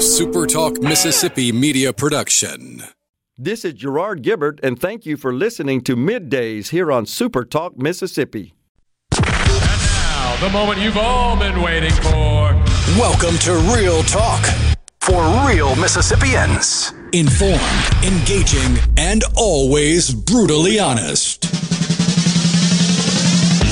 A SuperTalk Mississippi media production. This is Gerard Gibert, and thank you for listening to Middays here on SuperTalk Mississippi. And now, the moment you've all been waiting for. Welcome to Real Talk for real Mississippians. Informed, engaging, and always brutally honest.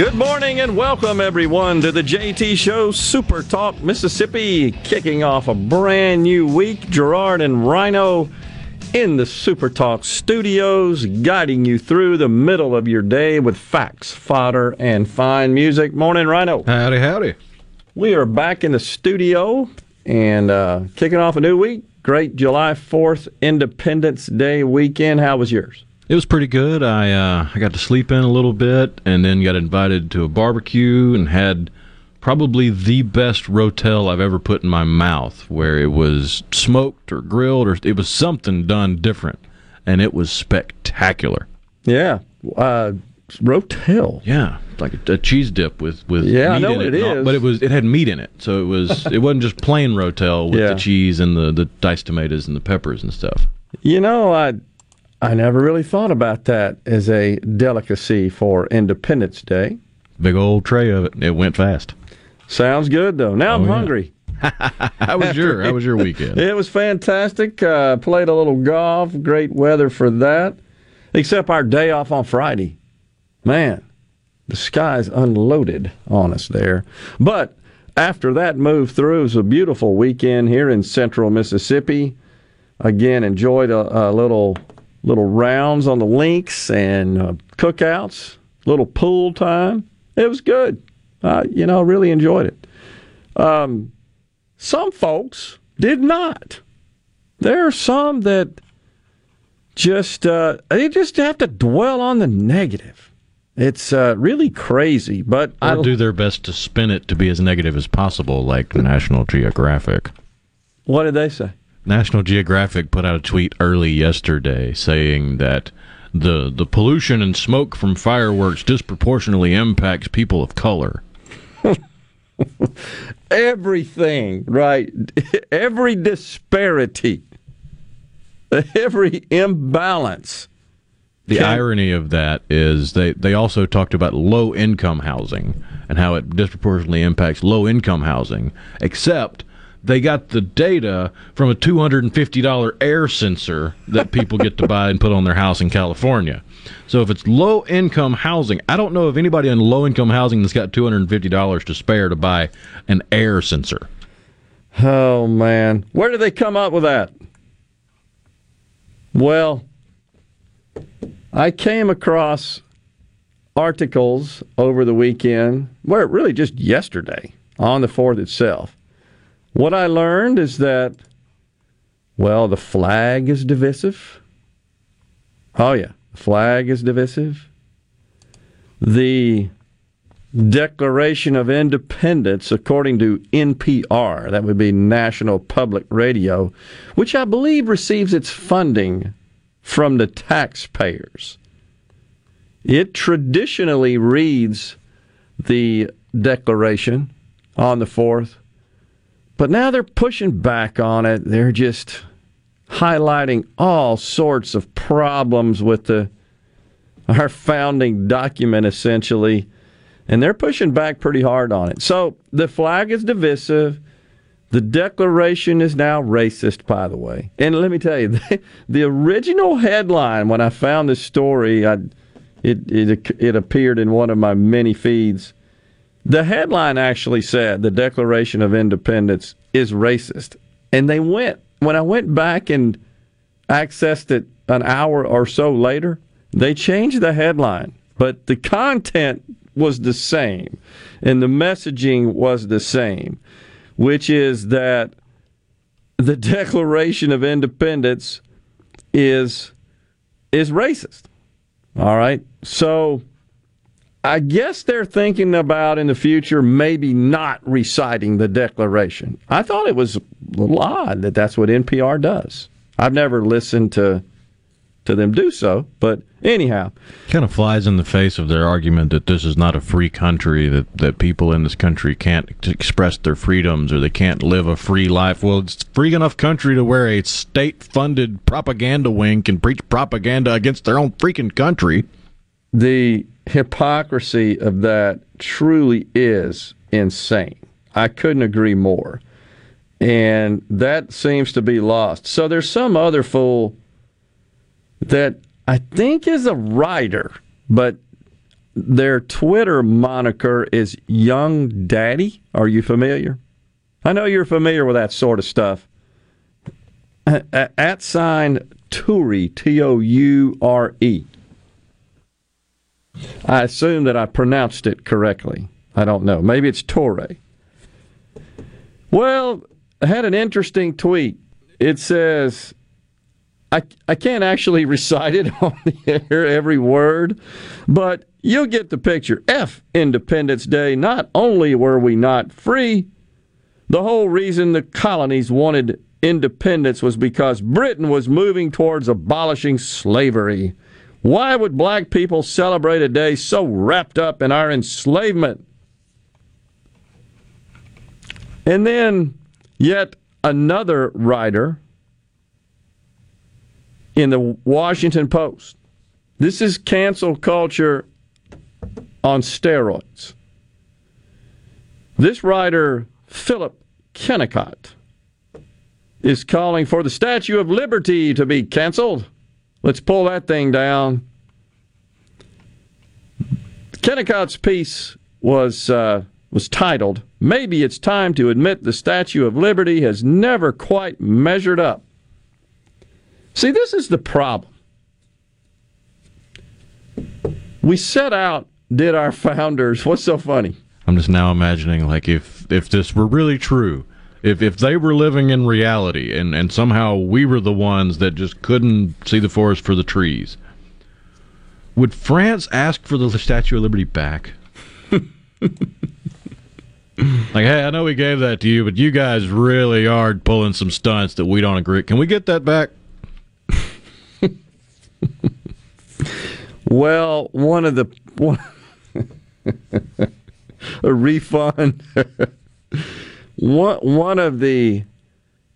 Good morning and welcome everyone to the JT Show Super Talk Mississippi, kicking off a brand new week. Gerard and Rhino in the Super Talk studios, guiding you through the middle of your day with facts, fodder, and fine music. Morning, Rhino. Howdy, howdy. We are back in the studio and uh, kicking off a new week. Great July 4th Independence Day weekend. How was yours? It was pretty good. I uh, I got to sleep in a little bit, and then got invited to a barbecue and had probably the best rotel I've ever put in my mouth, where it was smoked or grilled or it was something done different, and it was spectacular. Yeah, uh, rotel. Yeah, like a, a cheese dip with with Yeah, I know in what it, it and all- but it was it had meat in it, so it was it wasn't just plain rotel with Yeah. the cheese and the the diced tomatoes and the peppers and stuff. You know, I I never really thought about that as a delicacy for Independence Day. Big old tray of it. It went fast. Sounds good though. Now I'm Oh, yeah. hungry. How was your How was your weekend? It was fantastic. Uh, played a little golf. Great weather for that. Except our day off on Friday. Man, the skies unloaded on us there. But after that move through, it was a beautiful weekend here in central Mississippi. Again, enjoyed a, a little little rounds on the links and uh, cookouts, little pool time. It was good. Uh, you know, really enjoyed it. Um, some folks did not. There are some that just uh, they just have to dwell on the negative. It's uh, really crazy, but I do their best to spin it to be as negative as possible, like National Geographic. What did they say? National Geographic put out a tweet early yesterday saying that the the pollution and smoke from fireworks disproportionately impacts people of color. Everything, right? Every disparity, every imbalance. The Okay. irony of that is they, they also talked about low income housing and how it disproportionately impacts low income housing, except they got the data from a $250 air sensor that people get to buy and put on their house in California. So if it's low income housing, I don't know of anybody in low income housing that's got $250 to spare to buy an air sensor. Oh man, where did they come up with that? Well, I came across articles over the weekend, where really just yesterday on the 4th itself. What I learned is that, well, the flag is divisive. Oh, yeah, the flag is divisive. The Declaration of Independence, according to NPR, that would be National Public Radio, which I believe receives its funding from the taxpayers. It traditionally reads the Declaration on the 4th, but now they're pushing back on it. They're just highlighting all sorts of problems with the our founding document essentially and they're pushing back pretty hard on it. So the flag is divisive. The Declaration is now racist, by the way. And let me tell you, the, the original headline when I found this story, I, it, it it appeared in one of my many feeds. The headline actually said the Declaration of Independence is racist, and they went when I went back and accessed it an hour or so later. They changed the headline, but the content was the same, and the messaging was the same, which is that the Declaration of Independence is is racist. All right. So I guess they're thinking about in the future maybe not reciting the Declaration. I thought it was a little odd that that's what NPR does. I've never listened to to them do so, but anyhow, kind of flies in the face of their argument that this is not a free country that that people in this country can't express their freedoms or they can't live a free life. Well, it's a free enough country to where a state-funded propaganda wing can preach propaganda against their own freaking country. The hypocrisy of that truly is insane. I couldn't agree more. And that seems to be lost. So there's some other fool that I think is a writer, but their Twitter moniker is Young Daddy. Are you familiar? I know you're familiar with that sort of stuff. At sign Toure, T O U R E. I assume that I pronounced it correctly. I don't know. Maybe it's Torre. Well, I had an interesting tweet. It says, I, I can't actually recite it on the air, every word, but you'll get the picture. F Independence Day. Not only were we not free, the whole reason the colonies wanted independence was because Britain was moving towards abolishing slavery. Why would black people celebrate a day so wrapped up in our enslavement? And then, yet another writer in the Washington Post. This is cancel culture on steroids. This writer, Philip Kennicott, is calling for the Statue of Liberty to be canceled. Let's pull that thing down. Kennicott's piece was uh, was titled "Maybe It's Time to Admit the Statue of Liberty Has Never Quite Measured Up." See, this is the problem. We set out, did our founders? What's so funny? I'm just now imagining like if if this were really true, if if they were living in reality and and somehow we were the ones that just couldn't see the forest for the trees would france ask for the statue of liberty back? Like hey i know we gave that to you but you guys really are pulling some stunts that we don't agree. Can we get that back? Well one of the one, a refund one, one of the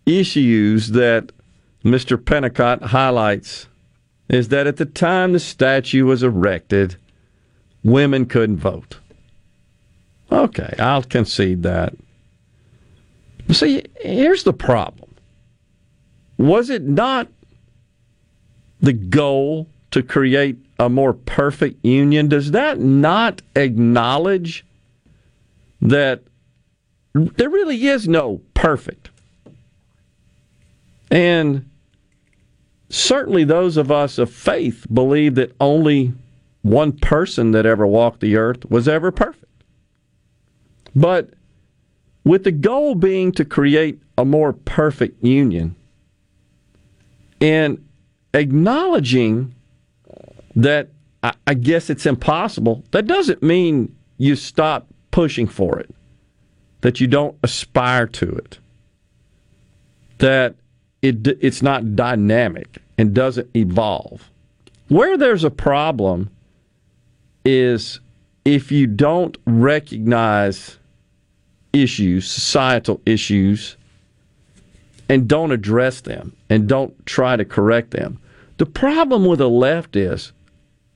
issues that Mr. Kennicott highlights is that at the time the statue was erected, women couldn't vote. Okay, I'll concede that. See, here's the problem. Was it not the goal to create a more perfect union? Does that not acknowledge that there really is no perfect. And certainly those of us of faith believe that only one person that ever walked the earth was ever perfect. But with the goal being to create a more perfect union and acknowledging that I guess it's impossible, that doesn't mean you stop pushing for it that you don't aspire to it, that it, it's not dynamic and doesn't evolve. Where there's a problem is if you don't recognize issues, societal issues, and don't address them and don't try to correct them. The problem with the left is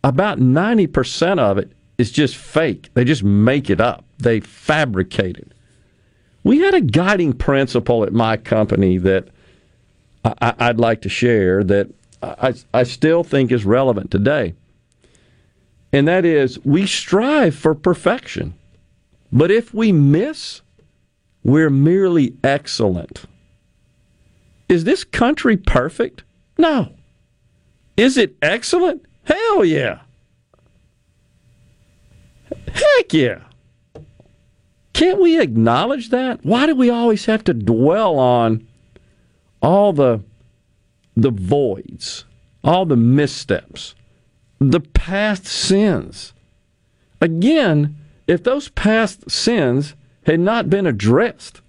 about 90% of it is just fake. They just make it up, they fabricate it we had a guiding principle at my company that I, would like to share that I, I still think is relevant today. And that is we strive for perfection. But if we miss, we're merely excellent. Is this country perfect? No. Is it excellent? Hell yeah. Heck yeah. Can't we acknowledge that? Why do we always have to dwell on all the the voids, all the missteps, the past sins. Again, if those past sins had not been addressed,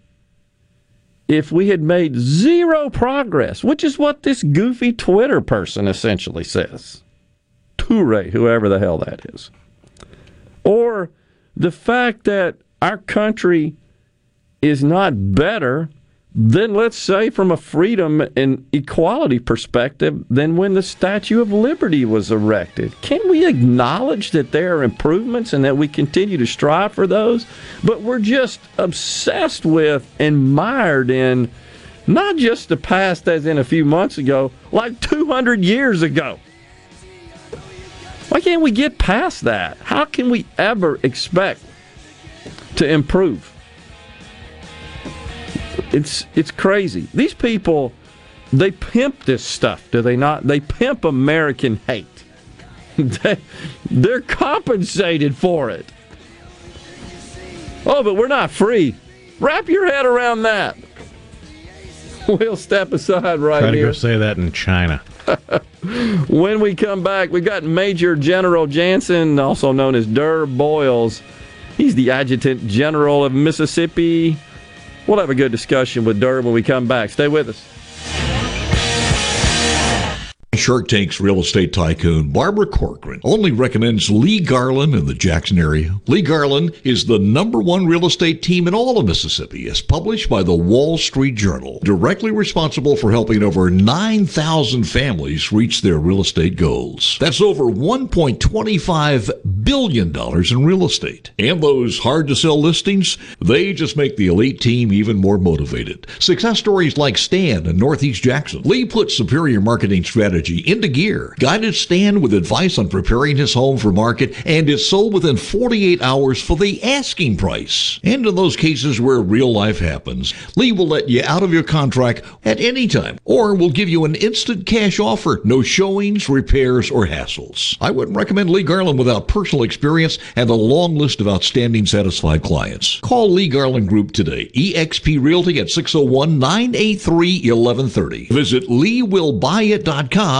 if we had made zero progress, which is what this goofy Twitter person essentially says, Toure, whoever the hell that is, or the fact that our country is not better than, let's say, from a freedom and equality perspective, than when the Statue of Liberty was erected. Can we acknowledge that there are improvements and that we continue to strive for those? But we're just obsessed with and mired in not just the past, as in a few months ago, like 200 years ago. Why can't we get past that? How can we ever expect to improve? It's it's crazy. These people they pimp this stuff, do they not? They pimp American hate. they, they're compensated for it. Oh, but we're not free. Wrap your head around that. We'll step aside right Try to here. go say that in China. When we come back, we've got Major General Janson, also known as Durr Boyles. He's the Adjutant General of Mississippi. We'll have a good discussion with Durr when we come back. Stay with us. Shark Tank's real estate tycoon Barbara Corcoran only recommends Lee Garland in the Jackson area. Lee Garland is the number one real estate team in all of Mississippi, as published by the Wall Street Journal, directly responsible for helping over 9,000 families reach their real estate goals. That's over $1.25 billion in real estate. And those hard to sell listings, they just make the elite team even more motivated. Success stories like Stan in Northeast Jackson. Lee puts superior marketing strategy into gear, guided Stan with advice on preparing his home for market, and is sold within 48 hours for the asking price. And in those cases where real life happens, Lee will let you out of your contract at any time, or will give you an instant cash offer, no showings, repairs, or hassles. I wouldn't recommend Lee Garland without personal experience and a long list of outstanding satisfied clients. Call Lee Garland Group today, eXp Realty at 601 983 1130. Visit LeeWillBuyIt.com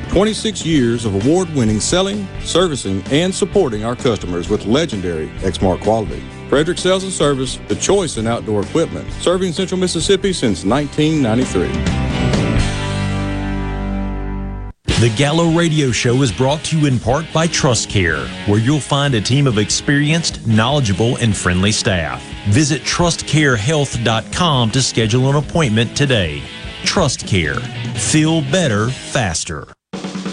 26 years of award winning selling, servicing, and supporting our customers with legendary Exmark quality. Frederick Sales and Service, the choice in outdoor equipment, serving Central Mississippi since 1993. The Gallo Radio Show is brought to you in part by TrustCare, where you'll find a team of experienced, knowledgeable, and friendly staff. Visit trustcarehealth.com to schedule an appointment today. TrustCare. Feel better, faster.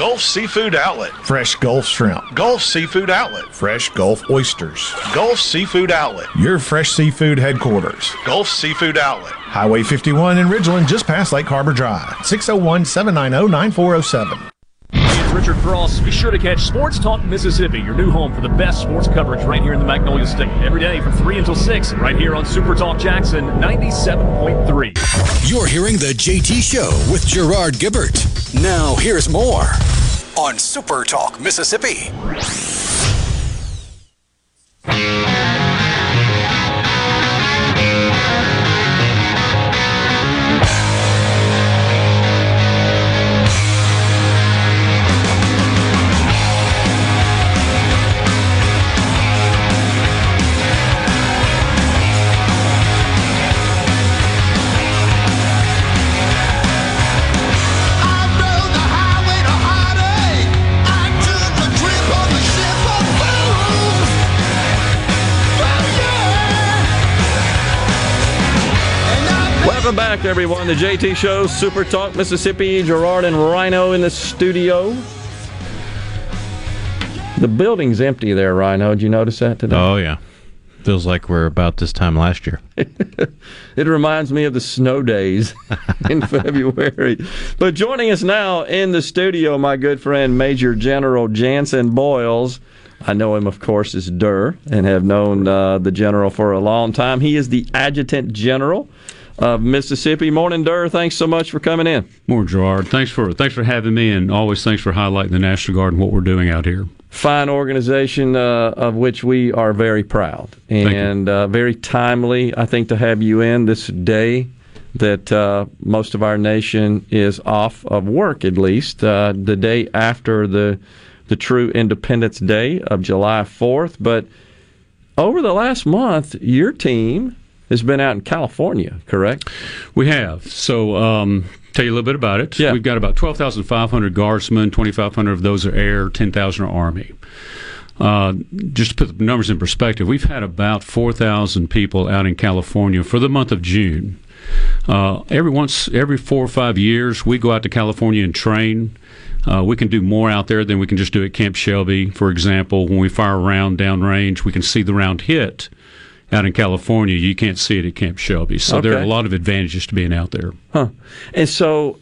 Gulf Seafood Outlet. Fresh Gulf Shrimp. Gulf Seafood Outlet. Fresh Gulf Oysters. Gulf Seafood Outlet. Your fresh seafood headquarters. Gulf Seafood Outlet. Highway 51 in Ridgeland, just past Lake Harbor Drive. 601 790 9407. Richard Cross. Be sure to catch Sports Talk Mississippi, your new home for the best sports coverage right here in the Magnolia State. Every day from 3 until 6, right here on Super Talk Jackson 97.3. You're hearing The JT Show with Gerard Gibert. Now, here's more on Super Talk Mississippi. Welcome back, everyone. The JT Show, Super Talk Mississippi. Gerard and Rhino in the studio. The building's empty there, Rhino. Did you notice that today? Oh yeah, feels like we're about this time last year. It reminds me of the snow days in February. But joining us now in the studio, my good friend Major General Janson Boyles. I know him, of course, as Durr, and have known uh, the general for a long time. He is the Adjutant General of Mississippi. Morning, Durr. Thanks so much for coming in. More Gerard. Thanks for thanks for having me, and always thanks for highlighting the National Guard and what we're doing out here. Fine organization uh, of which we are very proud and uh, very timely. I think to have you in this day that uh, most of our nation is off of work, at least uh, the day after the the true Independence Day of July Fourth. But over the last month, your team has been out in California, correct? We have. So, um, tell you a little bit about it. Yeah. We've got about 12,500 guardsmen, 2,500 of those are air, 10,000 are Army. Uh, just to put the numbers in perspective, we've had about 4,000 people out in California for the month of June. Uh, every once, every four or five years, we go out to California and train. Uh, we can do more out there than we can just do at Camp Shelby. For example, when we fire a round downrange, we can see the round hit. Out in California, you can't see it at Camp Shelby. So there are a lot of advantages to being out there. Huh. And so,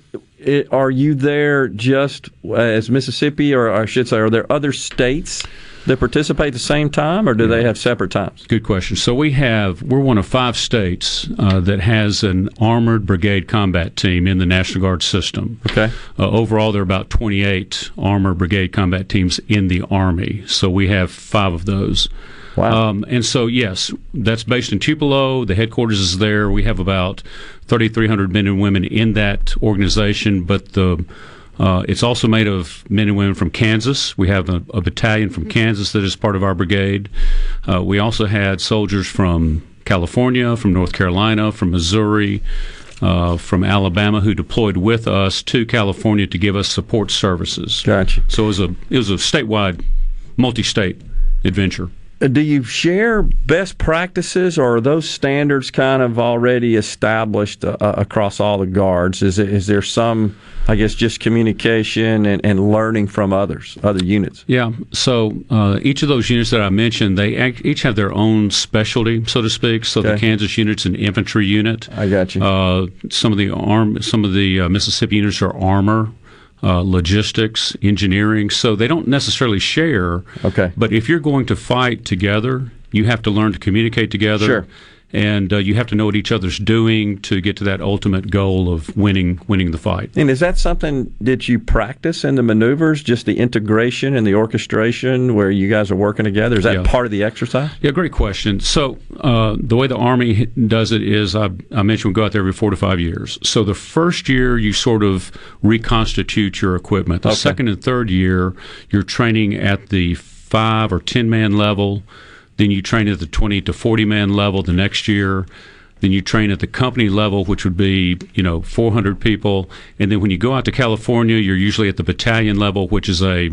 i are you there just uh, as Mississippi, or I should say, are there other states that participate at the same time, or do they have separate times? Good question. So we have we're one of five states uh, that has an armored brigade combat team in the National Guard system. Okay. Uh, overall, there are about 28 armored brigade combat teams in the Army. So we have five of those. Wow. Um, and so, yes, that's based in Tupelo. The headquarters is there. We have about 3,300 men and women in that organization, but the uh, it's also made of men and women from Kansas. We have a, a battalion from Kansas that is part of our brigade. Uh, we also had soldiers from California, from North Carolina, from Missouri, uh, from Alabama who deployed with us to California to give us support services. Gotcha. So it was a it was a statewide, multi-state adventure. Do you share best practices, or are those standards kind of already established uh, uh, across all the guards? Is it, is there some, I guess, just communication and, and learning from others, other units? Yeah. So uh, each of those units that I mentioned, they ac- each have their own specialty, so to speak. So the Kansas unit's an infantry unit. I got you. Uh, some of the arm, some of the uh, Mississippi units are armor. Uh, logistics, engineering, so they don't necessarily share. Okay. But if you're going to fight together, you have to learn to communicate together. Sure. And uh, you have to know what each other's doing to get to that ultimate goal of winning, winning the fight. And is that something that you practice in the maneuvers, just the integration and the orchestration where you guys are working together? Is that Yeah. part of the exercise? Yeah, great question. So uh, the way the Army does it is, I, I mentioned we go out there every four to five years. So the first year you sort of reconstitute your equipment. The Okay. second and third year you're training at the five or ten man level. Then you train at the twenty to forty man level the next year. Then you train at the company level, which would be you know 400 people, and then when you go out to California, you're usually at the battalion level, which is a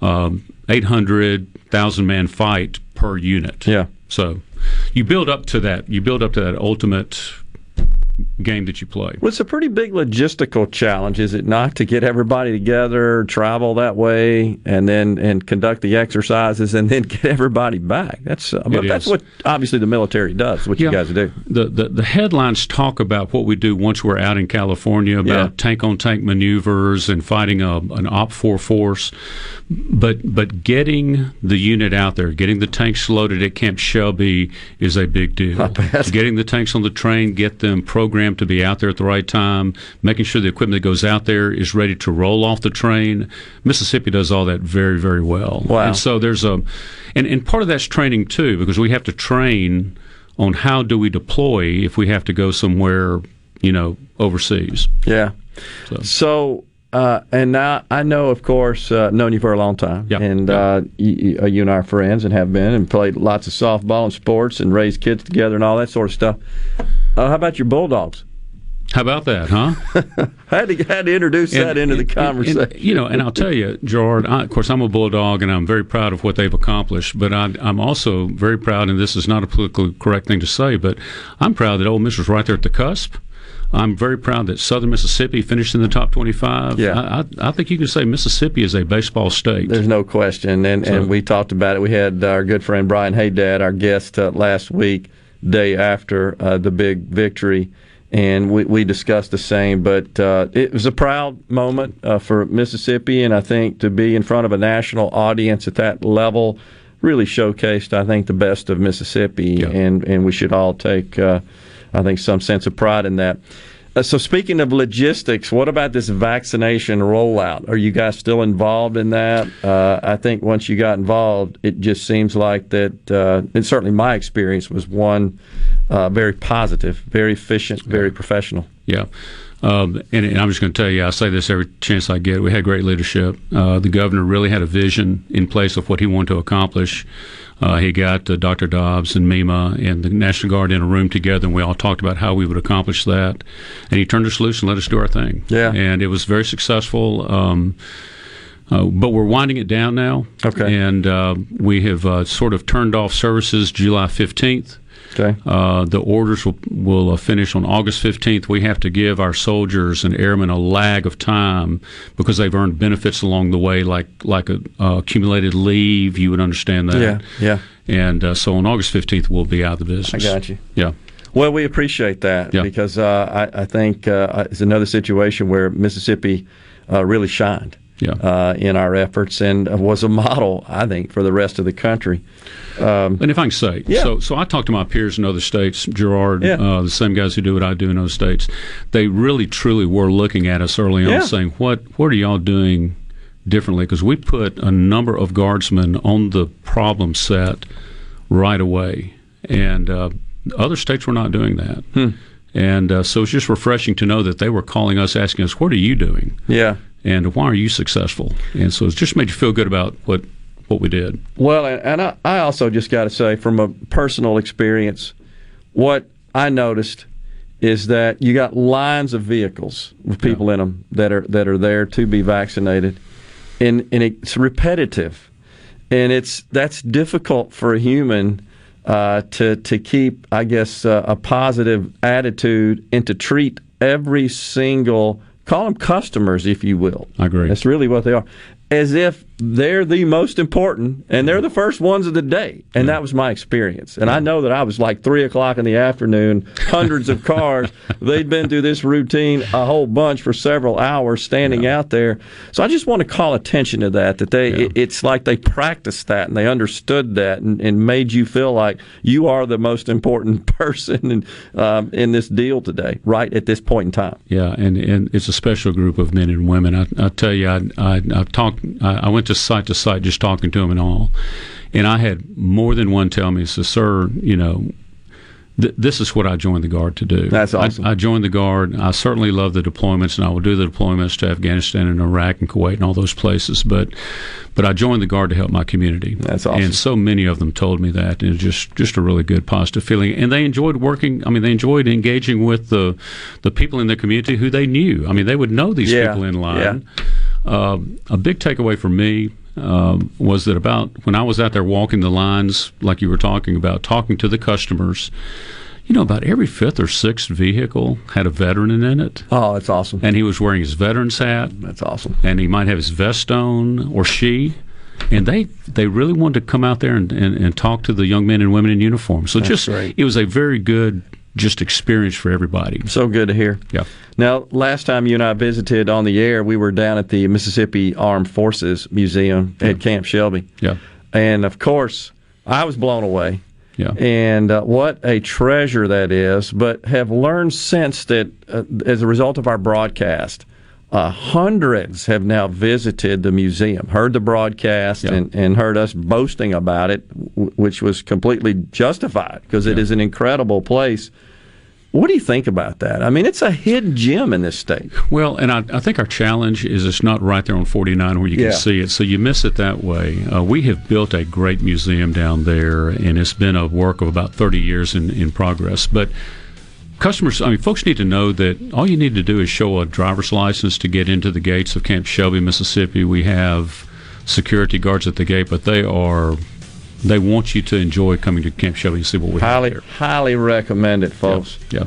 um, 800,000 man fight per unit. Yeah. So you build up to that. You build up to that ultimate game that you play. Well, it's a pretty big logistical challenge, is it not, to get everybody together, travel that way, and then and conduct the exercises, and then get everybody back. That's uh, but that's what obviously the military does. What you guys do. The, the the headlines talk about what we do once we're out in California about Yeah. tank on tank maneuvers and fighting a, an OPFOR force, but but getting the unit out there, getting the tanks loaded at Camp Shelby is a big deal. Getting the tanks on the train, get them programmed to be out there at the right time, making sure the equipment that goes out there is ready to roll off the train. Mississippi does all that very very well. Wow. And so there's a, and and part of that's training too because we have to train on how do we deploy if we have to go somewhere, you know, overseas. Yeah. So, So, uh, and now I know, of course, uh, known you for a long time, Yeah. and uh, you, you and I are friends and have been, and played lots of softball and sports, and raised kids together and all that sort of stuff. Uh, how about your Bulldogs? how about that, huh? I had to, had to introduce that into the conversation. and, you know, and I'll tell you, Gerard. I, of course, I'm a bulldog, and I'm very proud of what they've accomplished. But I, I'm also very proud, and this is not a politically correct thing to say, but I'm proud that Ole Miss was right there at the cusp. I'm very proud that Southern Mississippi finished in the top 25. Yeah. I, I, I think you can say Mississippi is a baseball state. There's no question, and So- and we talked about it. We had our good friend Brian Haydad, our guest uh, last week, day after uh, the big victory, and we, we discussed the same. But uh, it was a proud moment uh, for Mississippi, and I think to be in front of a national audience at that level really showcased, I think, the best of Mississippi, yeah. and and we should all take, uh, I think, some sense of pride in that. Uh, so speaking of logistics, what about this vaccination rollout? Are you guys still involved in that? Uh, I think once you got involved, it just seems like that. Uh, and certainly my experience was one uh, very positive, very efficient, very professional. Yeah. Um, and, and I'm just going to tell you, I say this every chance I get. We had great leadership. Uh, the governor really had a vision in place of what he wanted to accomplish. Uh, he got uh, Dr. Dobbs and MEMA and the National Guard in a room together, and we all talked about how we would accomplish that. And he turned us loose and let us do our thing. Yeah. And it was very successful. Um, uh, but we're winding it down now. Okay. And uh, we have uh, sort of turned off services July 15th. Okay. Uh, the orders will, will uh, finish on August 15th. We have to give our soldiers and airmen a lag of time because they've earned benefits along the way, like like a, uh, accumulated leave. You would understand that. Yeah, yeah. And uh, so on August 15th, we'll be out of the business. I got you. Yeah. Well, we appreciate that Yeah. because uh, I, I think uh, it's another situation where Mississippi uh, really shined Yeah. uh, in our efforts and was a model, I think, for the rest of the country. Um, And if I can say, Yeah. so so I talk to my peers in other states, Gerard, Yeah. uh, the same guys who do what I do in other states. They really, truly were looking at us early on, saying, "What what are y'all doing differently?" Because we put a number of guardsmen on the problem set right away, and uh, other states were not doing that. Hmm. And uh, so it's just refreshing to know that they were calling us, asking us, "What are you doing?" Yeah. And why are you successful? And so it's just made you feel good about what what we did. Well, and, and I, I also just got to say, from a personal experience, what I noticed is that you got lines of vehicles with people in them that are that are there to be vaccinated, and and it's repetitive, and it's that's difficult for a human uh, to to keep, I guess, uh, a positive attitude and to treat every single call them customers, if you will. I agree. That's really what they are. As if they're the most important and they're the first ones of the day. And that was my experience. And I know that I was like three o'clock in the afternoon, hundreds of cars. They'd been through this routine a whole bunch for several hours standing out there. So I just want to call attention to that, that they it- it's like they practiced that and they understood that and, and made you feel like you are the most important person in, um, in this deal today, right at this point in time. Yeah, and, and it's a special group of men and women. I, I tell you, I, I, I've talked. I, went to site to site just talking to them and all, and I had more than one tell me, "So, sir, you know, th- this is what I joined the guard to do. That's awesome. I, I joined the guard. I certainly love the deployments, and I will do the deployments to Afghanistan and Iraq and Kuwait and all those places. But, but I joined the guard to help my community. That's awesome. And so many of them told me that, and it's just just a really good positive feeling. And they enjoyed working. I mean, they enjoyed engaging with the the people in the community who they knew. I mean, they would know these Yeah. people in line. Um, a big takeaway for me um, was that about when I was out there walking the lines, like you were talking about, talking to the customers, you know, about every fifth or sixth vehicle had a veteran in it. Oh, that's awesome. And he was wearing his veteran's hat. That's awesome. And he might have his vest on, or she. And they they really wanted to come out there and, and, and talk to the young men and women in uniform. So That's just great. it was a very good just experience for everybody. So good to hear. Yeah. Now, last time you and I visited on the air, we were down at the Mississippi Armed Forces Museum at Camp Shelby. Yeah. And of course, I was blown away. Yeah. And uh, what a treasure that is, but have learned since that uh, as a result of our broadcast, uh, hundreds have now visited the museum, heard the broadcast, and, and heard us boasting about it, w- which was completely justified because it is an incredible place. What do you think about that? I mean, it's a hidden gem in this state. Well, and I, I think our challenge is it's not right there on 49 where you Yeah. can see it, so you miss it that way. Uh, we have built a great museum down there, and it's been a work of about 30 years in, in progress. But customers, I mean, folks need to know that all you need to do is show a driver's license to get into the gates of Camp Shelby, Mississippi. We have security guards at the gate, but they are. They want you to enjoy coming to Camp Shelby and see what we have Highly, here. highly recommend it, folks. Yeah.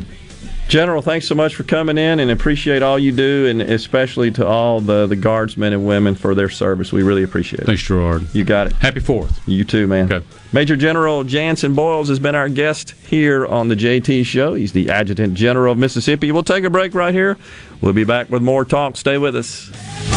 General, thanks so much for coming in and appreciate all you do, and especially to all the, the guardsmen and women for their service. We really appreciate it. Thanks, Gerard. You got it. Happy 4th. You too, man. Okay. Major General Janson Boyles has been our guest here on the JT Show. He's the Adjutant General of Mississippi. We'll take a break right here. We'll be back with more talk. Stay with us.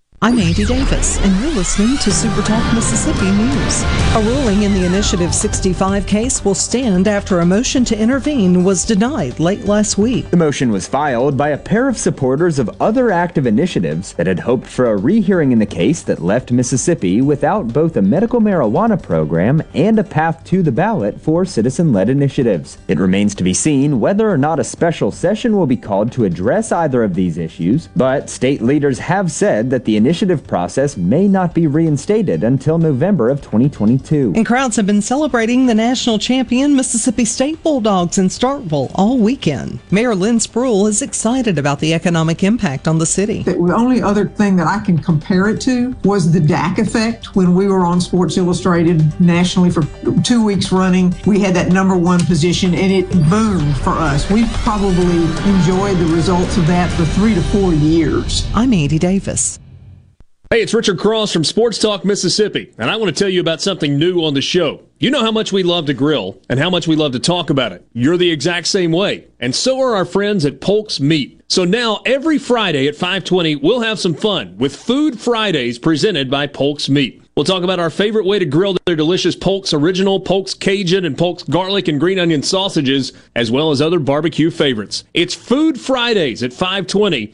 I'm Andy Davis, and you're listening to Super Talk Mississippi News. A ruling in the Initiative 65 case will stand after a motion to intervene was denied late last week. The motion was filed by a pair of supporters of other active initiatives that had hoped for a rehearing in the case that left Mississippi without both a medical marijuana program and a path to the ballot for citizen led initiatives. It remains to be seen whether or not a special session will be called to address either of these issues, but state leaders have said that the initiative initiative process may not be reinstated until November of 2022. And crowds have been celebrating the national champion Mississippi State Bulldogs in Starkville all weekend. Mayor Lynn Spruill is excited about the economic impact on the city. The only other thing that I can compare it to was the Dak effect when we were on Sports Illustrated nationally for two weeks running. We had that number one position and it boomed for us. We probably enjoyed the results of that for three to four years. I'm Andy Davis. Hey, it's Richard Cross from Sports Talk Mississippi, and I want to tell you about something new on the show. You know how much we love to grill and how much we love to talk about it. You're the exact same way, and so are our friends at Polk's Meat. So now every Friday at 5:20, we'll have some fun with Food Fridays presented by Polk's Meat. We'll talk about our favorite way to grill their delicious Polk's Original, Polk's Cajun, and Polk's Garlic and Green Onion sausages, as well as other barbecue favorites. It's Food Fridays at 520.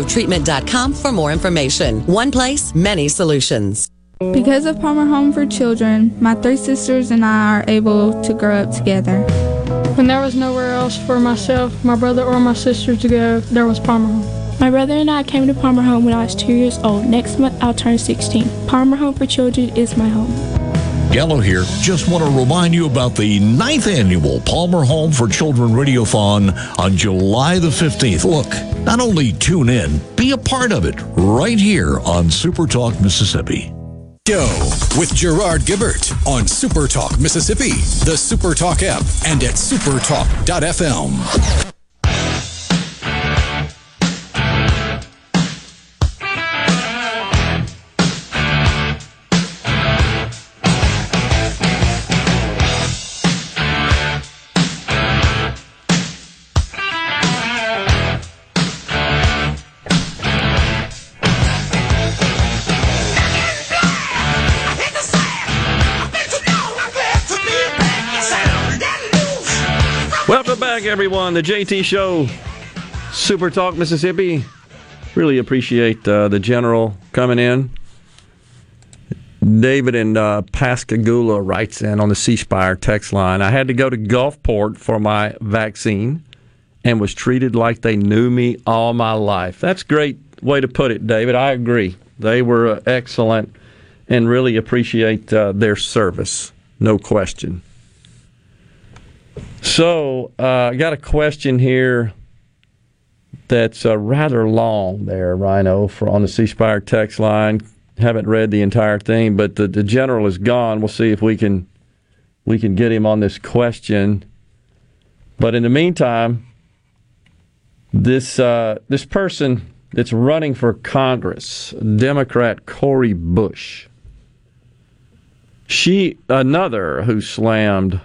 pinegrovetreatment.com for more information. One place, many solutions. Because of Palmer Home for Children, my three sisters and I are able to grow up together. When there was nowhere else for myself, my brother, or my sister to go, there was Palmer Home. My brother and I came to Palmer Home when I was two years old. Next month, I'll turn 16. Palmer Home for Children is my home. Gallo here. Just want to remind you about the ninth annual Palmer Home for Children Radiothon on July the 15th. Look, not only tune in, be a part of it right here on Super Talk Mississippi. Show with Gerard Gibert on Super Talk Mississippi, the Super Talk app, and at supertalk.fm. back, everyone. The JT Show, Super Talk Mississippi. Really appreciate uh, the general coming in. David in uh, Pascagoula writes in on the C Spire text line I had to go to Gulfport for my vaccine and was treated like they knew me all my life. That's a great way to put it, David. I agree. They were uh, excellent and really appreciate uh, their service, no question. So, uh, I got a question here that's uh, rather long there, Rhino, for on the C Spire text line. Haven't read the entire thing, but the, the general is gone. We'll see if we can we can get him on this question. But in the meantime, this uh, this person that's running for Congress, Democrat Cori Bush, she another who slammed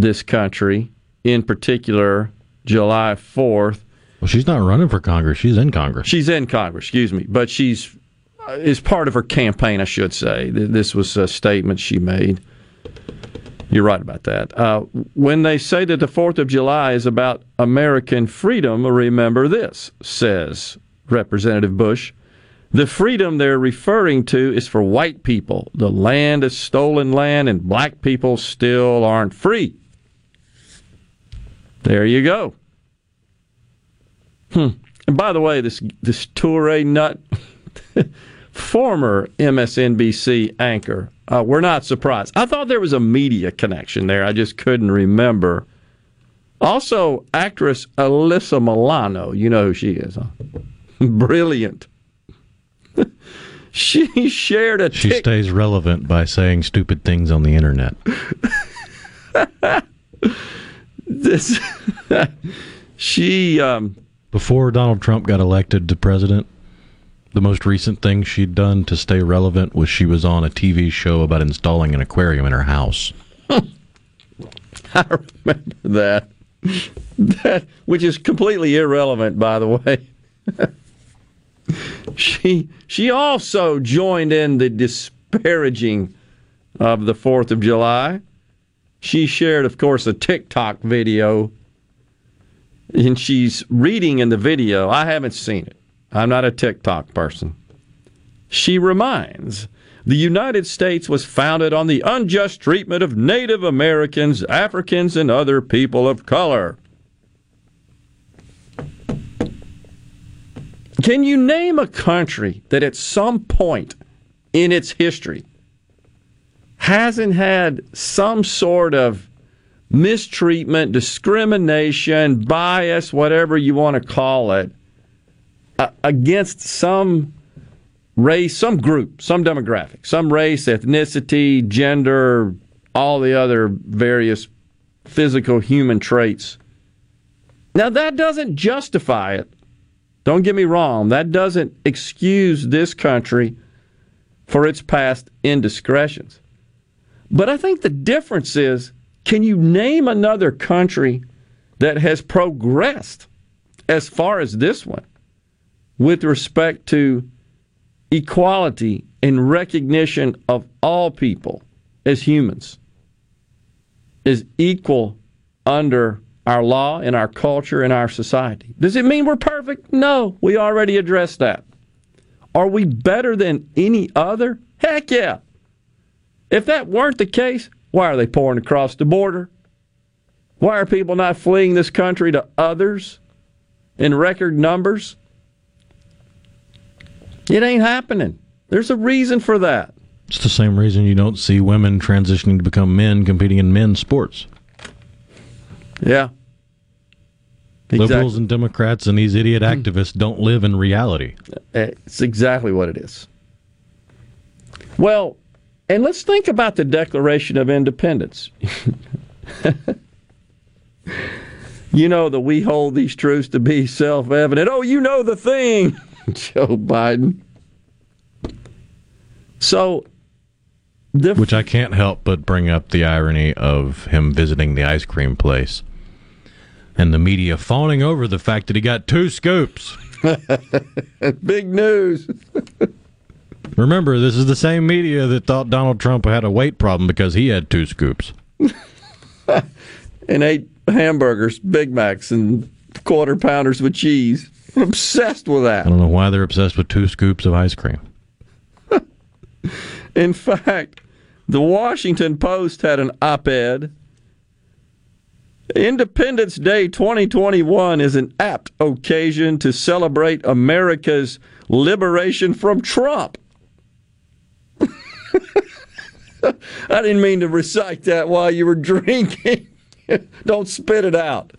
this country, in particular July 4th. Well, she's not running for Congress. She's in Congress. She's in Congress, excuse me. But she's uh, is part of her campaign, I should say. This was a statement she made. You're right about that. Uh, when they say that the 4th of July is about American freedom, remember this, says Representative Bush. The freedom they're referring to is for white people. The land is stolen land, and black people still aren't free. There you go. Hmm. And by the way, this this Toure nut, former MSNBC anchor, uh, we're not surprised. I thought there was a media connection there. I just couldn't remember. Also, actress Alyssa Milano. You know who she is, huh? Brilliant. she shared a. She stays relevant by saying stupid things on the internet. This she um, before Donald Trump got elected to president, the most recent thing she'd done to stay relevant was she was on a TV show about installing an aquarium in her house. I remember that. That which is completely irrelevant by the way. she she also joined in the disparaging of the 4th of July. She shared, of course, a TikTok video, and she's reading in the video. I haven't seen it. I'm not a TikTok person. She reminds the United States was founded on the unjust treatment of Native Americans, Africans, and other people of color. Can you name a country that at some point in its history hasn't had some sort of mistreatment, discrimination, bias, whatever you want to call it, uh, against some race, some group, some demographic, some race, ethnicity, gender, all the other various physical human traits. Now, that doesn't justify it. Don't get me wrong. That doesn't excuse this country for its past indiscretions. But I think the difference is can you name another country that has progressed as far as this one with respect to equality and recognition of all people as humans is equal under our law and our culture and our society. Does it mean we're perfect? No, we already addressed that. Are we better than any other? Heck yeah. If that weren't the case, why are they pouring across the border? Why are people not fleeing this country to others in record numbers? It ain't happening. There's a reason for that. It's the same reason you don't see women transitioning to become men competing in men's sports. Yeah. Liberals and Democrats and these idiot hmm. activists don't live in reality. It's exactly what it is. Well, and let's think about the Declaration of Independence. you know that we hold these truths to be self evident. Oh, you know the thing, Joe Biden. So, the which I can't help but bring up the irony of him visiting the ice cream place and the media fawning over the fact that he got two scoops. Big news. Remember, this is the same media that thought Donald Trump had a weight problem because he had two scoops. and ate hamburgers, Big Macs, and quarter pounders with cheese. I'm obsessed with that. I don't know why they're obsessed with two scoops of ice cream. In fact, the Washington Post had an op ed. Independence Day 2021 is an apt occasion to celebrate America's liberation from Trump. I didn't mean to recite that while you were drinking. Don't spit it out.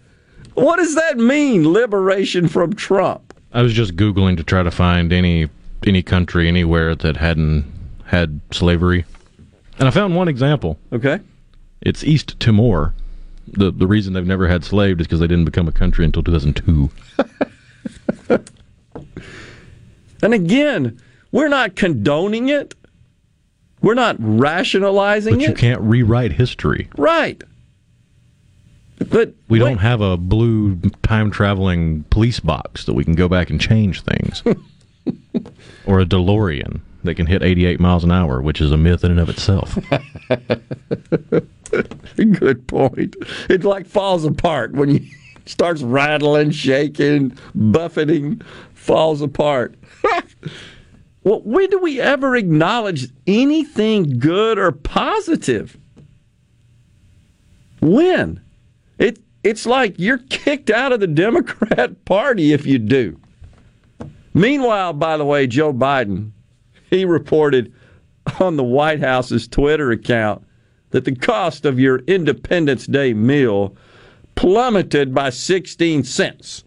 What does that mean, liberation from Trump? I was just googling to try to find any any country anywhere that hadn't had slavery. And I found one example. Okay. It's East Timor. The the reason they've never had slaves is because they didn't become a country until 2002. and again, we're not condoning it. We're not rationalizing but it. you can't rewrite history. Right. But we wait. don't have a blue time traveling police box that we can go back and change things. or a DeLorean that can hit 88 miles an hour, which is a myth in and of itself. Good point. It like falls apart when you starts rattling, shaking, buffeting, falls apart. Well, when do we ever acknowledge anything good or positive? When? It it's like you're kicked out of the Democrat Party if you do. Meanwhile, by the way, Joe Biden, he reported on the White House's Twitter account that the cost of your Independence Day meal plummeted by 16 cents.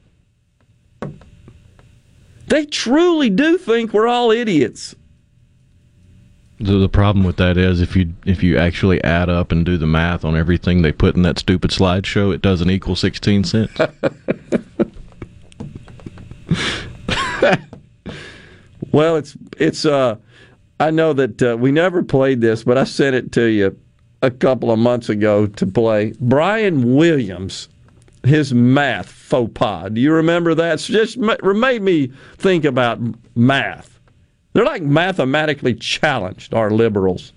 They truly do think we're all idiots. The, the problem with that is if you if you actually add up and do the math on everything they put in that stupid slideshow, it doesn't equal 16 cents. well, it's it's uh I know that uh, we never played this, but I sent it to you a couple of months ago to play. Brian Williams, his math faux pas. Do you remember that? It's just made me think about math. They're like mathematically challenged, our liberals.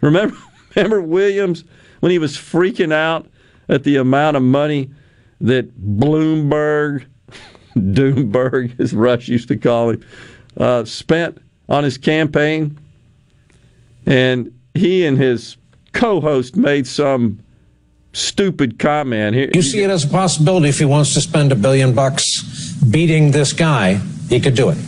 Remember, remember Williams when he was freaking out at the amount of money that Bloomberg, Doomberg, as Rush used to call him, uh, spent on his campaign, and he and his co-host made some stupid comment. Here, you see it as a possibility if he wants to spend a billion bucks beating this guy, he could do it.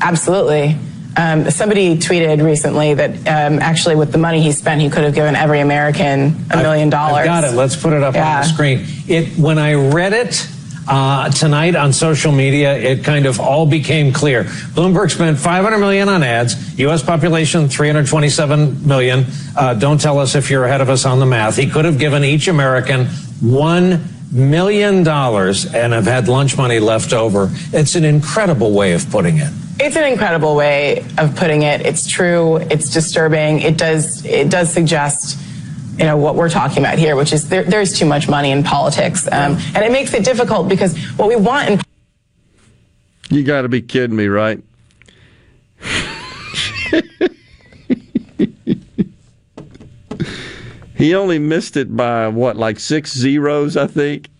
Absolutely. Um, somebody tweeted recently that um, actually, with the money he spent, he could have given every American a million dollars. Got it. Let's put it up yeah. on the screen. It when I read it, uh, tonight on social media, it kind of all became clear. Bloomberg spent 500 million on ads. U.S. population 327 million. Uh, don't tell us if you're ahead of us on the math. He could have given each American one million dollars and have had lunch money left over. It's an incredible way of putting it. It's an incredible way of putting it. It's true. It's disturbing. It does. It does suggest you know what we're talking about here, which is there, there's too much money in politics, um, and it makes it difficult because what we want in You got to be kidding me, right? he only missed it by what, like six zeros, I think.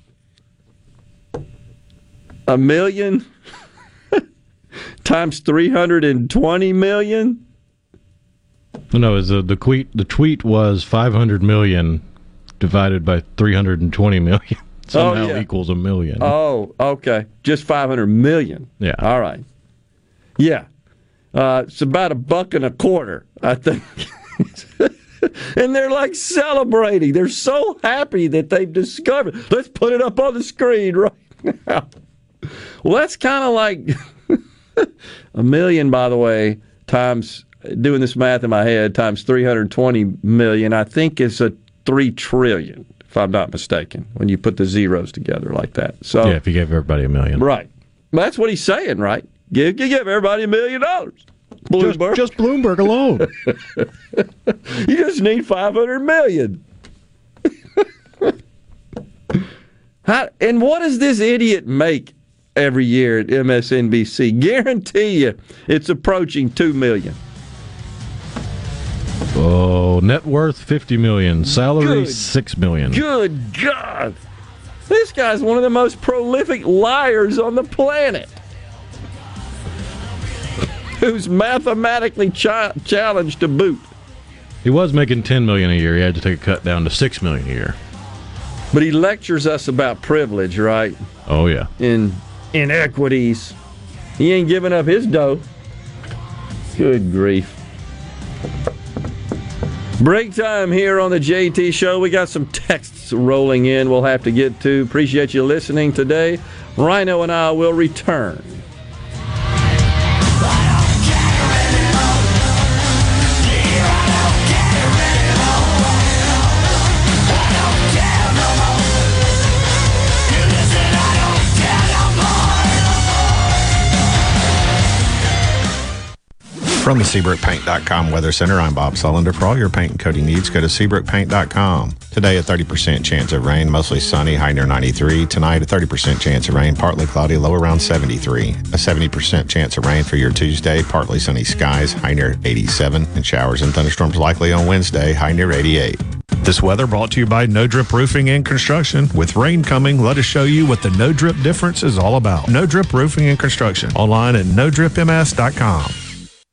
A million times three hundred and twenty million. No, is the the tweet the tweet was 500 million divided by 320 million somehow yeah. equals a million. Oh, okay. Just 500 million. Yeah. All right. Yeah. Uh, it's about a buck and a quarter, I think. and they're like celebrating. They're so happy that they've discovered. Let's put it up on the screen right now. Well, that's kind of like a million, by the way, times doing this math in my head times 320 million. I think is a three trillion, if I'm not mistaken, when you put the zeros together like that. So yeah, if you gave everybody a million, right? That's what he's saying, right? Give give everybody a million dollars. Bloomberg. Just, just Bloomberg alone. you just need 500 million. How, and what does this idiot make every year at MSNBC? Guarantee you it's approaching 2 million. Oh, net worth 50 million, salary Good. 6 million. Good God. This guy's one of the most prolific liars on the planet. Who's mathematically chi- challenged to boot. He was making 10 million a year. He had to take a cut down to 6 million a year. But he lectures us about privilege, right? Oh yeah. In inequities. He ain't giving up his dough. Good grief. Break time here on the JT Show. We got some texts rolling in we'll have to get to. Appreciate you listening today. Rhino and I will return. From the SeabrookPaint.com Weather Center, I'm Bob Sullender. For all your paint and coating needs, go to SeabrookPaint.com. Today, a 30% chance of rain, mostly sunny, high near 93. Tonight, a 30% chance of rain, partly cloudy, low around 73. A 70% chance of rain for your Tuesday, partly sunny skies, high near 87. And showers and thunderstorms likely on Wednesday, high near 88. This weather brought to you by No Drip Roofing and Construction. With rain coming, let us show you what the No Drip difference is all about. No Drip Roofing and Construction. Online at NoDripMS.com.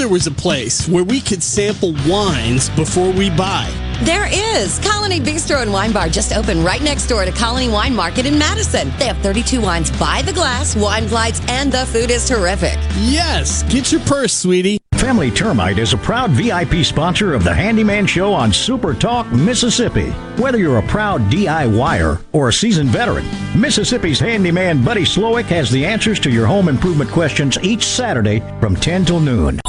there was a place where we could sample wines before we buy. There is. Colony Bistro and Wine Bar just opened right next door to Colony Wine Market in Madison. They have 32 wines by the glass, wine flights, and the food is terrific. Yes, get your purse, sweetie. Family Termite is a proud VIP sponsor of the Handyman Show on Super Talk, Mississippi. Whether you're a proud DIYer or a seasoned veteran, Mississippi's handyman Buddy Slowick has the answers to your home improvement questions each Saturday from 10 till noon.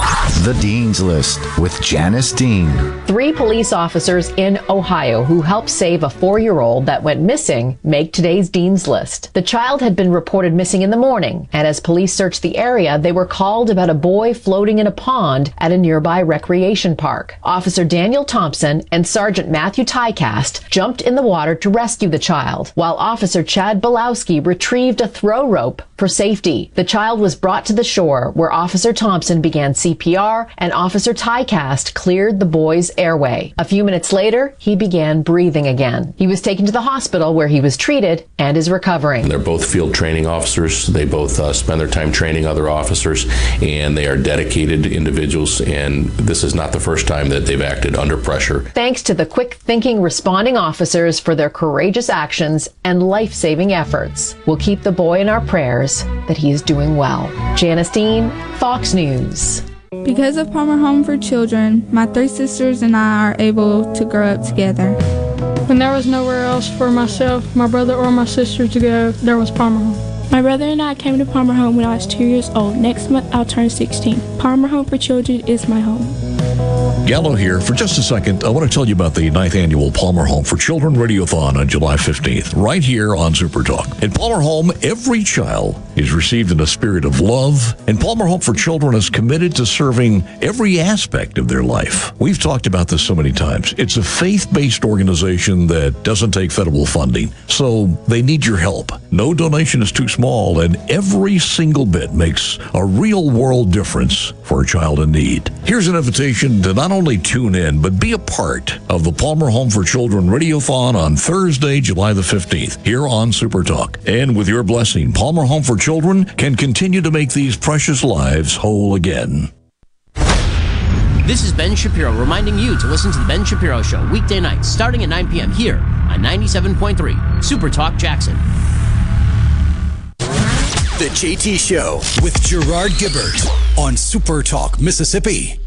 The Dean's List with Janice Dean. Three police officers in Ohio who helped save a four year old that went missing make today's Dean's List. The child had been reported missing in the morning, and as police searched the area, they were called about a boy floating in a pond at a nearby recreation park. Officer Daniel Thompson and Sergeant Matthew Tycast jumped in the water to rescue the child, while Officer Chad Belowski retrieved a throw rope for safety. The child was brought to the shore where Officer Thompson began CPR and Officer Tycast cleared the boy's airway. A few minutes later, he began breathing again. He was taken to the hospital where he was treated and is recovering. They're both field training officers. They both uh, spend their time training other officers, and they are dedicated individuals. And this is not the first time that they've acted under pressure. Thanks to the quick thinking responding officers for their courageous actions and life saving efforts. We'll keep the boy in our prayers that he is doing well. Janice Dean, Fox News. Because of Palmer Home for Children, my three sisters and I are able to grow up together. When there was nowhere else for myself, my brother, or my sister to go, there was Palmer Home. My brother and I came to Palmer Home when I was two years old. Next month, I'll turn 16. Palmer Home for Children is my home. Gallo here. For just a second, I want to tell you about the ninth annual Palmer Home for Children Radiothon on July 15th, right here on Super Talk. In Palmer Home, every child is received in a spirit of love, and Palmer Home for Children is committed to serving every aspect of their life. We've talked about this so many times. It's a faith based organization that doesn't take federal funding, so they need your help. No donation is too small, and every single bit makes a real world difference for a child in need. Here's an invitation to not only tune in, but be a part of the Palmer Home for Children Radiothon on Thursday, July the 15th, here on Super Talk. And with your blessing, Palmer Home for Children can continue to make these precious lives whole again. This is Ben Shapiro reminding you to listen to The Ben Shapiro Show weekday nights starting at 9 p.m. here on 97.3 Super Talk Jackson. The JT Show with Gerard Gibert on Super Talk, Mississippi.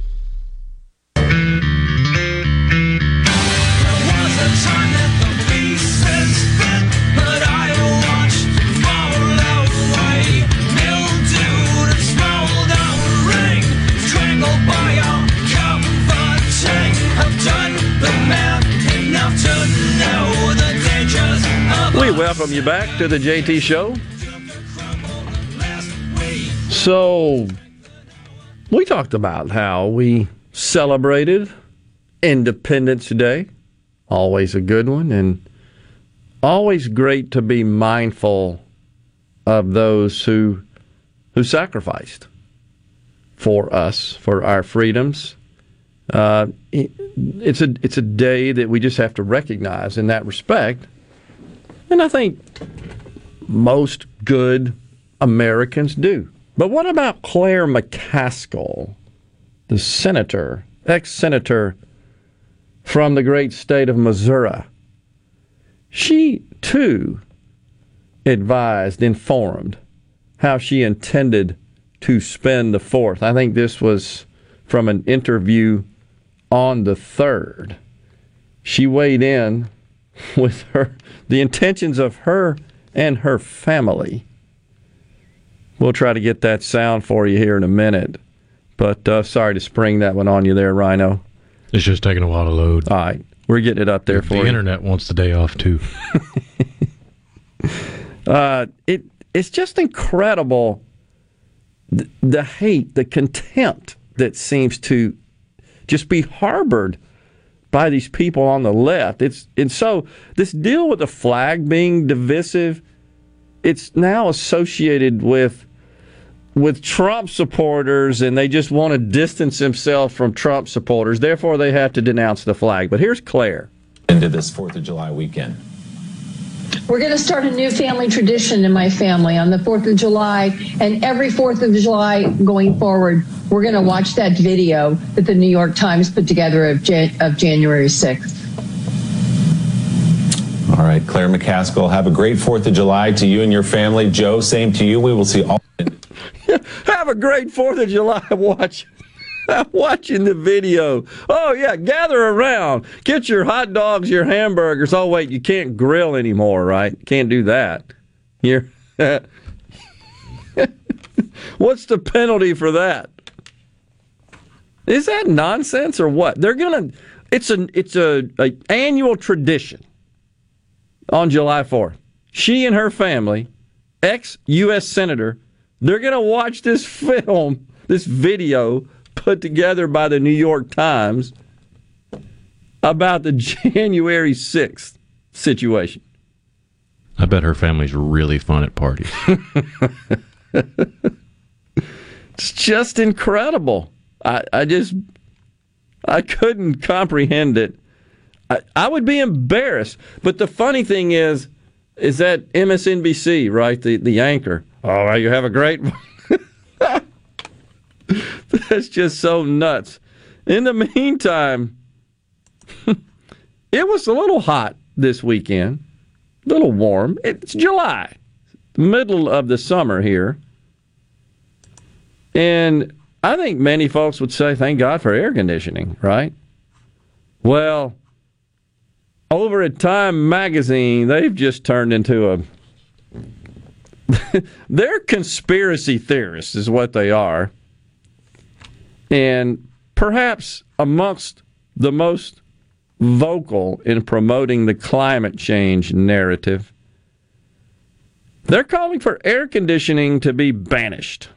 Welcome you back to the JT Show. So, we talked about how we celebrated Independence Day. Always a good one, and always great to be mindful of those who who sacrificed for us, for our freedoms. Uh, it's a it's a day that we just have to recognize in that respect, and I think most good Americans do. But what about Claire McCaskill, the senator, ex senator from the great state of Missouri? She, too, advised, informed how she intended to spend the fourth. I think this was from an interview on the third. She weighed in with her the intentions of her and her family We'll try to get that sound for you here in a minute. But uh, sorry to spring that one on you there, Rhino. It's just taking a while to load. All right. We're getting it up there the for you. The internet wants the day off, too. uh, it It's just incredible the, the hate, the contempt that seems to just be harbored by these people on the left. It's and so this deal with the flag being divisive – it's now associated with with Trump supporters and they just want to distance themselves from Trump supporters. Therefore, they have to denounce the flag. But here's Claire. Into this 4th of July weekend. We're going to start a new family tradition in my family on the 4th of July. And every 4th of July going forward, we're going to watch that video that the New York Times put together of, Jan- of January 6th. All right, Claire McCaskill, have a great 4th of July to you and your family. Joe, same to you. We will see all. have a great 4th of July. Watch. Watching the video. Oh, yeah, gather around. Get your hot dogs, your hamburgers. Oh, wait, you can't grill anymore, right? Can't do that. You're. What's the penalty for that? Is that nonsense or what? They're gonna. It's an it's a, a annual tradition on July 4th. She and her family, ex U.S. senator, they're gonna watch this film, this video put together by the New York Times about the January 6th situation. I bet her family's really fun at parties. it's just incredible. I, I just I couldn't comprehend it. I, I would be embarrassed. But the funny thing is, is that MSNBC, right? The the anchor. Oh, you have a great. That's just so nuts. In the meantime, it was a little hot this weekend, a little warm. It's July, middle of the summer here. And I think many folks would say, thank God for air conditioning, right? Well, over at Time Magazine, they've just turned into a. They're conspiracy theorists, is what they are. And perhaps amongst the most vocal in promoting the climate change narrative, they're calling for air conditioning to be banished.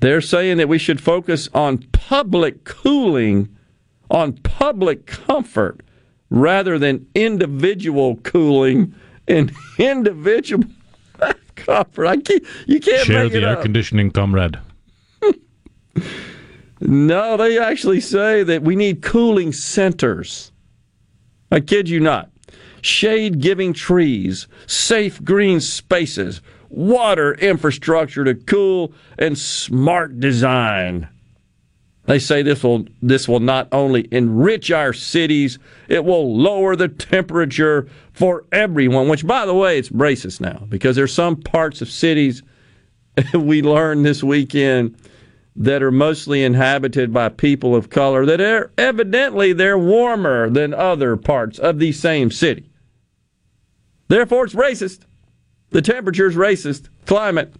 They're saying that we should focus on public cooling, on public comfort, rather than individual cooling and individual comfort. I can't, you can't Share the air up. conditioning, comrade. No, they actually say that we need cooling centers. I kid you not. Shade giving trees, safe green spaces, water infrastructure to cool, and smart design. They say this will this will not only enrich our cities, it will lower the temperature for everyone, which by the way, it's racist now because there's some parts of cities we learned this weekend that are mostly inhabited by people of color that are evidently they're warmer than other parts of the same city. Therefore, it's racist. The temperature is racist. Climate.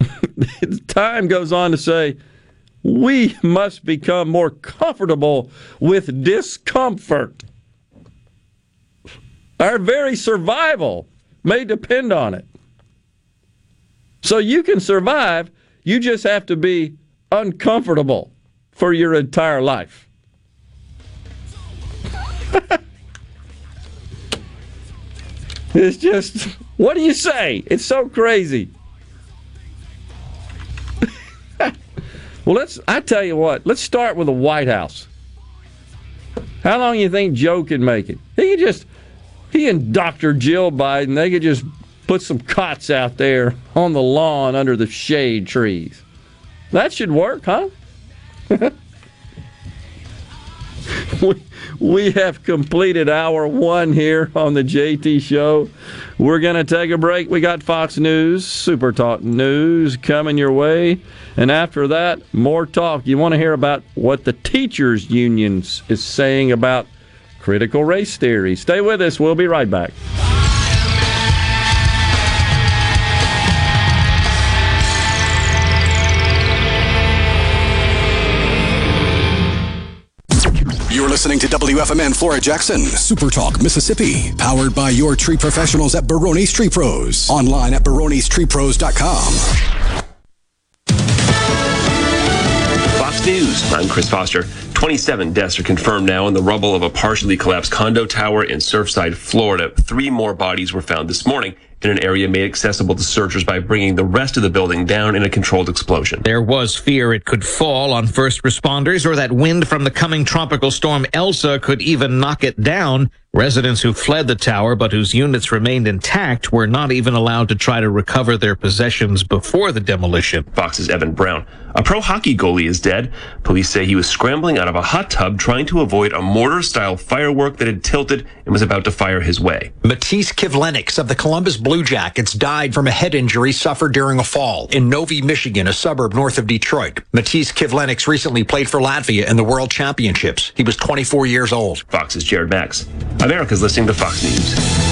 Time goes on to say we must become more comfortable with discomfort. Our very survival may depend on it. So you can survive, you just have to be uncomfortable for your entire life. it's just, what do you say? It's so crazy. well, let's, I tell you what, let's start with the White House. How long do you think Joe can make it? He could just, he and Dr. Jill Biden, they could just put some cots out there on the lawn under the shade trees. That should work, huh? we, we have completed hour one here on the JT Show. We're going to take a break. We got Fox News, Super Talk News coming your way. And after that, more talk. You want to hear about what the teachers' unions is saying about critical race theory. Stay with us. We'll be right back. Listening to WFMN Flora Jackson, Super Talk, Mississippi, powered by your tree professionals at Barone's Tree Pros. Online at baronestreepros.com. Fox News. I'm Chris Foster. 27 deaths are confirmed now in the rubble of a partially collapsed condo tower in Surfside, Florida. Three more bodies were found this morning in an area made accessible to searchers by bringing the rest of the building down in a controlled explosion. There was fear it could fall on first responders or that wind from the coming tropical storm Elsa could even knock it down. Residents who fled the tower but whose units remained intact were not even allowed to try to recover their possessions before the demolition. Fox's Evan Brown. A pro hockey goalie is dead. Police say he was scrambling out of a hot tub trying to avoid a mortar style firework that had tilted and was about to fire his way. Matiss Kivlenieks of the Columbus Blue Jackets died from a head injury suffered during a fall in Novi, Michigan, a suburb north of Detroit. Matiss Kivlenieks recently played for Latvia in the World Championships. He was 24 years old. Fox's Jared Max. America's listening to Fox News.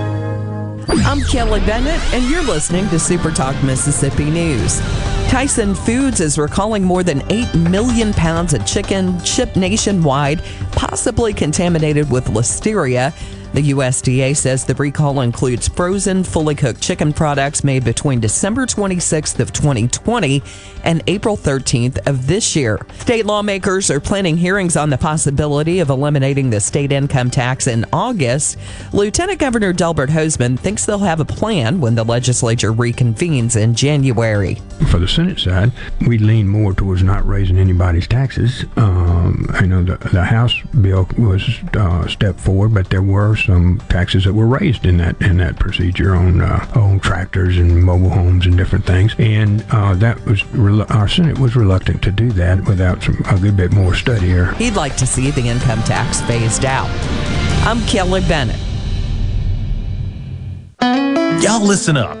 I'm Kelly Bennett, and you're listening to Super Talk Mississippi News. Tyson Foods is recalling more than 8 million pounds of chicken shipped nationwide, possibly contaminated with listeria. The USDA says the recall includes frozen, fully cooked chicken products made between December 26th of 2020 and April 13th of this year. State lawmakers are planning hearings on the possibility of eliminating the state income tax in August. Lieutenant Governor Delbert Hosemann thinks they'll have a plan when the legislature reconvenes in January. For the Senate side, we lean more towards not raising anybody's taxes. Um, I know the, the House bill was uh, step forward, but there were some taxes that were raised in that in that procedure on uh, on tractors and mobile homes and different things, and uh, that was our Senate was reluctant to do that without some a good bit more study here. He'd like to see the income tax phased out. I'm Kelly Bennett. Y'all listen up.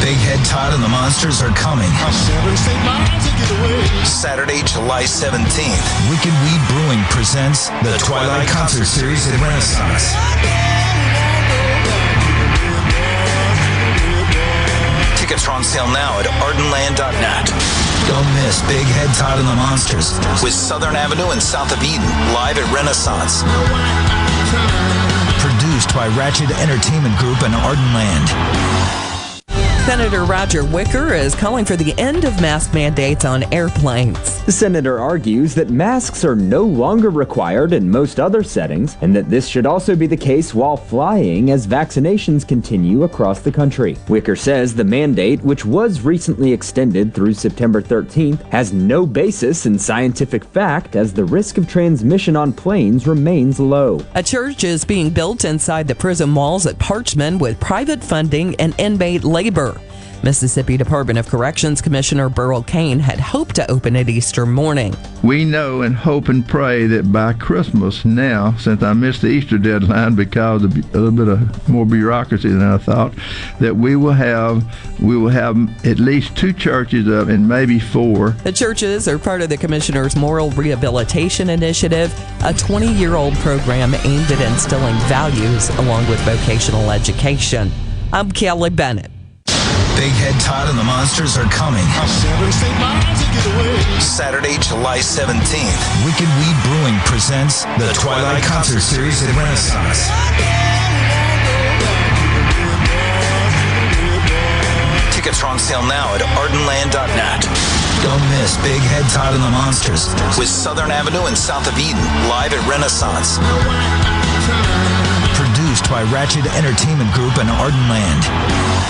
Big Head Todd and the Monsters are coming. Saturday, July 17th. Wicked Weed Brewing presents the Twilight Concert Series at Renaissance. Tickets are on sale now at ardenland.net. Don't miss Big Head Todd and the Monsters with Southern Avenue and South of Eden live at Renaissance. Produced by Ratchet Entertainment Group and Ardenland. Senator Roger Wicker is calling for the end of mask mandates on airplanes. The senator argues that masks are no longer required in most other settings and that this should also be the case while flying as vaccinations continue across the country. Wicker says the mandate, which was recently extended through September 13th, has no basis in scientific fact as the risk of transmission on planes remains low. A church is being built inside the prison walls at Parchman with private funding and inmate labor. Mississippi Department of Corrections Commissioner Burl Cain had hoped to open it Easter morning. We know and hope and pray that by Christmas now, since I missed the Easter deadline because of a little bit of more bureaucracy than I thought, that we will have we will have at least two churches up and maybe four. The churches are part of the commissioner's moral rehabilitation initiative, a 20-year-old program aimed at instilling values along with vocational education. I'm Kelly Bennett. Big Head Todd and the Monsters are coming. Saturday, July 17th. Wicked Weed Brewing presents the Twilight Concert Series at Renaissance. Tickets are on sale now at ardenland.net. Don't miss Big Head Todd and the Monsters with Southern Avenue and South of Eden live at Renaissance. Produced by Ratchet Entertainment Group and Ardenland.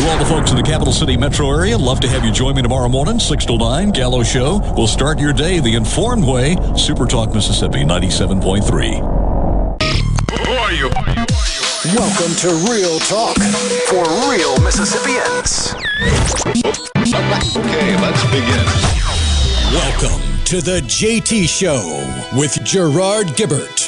To all the folks in the capital city metro area, love to have you join me tomorrow morning, 6 to 9, Gallo Show. We'll start your day the informed way. Super Talk Mississippi 97.3. Who are you? Welcome to Real Talk for real Mississippians. Okay, let's begin. Welcome to the JT Show with Gerard Gibert.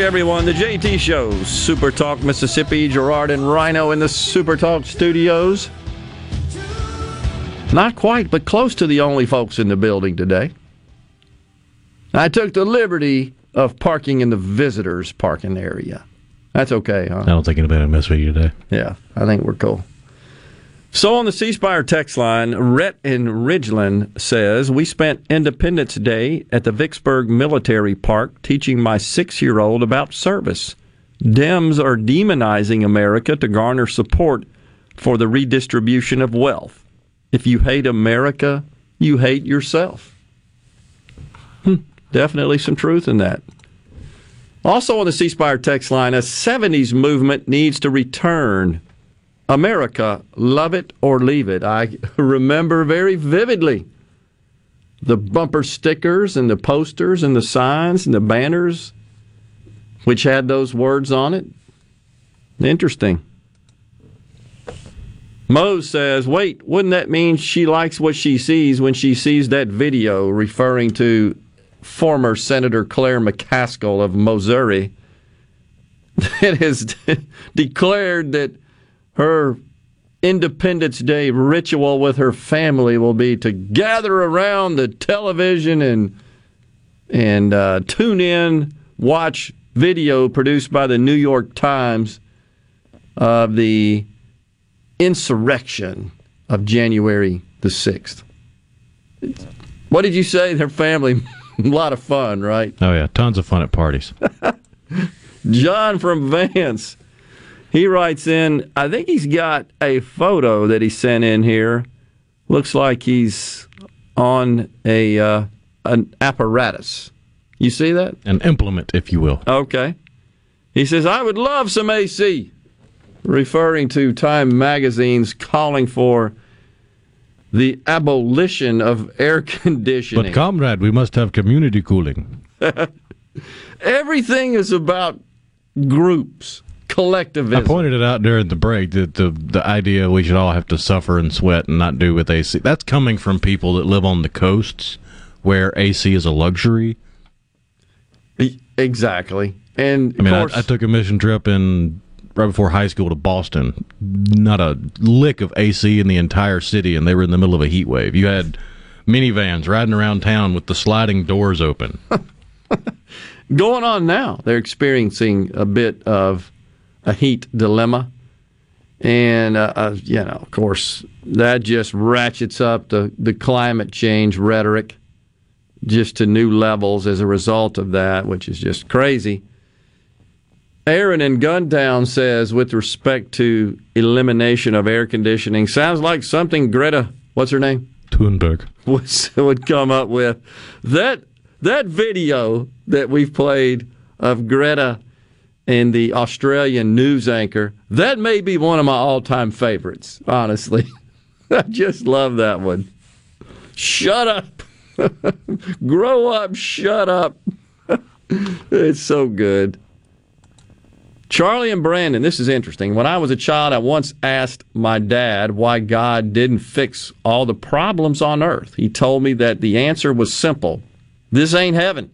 Everyone. The JT Show, Super Talk Mississippi. Gerard and Rhino in the Super Talk studios. Not quite, but close to the only folks in the building today. I took the liberty of parking in the visitors' parking area. That's okay, huh? I don't think anybody will mess with you today. Yeah, I think we're cool. So on the C Spire text line, Rhett in Ridgeland says, We spent Independence Day at the Vicksburg Military Park teaching my six year old about service. Dems are demonizing America to garner support for the redistribution of wealth. If you hate America, you hate yourself. Hmm, definitely some truth in that. Also on the C Spire text line, a 70s movement needs to return. America, love it or leave it. I remember very vividly the bumper stickers and the posters and the signs and the banners which had those words on it. Interesting. Mose says, wait, wouldn't that mean she likes what she sees when she sees that video referring to former Senator Claire McCaskill of Missouri that has declared that her Independence Day ritual with her family will be to gather around the television and and uh, tune in, watch video produced by the New York Times of the insurrection of January the sixth. What did you say? Their family, a lot of fun, right? Oh yeah, tons of fun at parties. John from Vance. He writes in, I think he's got a photo that he sent in here. Looks like he's on a uh, an apparatus. You see that? An implement, if you will. Okay. He says, I would love some AC, referring to Time magazine's calling for the abolition of air conditioning. But comrade, we must have community cooling. Everything is about groups collectivism. I pointed it out during the break that the the idea we should all have to suffer and sweat and not do with AC. That's coming from people that live on the coasts where AC is a luxury. Exactly. And I mean, course, I, I took a mission trip in right before high school to Boston. Not a lick of AC in the entire city, and they were in the middle of a heat wave. You had minivans riding around town with the sliding doors open. going on now. They're experiencing a bit of a heat dilemma. And, uh, uh, you know, of course, that just ratchets up the, the climate change rhetoric just to new levels as a result of that, which is just crazy. Aaron in Guntown says, with respect to elimination of air conditioning, sounds like something Greta, what's her name? Thunberg would, would come up with. That that video that we've played of Greta and the Australian news anchor, that may be one of my all time favorites, honestly. I just love that one. Shut up. Grow up, shut up. it's so good. Charlie and Brandon, this is interesting. When I was a child, I once asked my dad why God didn't fix all the problems on earth. He told me that the answer was simple this ain't heaven.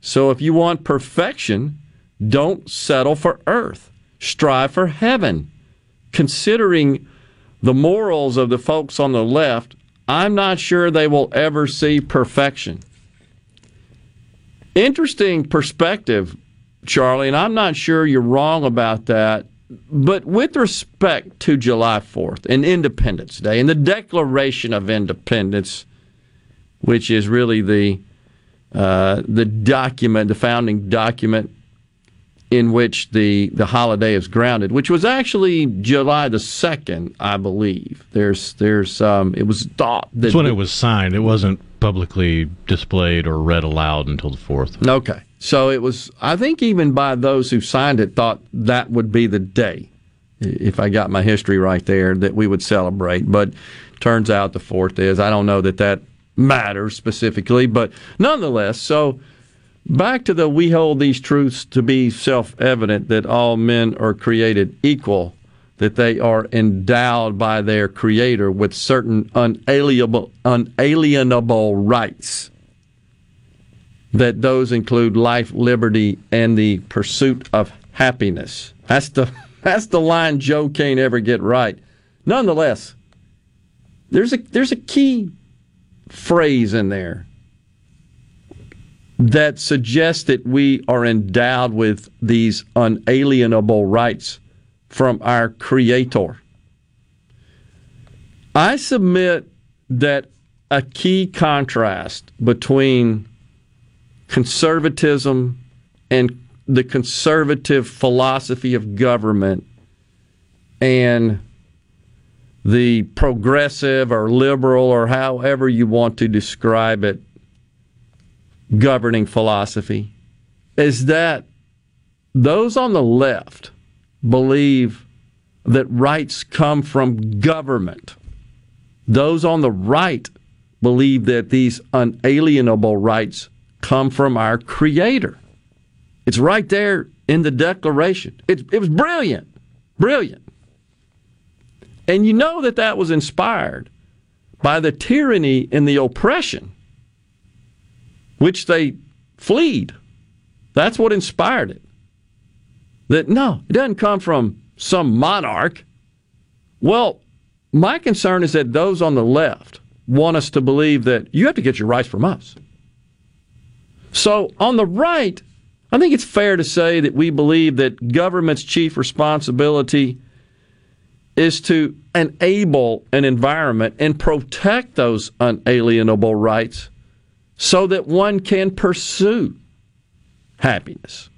So if you want perfection, don't settle for earth. Strive for heaven. Considering the morals of the folks on the left, I'm not sure they will ever see perfection. Interesting perspective, Charlie, and I'm not sure you're wrong about that. But with respect to July 4th and Independence Day and the Declaration of Independence, which is really the uh, the document, the founding document in which the, the holiday is grounded, which was actually July the second, I believe. There's there's um, it was thought that That's when it was signed. It wasn't publicly displayed or read aloud until the fourth. Okay, so it was. I think even by those who signed it thought that would be the day, if I got my history right there, that we would celebrate. But turns out the fourth is. I don't know that that matters specifically, but nonetheless, so back to the we hold these truths to be self evident that all men are created equal, that they are endowed by their creator with certain unalienable, unalienable rights. That those include life, liberty, and the pursuit of happiness. That's the that's the line Joe can't ever get right. Nonetheless, there's a there's a key phrase in there that suggests that we are endowed with these unalienable rights from our Creator. I submit that a key contrast between conservatism and the conservative philosophy of government and the progressive or liberal or however you want to describe it governing philosophy is that those on the left believe that rights come from government. Those on the right believe that these unalienable rights come from our Creator. It's right there in the Declaration. It, it was brilliant. Brilliant. And you know that that was inspired by the tyranny and the oppression which they fleed. That's what inspired it. That no, it doesn't come from some monarch. Well, my concern is that those on the left want us to believe that you have to get your rights from us. So on the right, I think it's fair to say that we believe that government's chief responsibility is to enable an environment and protect those unalienable rights so that one can pursue happiness.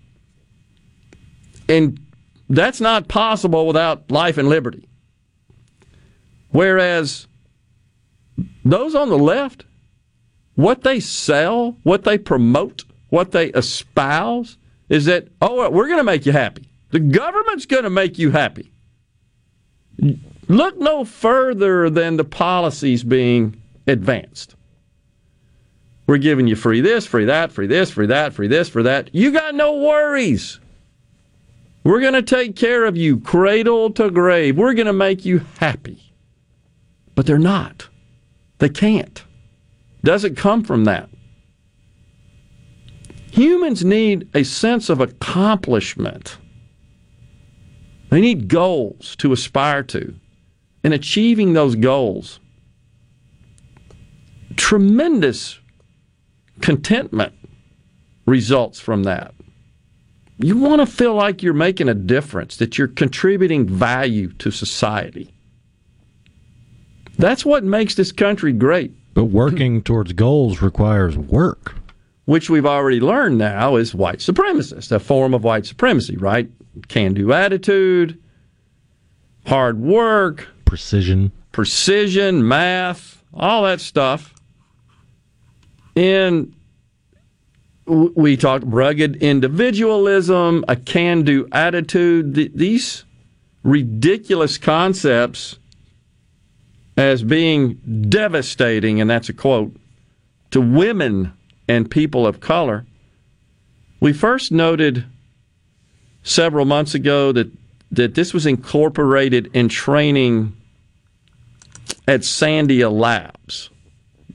And that's not possible without life and liberty. Whereas those on the left, what they sell, what they promote, what they espouse is that, oh, we're going to make you happy. The government's going to make you happy. Look no further than the policies being advanced. We're giving you free this, free that, free this, free that, free this, for that. You got no worries. We're going to take care of you cradle to grave. We're going to make you happy. But they're not. They can't. Doesn't come from that. Humans need a sense of accomplishment. They need goals to aspire to. And achieving those goals, tremendous contentment results from that. You want to feel like you're making a difference, that you're contributing value to society. That's what makes this country great. But working towards goals requires work. Which we've already learned now is white supremacist, a form of white supremacy, right? Can do attitude, hard work, precision, precision, math, all that stuff. And we talked rugged individualism, a can do attitude. These ridiculous concepts as being devastating, and that's a quote, to women and people of color. We first noted several months ago that, that this was incorporated in training at Sandia Labs.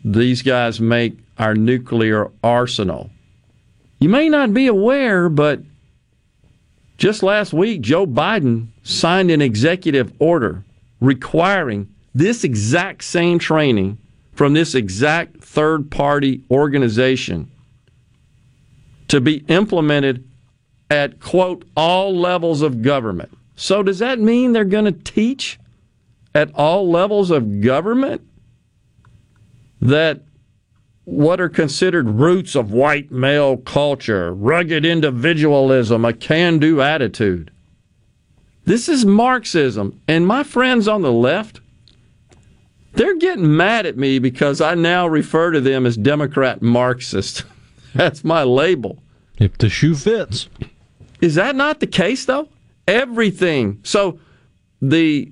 These guys make our nuclear arsenal. You may not be aware, but just last week, Joe Biden signed an executive order requiring this exact same training from this exact third party organization to be implemented at, quote, all levels of government. So, does that mean they're going to teach at all levels of government that what are considered roots of white male culture, rugged individualism, a can do attitude. This is Marxism. And my friends on the left, they're getting mad at me because I now refer to them as Democrat Marxist. That's my label. If the shoe fits. Is that not the case, though? Everything. So the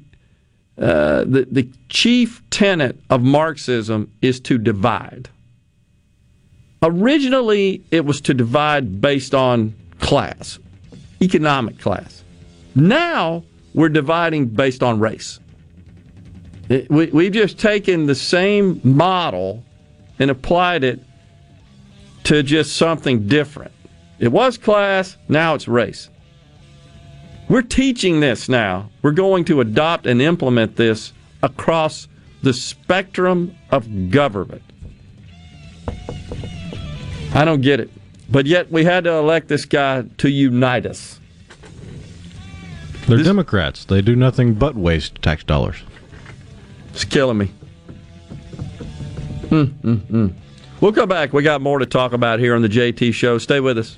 uh, the, the chief tenet of Marxism is to divide. Originally, it was to divide based on class, economic class. Now, we're dividing based on race. It, we, we've just taken the same model and applied it to just something different. It was class, now it's race. We're teaching this now. We're going to adopt and implement this across the spectrum of government. I don't get it. But yet we had to elect this guy to unite us. They're this, Democrats. They do nothing but waste tax dollars. It's killing me. Mm, mm, mm. We'll come back. We got more to talk about here on the JT Show. Stay with us.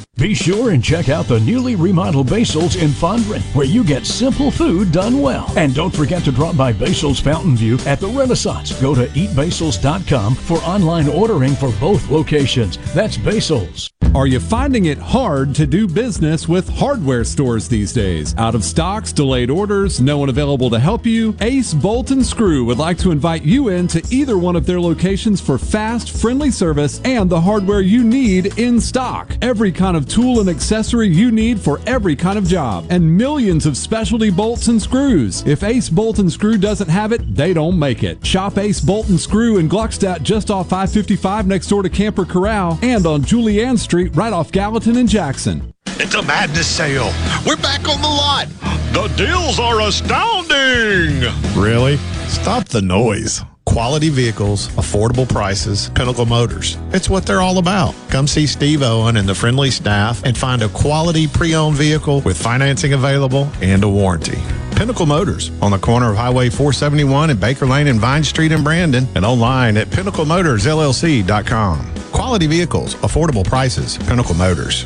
Be sure and check out the newly remodeled Basil's in Fondren, where you get simple food done well. And don't forget to drop by Basil's Fountain View at the Renaissance. Go to eatbasils.com for online ordering for both locations. That's Basil's. Are you finding it hard to do business with hardware stores these days? Out of stocks, delayed orders, no one available to help you? Ace Bolt and Screw would like to invite you in to either one of their locations for fast, friendly service and the hardware you need in stock. Every kind of tool and accessory you need for every kind of job, and millions of specialty bolts and screws. If Ace Bolt and Screw doesn't have it, they don't make it. Shop Ace Bolt and Screw in Gluckstadt just off 555 next door to Camper Corral and on Julienne Street right off Gallatin and Jackson. It's a madness sale. We're back on the lot. The deals are astounding. Really? Stop the noise. Quality vehicles, affordable prices, Pinnacle Motors. It's what they're all about. Come see Steve Owen and the friendly staff and find a quality pre owned vehicle with financing available and a warranty. Pinnacle Motors on the corner of Highway 471 and Baker Lane and Vine Street in Brandon and online at pinnaclemotorsllc.com. Quality vehicles, affordable prices, Pinnacle Motors.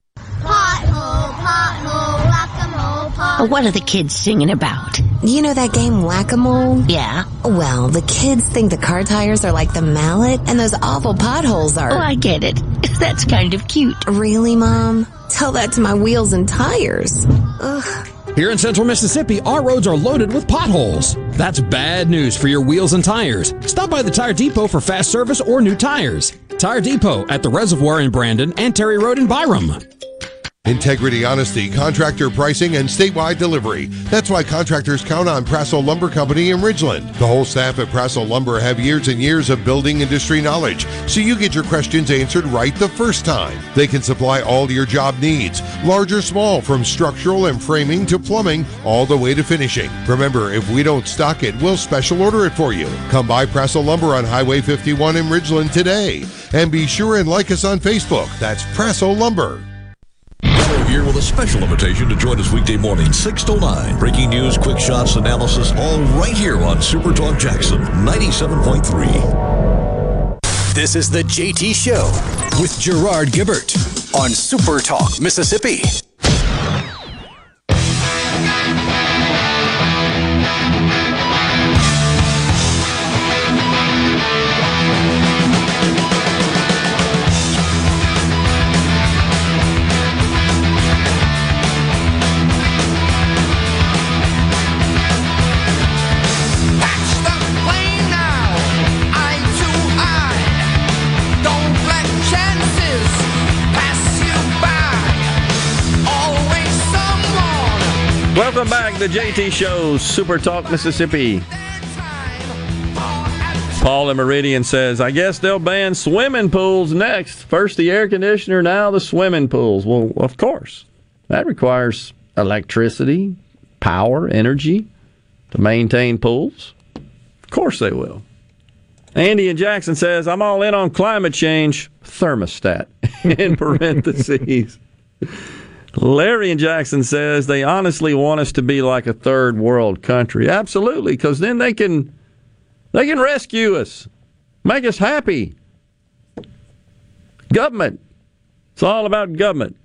What are the kids singing about? You know that game Whack-A-Mole? Yeah. Well, the kids think the car tires are like the mallet and those awful potholes are. Oh, I get it. That's kind of cute. Really, Mom? Tell that to my wheels and tires. Ugh. Here in central Mississippi, our roads are loaded with potholes. That's bad news for your wheels and tires. Stop by the Tire Depot for fast service or new tires. Tire Depot at the Reservoir in Brandon and Terry Road in Byram. Integrity, honesty, contractor pricing, and statewide delivery. That's why contractors count on Prassel Lumber Company in Ridgeland. The whole staff at Prassel Lumber have years and years of building industry knowledge, so you get your questions answered right the first time. They can supply all your job needs, large or small, from structural and framing to plumbing, all the way to finishing. Remember, if we don't stock it, we'll special order it for you. Come by Prassel Lumber on Highway 51 in Ridgeland today. And be sure and like us on Facebook. That's Prassel Lumber here with a special invitation to join us weekday morning, 6 to 9. Breaking news, quick shots, analysis, all right here on Super Talk Jackson 97.3. This is the JT Show with Gerard Gibert on Super Talk, Mississippi. Welcome back to JT Show, Super Talk Mississippi. Paul in Meridian says, I guess they'll ban swimming pools next. First the air conditioner, now the swimming pools. Well, of course. That requires electricity, power, energy to maintain pools. Of course they will. Andy in Jackson says, I'm all in on climate change, thermostat, in parentheses. Larry and Jackson says they honestly want us to be like a third world country. Absolutely, because then they can they can rescue us, make us happy. Government. It's all about government.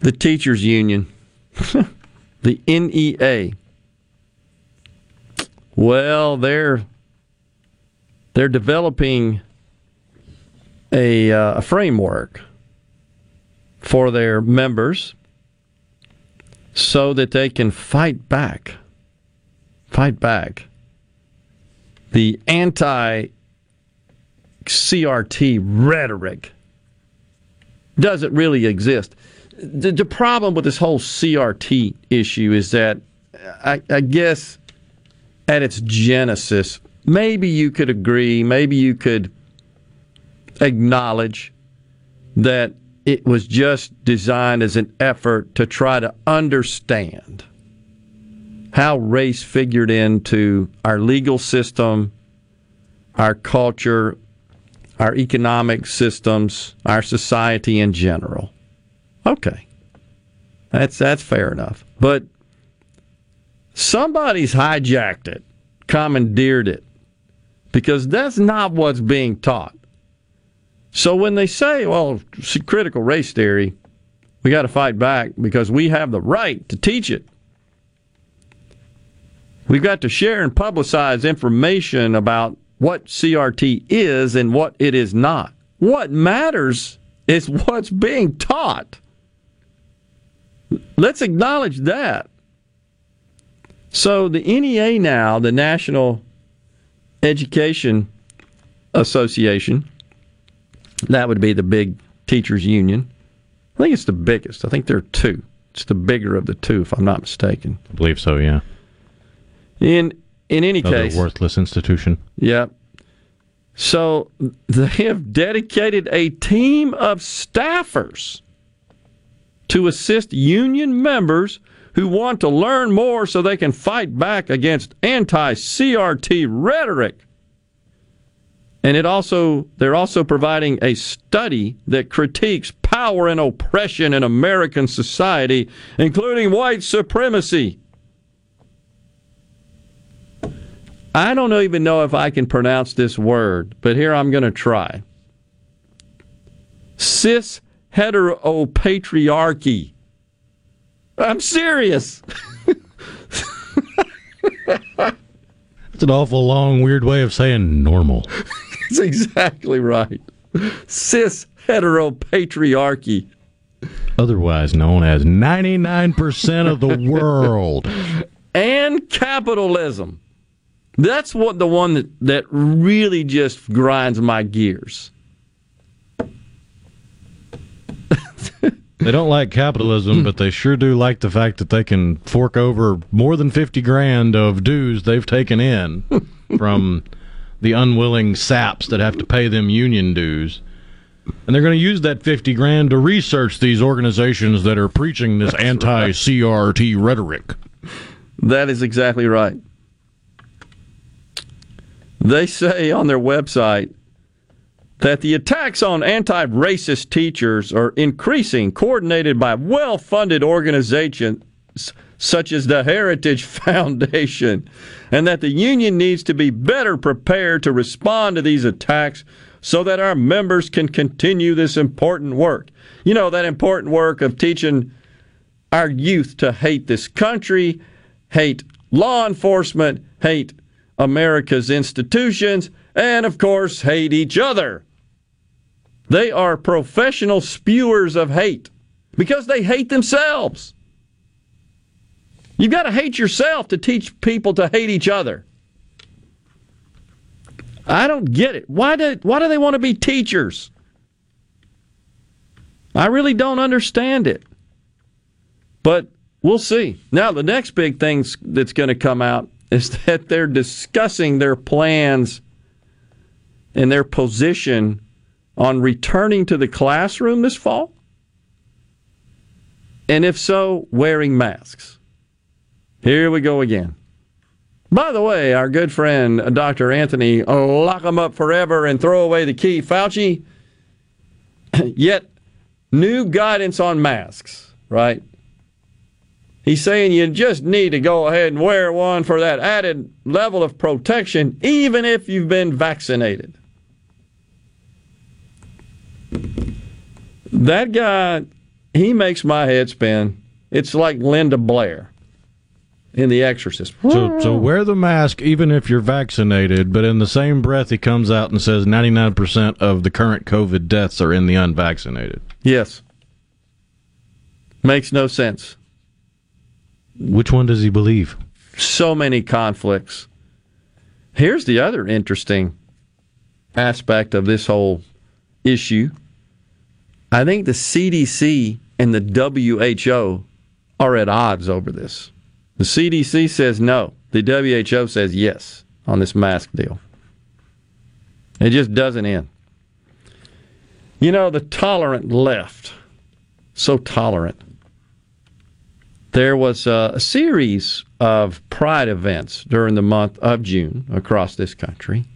The teachers union. the NEA. Well, they're they're developing a, uh, a framework for their members so that they can fight back, fight back the anti CRT rhetoric doesn't really exist. The, the, problem with this whole CRT issue is that I, I guess at its genesis, maybe you could agree, maybe you could acknowledge that it was just designed as an effort to try to understand how race figured into our legal system, our culture, our economic systems, our society in general. Okay. That's that's fair enough. But somebody's hijacked it, commandeered it, because that's not what's being taught. So when they say, well, critical race theory, we got to fight back because we have the right to teach it. We've got to share and publicize information about what CRT is and what it is not. What matters is what's being taught. Let's acknowledge that. So the NEA now, the National Education Association, that would be the big teachers union. I think it's the biggest. I think there are two. It's the bigger of the two, if I'm not mistaken. I believe so. Yeah. In in any Another case, worthless institution. Yep. So they have dedicated a team of staffers to assist union members who want to learn more so they can fight back against anti CRT rhetoric. And it also they're also providing a study that critiques power and oppression in American society, including white supremacy. I don't even know if I can pronounce this word, but here I'm going to try. Cis heteropatriarchy. I'm serious. It's an awful long, weird way of saying normal. That's exactly right. Cis heteropatriarchy. Otherwise known as 99% of the world. And capitalism. That's what the one that, that really just grinds my gears. They don't like capitalism, but they sure do like the fact that they can fork over more than 50 grand of dues they've taken in from the unwilling saps that have to pay them union dues. And they're going to use that 50 grand to research these organizations that are preaching this anti CRT rhetoric. That is exactly right. They say on their website that the attacks on anti racist teachers are increasing, coordinated by well funded organizations such as the Heritage Foundation, and that the union needs to be better prepared to respond to these attacks so that our members can continue this important work. You know, that important work of teaching our youth to hate this country, hate law enforcement, hate America's institutions, and of course, hate each other. They are professional spewers of hate because they hate themselves. You've got to hate yourself to teach people to hate each other. I don't get it. Why do, why do they want to be teachers? I really don't understand it. But we'll see. Now, the next big thing that's going to come out is that they're discussing their plans and their position on returning to the classroom this fall. And if so, wearing masks. Here we go again. By the way, our good friend Dr. Anthony, lock him up forever and throw away the key, Fauci, yet new guidance on masks, right? He's saying you just need to go ahead and wear one for that added level of protection, even if you've been vaccinated. That guy, he makes my head spin. It's like Linda Blair in The Exorcist. So, so wear the mask even if you're vaccinated, but in the same breath, he comes out and says 99% of the current COVID deaths are in the unvaccinated. Yes. Makes no sense. Which one does he believe? So many conflicts. Here's the other interesting aspect of this whole issue. I think the CDC and the WHO are at odds over this. The CDC says no. The WHO says yes on this mask deal. It just doesn't end. You know, the tolerant left, so tolerant. There was a, series of pride events during the month of June across this country.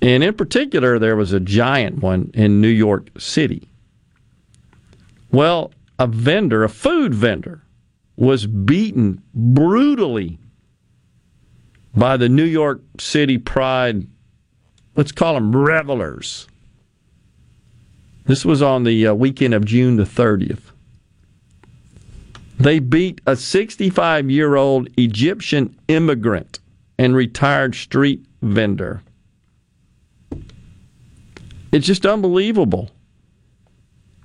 And in particular, there was a giant one in New York City. Well, a vendor, a food vendor, was beaten brutally by the New York City Pride, let's call them revelers. This was on the uh, weekend of June the 30th. They beat a 65 year old Egyptian immigrant and retired street vendor. It's just unbelievable.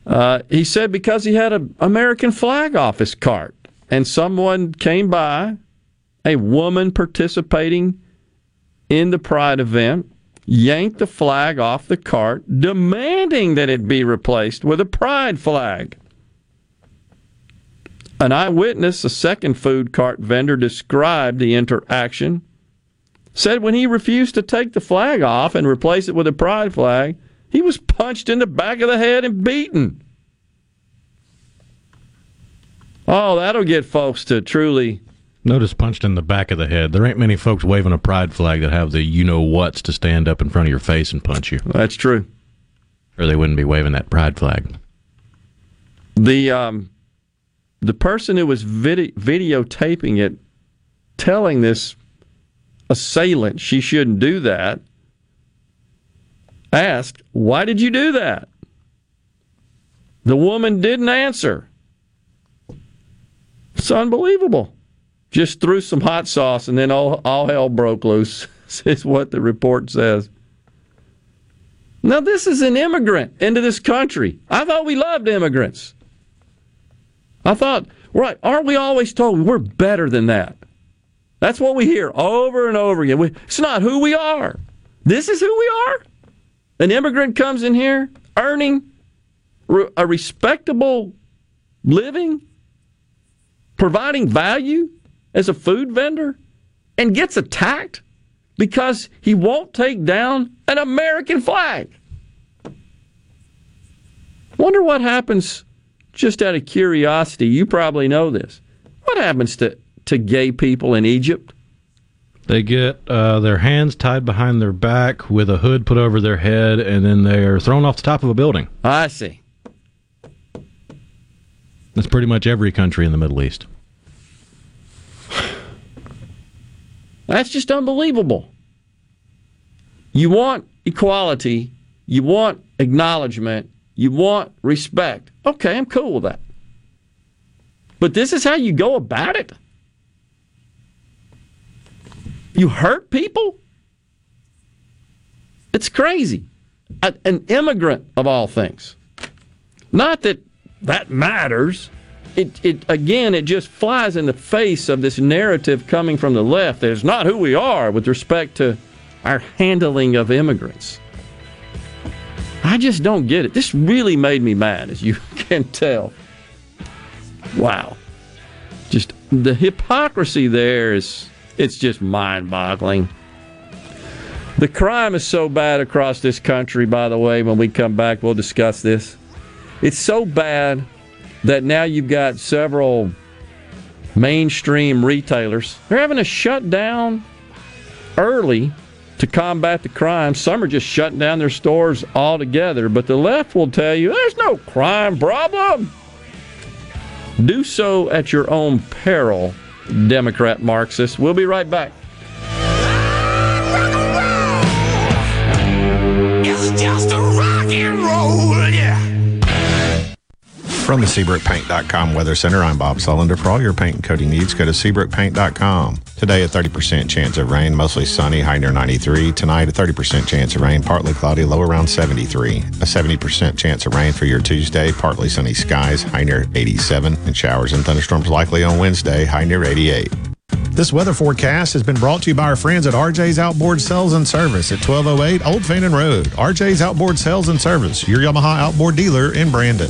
Uh, he said because he had an American flag off his cart and someone came by, a woman participating in the Pride event, yanked the flag off the cart, demanding that it be replaced with a Pride flag. An eyewitness, a second food cart vendor, described the interaction. Said when he refused to take the flag off and replace it with a pride flag, he was punched in the back of the head and beaten. Oh, that'll get folks to truly. Notice punched in the back of the head. There ain't many folks waving a pride flag that have the you know what's to stand up in front of your face and punch you. That's true. Or they wouldn't be waving that pride flag. The um, the person who was vid- videotaping it, telling this assailant she shouldn't do that, asked, "Why did you do that?" The woman didn't answer. It's unbelievable. Just threw some hot sauce and then all, all hell broke loose, is what the report says. Now, this is an immigrant into this country. I thought we loved immigrants. I thought, right, aren't we always told we're better than that? That's what we hear over and over again. We, it's not who we are. This is who we are. An immigrant comes in here earning a respectable living providing value as a food vendor and gets attacked because he won't take down an American flag. Wonder what happens, just out of curiosity, you probably know this. What happens to, to gay people in Egypt? They get uh, their hands tied behind their back with a hood put over their head, and then they're thrown off the top of a building. I see. That's pretty much every country in the Middle East. That's just unbelievable. You want equality, you want acknowledgement, you want respect. Okay, I'm cool with that. But this is how you go about it? You hurt people? It's crazy. An immigrant of all things. Not that that matters. It, it again, it just flies in the face of this narrative coming from the left. That it's not who we are with respect to our handling of immigrants. I just don't get it. This really made me mad, as you can tell. Wow. just the hypocrisy there is it's just mind-boggling. The crime is so bad across this country, by the way, when we come back, we'll discuss this. It's so bad that now you've got several mainstream retailers. They're having to shut down early to combat the crime. Some are just shutting down their stores altogether, but the left will tell you there's no crime problem. Do so at your own peril, Democrat Marxist. We'll be right back. From the SeabrookPaint.com Weather Center, I'm Bob Sullender. For all your paint and coating needs, go to SeabrookPaint.com. Today, a 30% chance of rain, mostly sunny, high near 93. Tonight, a 30% chance of rain, partly cloudy, low around 73. A 70% chance of rain for your Tuesday, partly sunny skies, high near 87. And showers and thunderstorms likely on Wednesday, high near 88. This weather forecast has been brought to you by our friends at RJ's Outboard Sales and Service at 1208 Old Fannin Road. RJ's Outboard Sales and Service, your Yamaha outboard dealer in Brandon.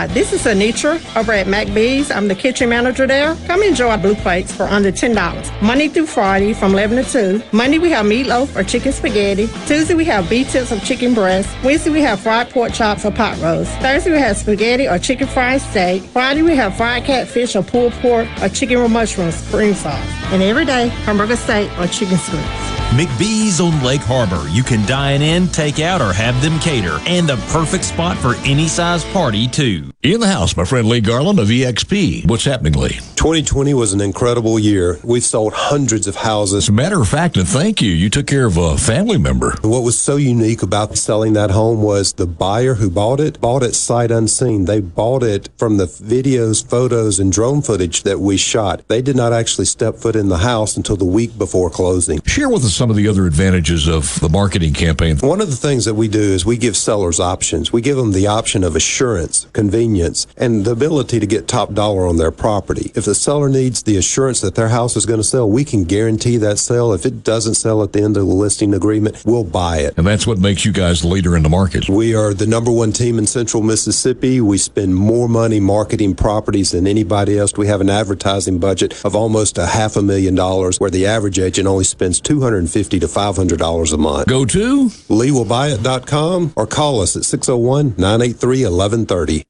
Hi, this is Anitra over at McBee's. I'm the kitchen manager there. Come enjoy our blue plates for under $10. Monday through Friday from 11 to 2. Monday we have meatloaf or chicken spaghetti. Tuesday we have beef tips of chicken breast. Wednesday we have fried pork chops or pot roast. Thursday we have spaghetti or chicken fried steak. Friday we have fried catfish or pulled pork or chicken with mushrooms spring sauce. And every day hamburger steak or chicken strips. McBee's on Lake Harbor. You can dine in, take out, or have them cater. And the perfect spot for any size party, too. In the house, my friend Lee Garland of EXP. What's happening, Lee? 2020 was an incredible year. We've sold hundreds of houses. As a matter of fact, and thank you, you took care of a family member. What was so unique about selling that home was the buyer who bought it bought it sight unseen. They bought it from the videos, photos, and drone footage that we shot. They did not actually step foot in the house until the week before closing. Share with us some of the other advantages of the marketing campaign. One of the things that we do is we give sellers options. We give them the option of assurance, convenience, and the ability to get top dollar on their property. If the seller needs the assurance that their house is going to sell, we can guarantee that sale. If it doesn't sell at the end of the listing agreement, we'll buy it. And that's what makes you guys leader in the market. We are the number one team in central Mississippi. We spend more money marketing properties than anybody else. We have an advertising budget of almost a half a million dollars, where the average agent only spends 250 to $500 a month. Go to LeeWillBuyIt.com or call us at 601 983 1130.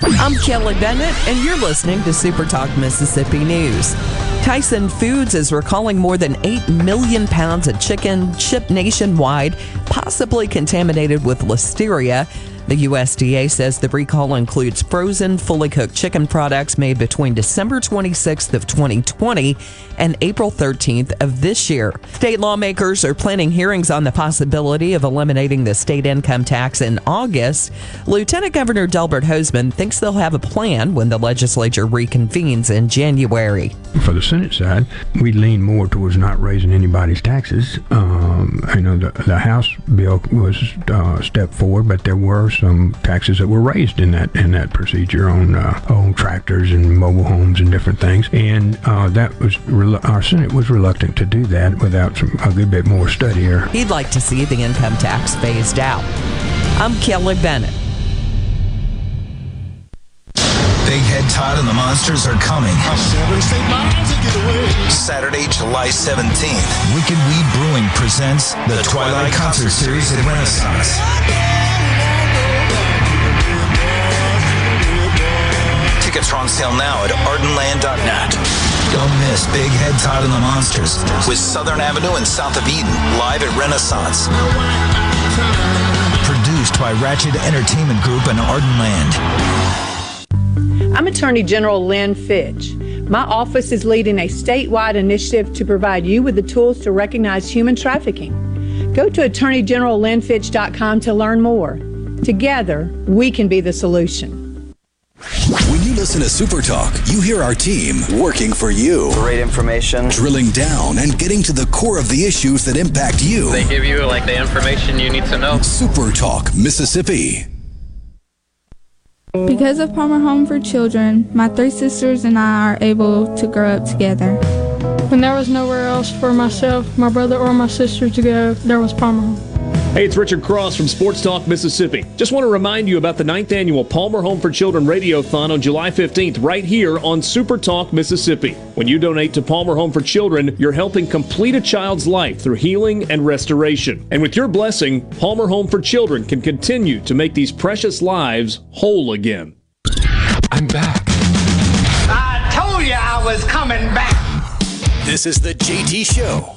I'm Kelly Bennett, and you're listening to Super Talk Mississippi News. Tyson Foods is recalling more than 8 million pounds of chicken shipped nationwide, possibly contaminated with listeria. The USDA says the recall includes frozen, fully cooked chicken products made between December 26th of 2020 and April 13th of this year. State lawmakers are planning hearings on the possibility of eliminating the state income tax in August. Lieutenant Governor Delbert Hosemann thinks they'll have a plan when the legislature reconvenes in January. For the Senate side, we lean more towards not raising anybody's taxes. Um, I know the, the House bill was uh, forward, but there were some taxes that were raised in that in that procedure on uh, on tractors and mobile homes and different things, and uh, that was rel- our Senate was reluctant to do that without some a good bit more study here. He'd like to see the income tax phased out. I'm Kelly Bennett. Big Head Todd and the Monsters are coming. Saturday, July 17th. Wicked Weed Brewing presents the Twilight Concert Series at Renaissance. Tickets are on sale now at ardenland.net. Don't miss Big Head Todd and the Monsters with Southern Avenue and South of Eden live at Renaissance. Produced by Ratchet Entertainment Group and Ardenland. I'm Attorney General Lynn Fitch. My office is leading a statewide initiative to provide you with the tools to recognize human trafficking. Go to AttorneyGeneralLynnFitch.com to learn more. Together, we can be the solution. When you listen to Super Talk, you hear our team working for you. Great information. Drilling down and getting to the core of the issues that impact you. They give you like the information you need to know. Super Talk, Mississippi. Because of Palmer Home for Children, my three sisters and I are able to grow up together. When there was nowhere else for myself, my brother, or my sister to go, there was Palmer Home. Hey, it's Richard Cross from Sports Talk Mississippi. Just want to remind you about the ninth annual Palmer Home for Children Radiothon on July 15th, right here on Super Talk Mississippi. When you donate to Palmer Home for Children, you're helping complete a child's life through healing and restoration. And with your blessing, Palmer Home for Children can continue to make these precious lives whole again. I'm back. I told you I was coming back. This is the JT Show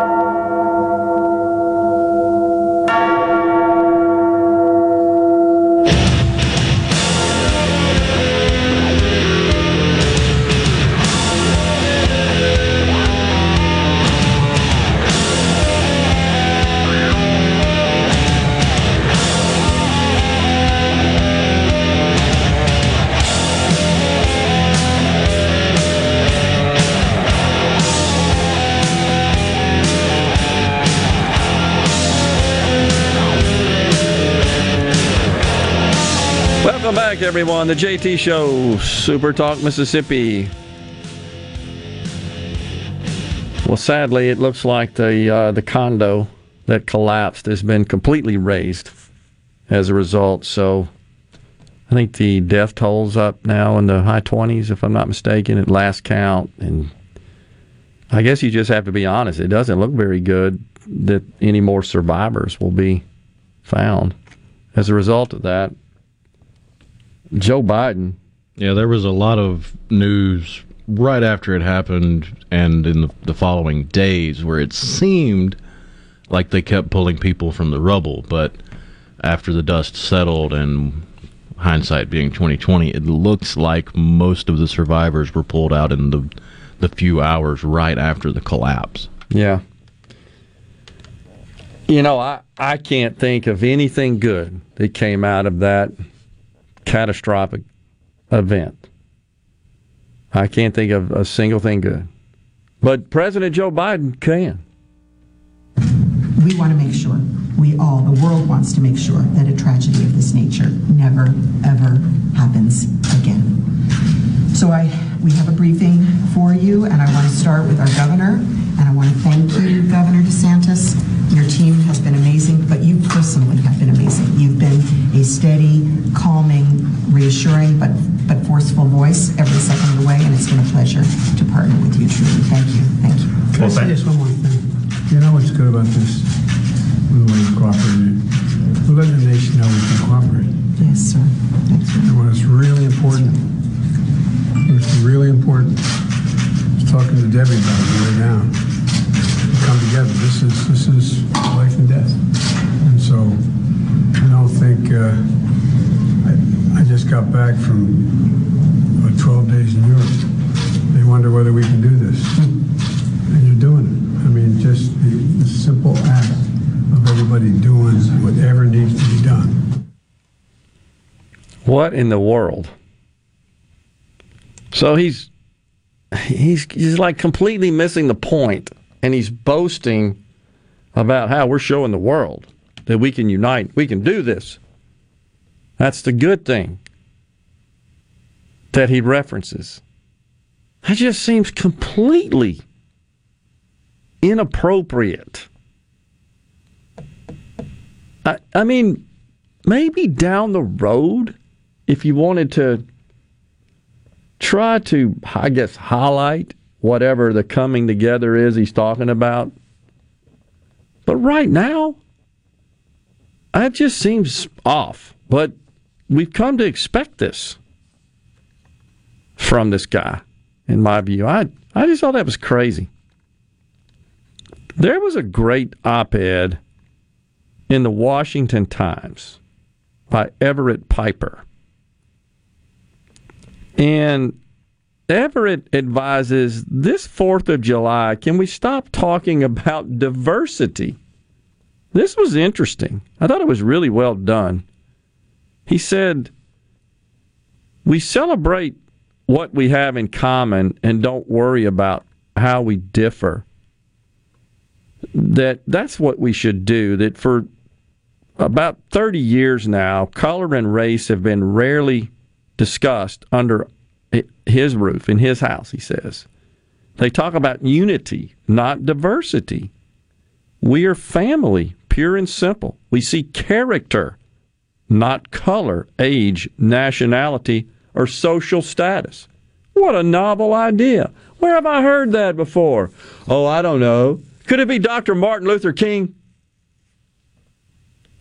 Welcome back, everyone. The JT Show, Super Talk, Mississippi. Well, sadly, it looks like the uh, the condo that collapsed has been completely razed as a result. So, I think the death tolls up now in the high twenties, if I'm not mistaken, at last count. And I guess you just have to be honest; it doesn't look very good that any more survivors will be found as a result of that. Joe Biden. Yeah, there was a lot of news right after it happened and in the, the following days where it seemed like they kept pulling people from the rubble, but after the dust settled and hindsight being 2020, it looks like most of the survivors were pulled out in the the few hours right after the collapse. Yeah. You know, I, I can't think of anything good that came out of that catastrophic event. I can't think of a single thing good. But President Joe Biden can. We want to make sure, we all, the world wants to make sure that a tragedy of this nature never, ever happens again. So I, we have a briefing for you, and I want to start with our governor, and I want to thank you, Governor DeSantis. Your team has been amazing, but you personally have been amazing. You've been a steady, calming, reassuring, but but forceful voice every second of the way, and it's been a pleasure to partner with you. Truly, thank you, thank you. Can I say just one more thing? You know what's good about this? The way you cooperated. We're letting the nation know we can cooperate. Yes, sir. And when it's really important, when it's really important, I was talking to Debbie about it way. We come together. This is this is life and death. And so I don't think uh, I, I just got back from what, 12 days in Europe. They wonder whether we can do this. And you're doing it. I mean, just the, the simple act of everybody doing whatever needs to be done. What in the world? So he's he's he's like completely missing the point, and he's boasting about how we're showing the world that we can unite, we can do this. That's the good thing that he references. That just seems completely inappropriate. I, I mean, maybe down the road, if you wanted to try to, I guess, highlight whatever the coming together is he's talking about. But right now, That just seems off. But we've come to expect this from this guy, in my view. I, I just thought that was crazy. There was a great op ed in the Washington Times by Everett Piper. And Everett advises this 4th of July, can we stop talking about diversity? This was interesting. I thought it was really well done. He said, We celebrate what we have in common and don't worry about how we differ. That that's what we should do. That for about 30 years now, color and race have been rarely discussed under his roof, in his house, he says. They talk about unity, not diversity. We are family, pure and simple. We see character, not color, age, nationality, or social status. What a novel idea. Where have I heard that before? Oh, I don't know. Could it be Dr. Martin Luther King?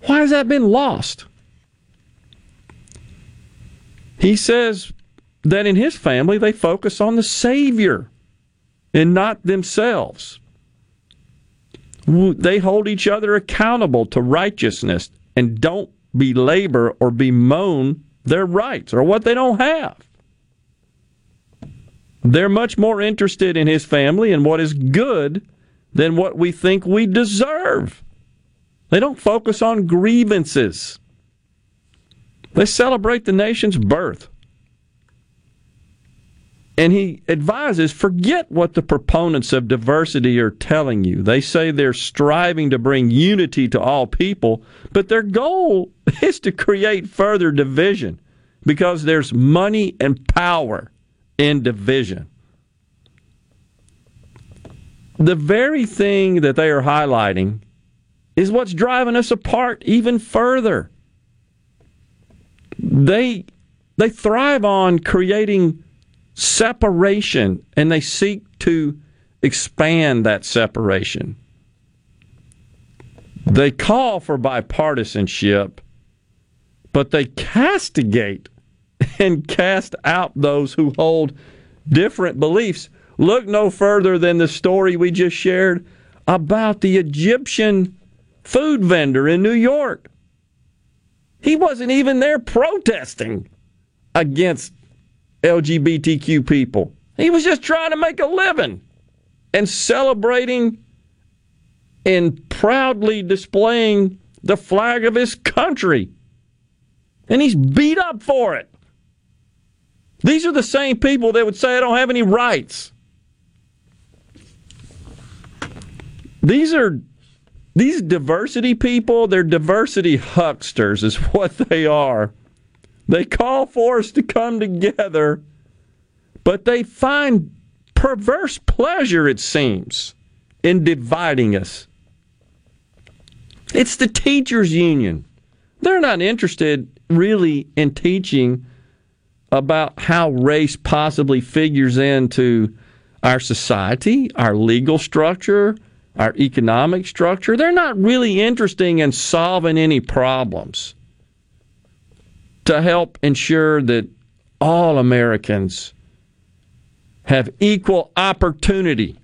Why has that been lost? He says that in his family they focus on the Savior and not themselves. They hold each other accountable to righteousness and don't belabor or bemoan their rights or what they don't have. They're much more interested in his family and what is good than what we think we deserve. They don't focus on grievances. They celebrate the nation's birth. And he advises forget what the proponents of diversity are telling you. They say they're striving to bring unity to all people, but their goal is to create further division because there's money and power in division. The very thing that they are highlighting is what's driving us apart even further. They they thrive on creating separation and they seek to expand that separation. They call for bipartisanship, but they castigate and cast out those who hold different beliefs. Look no further than the story we just shared about the Egyptian food vendor in New York. He wasn't even there protesting against LGBTQ people. He was just trying to make a living and celebrating and proudly displaying the flag of his country. And he's beat up for it. These are the same people that would say, I don't have any rights. These are these diversity people, they're diversity hucksters, is what they are. They call for us to come together, but they find perverse pleasure, it seems, in dividing us. It's the teachers' union. They're not interested really in teaching about how race possibly figures into our society, our legal structure, our economic structure. They're not really interested in solving any problems to help ensure that all Americans have equal opportunity.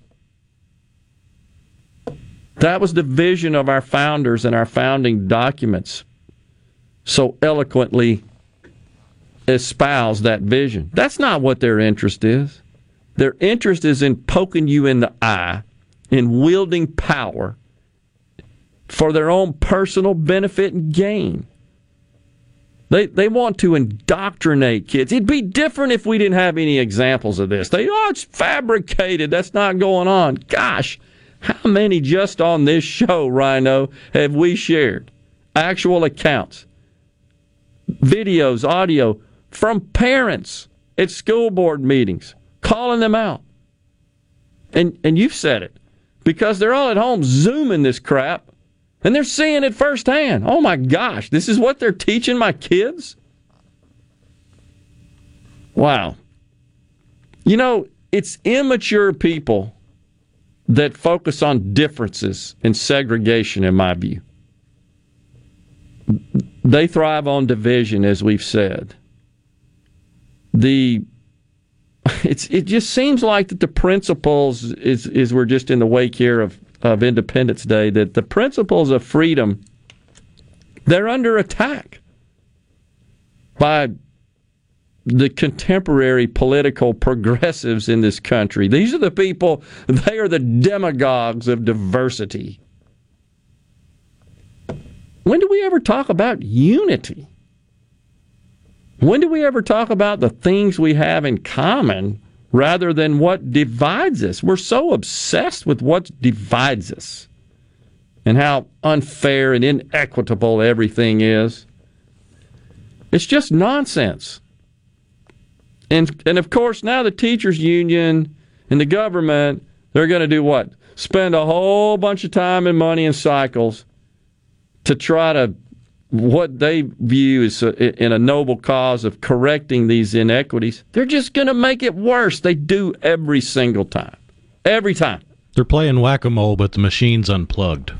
That was the vision of our founders and our founding documents so eloquently espouse that vision. That's not what their interest is. Their interest is in poking you in the eye, in wielding power for their own personal benefit and gain. They they want to indoctrinate kids. It'd be different if we didn't have any examples of this. They oh it's fabricated. That's not going on. Gosh, how many just on this show, Rhino, have we shared? Actual accounts, videos, audio from parents at school board meetings, calling them out. And and you've said it. Because they're all at home zooming this crap and they're seeing it firsthand. Oh my gosh, this is what they're teaching my kids? Wow. You know, it's immature people that focus on differences and segregation, in my view. they thrive on division, as we've said. The it's it just seems like that the principles is is we're just in the wake here of of Independence Day that the principles of freedom they're under attack by the contemporary political progressives in this country. These are the people, they are the demagogues of diversity. When do we ever talk about unity? When do we ever talk about the things we have in common rather than what divides us? We're so obsessed with what divides us and how unfair and inequitable everything is. It's just nonsense. And and of course now the teachers union and the government they're going to do what? Spend a whole bunch of time and money and cycles to try to what they view as a, in a noble cause of correcting these inequities. They're just going to make it worse. They do every single time. Every time. They're playing whack-a-mole but the machine's unplugged.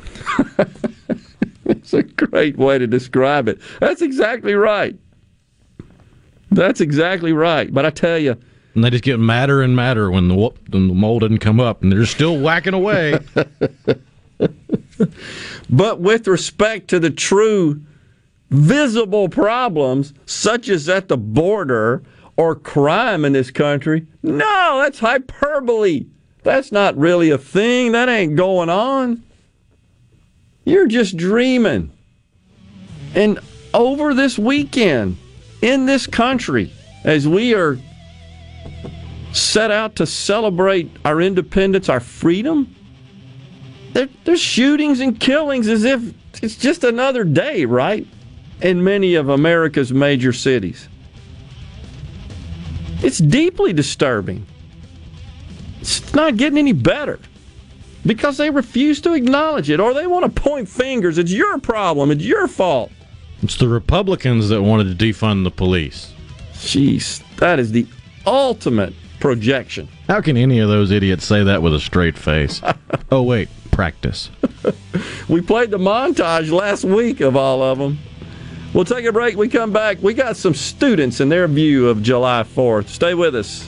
it's a great way to describe it. That's exactly right. That's exactly right. But I tell you, and they just get madder and madder when the, when the mole doesn't come up, and they're still whacking away. but with respect to the true visible problems, such as at the border or crime in this country, no, that's hyperbole. That's not really a thing. That ain't going on. You're just dreaming. And over this weekend, in this country as we are set out to celebrate our independence, our freedom. There, there's shootings and killings as if it's just another day, right? In many of America's major cities. It's deeply disturbing. It's not getting any better because they refuse to acknowledge it or they want to point fingers. It's your problem, it's your fault. It's the Republicans that wanted to defund the police. Jeez, that is the ultimate projection. How can any of those idiots say that with a straight face? oh, wait, practice. we played the montage last week of all of them. We'll take a break. We come back. We got some students and their view of July 4th. Stay with us.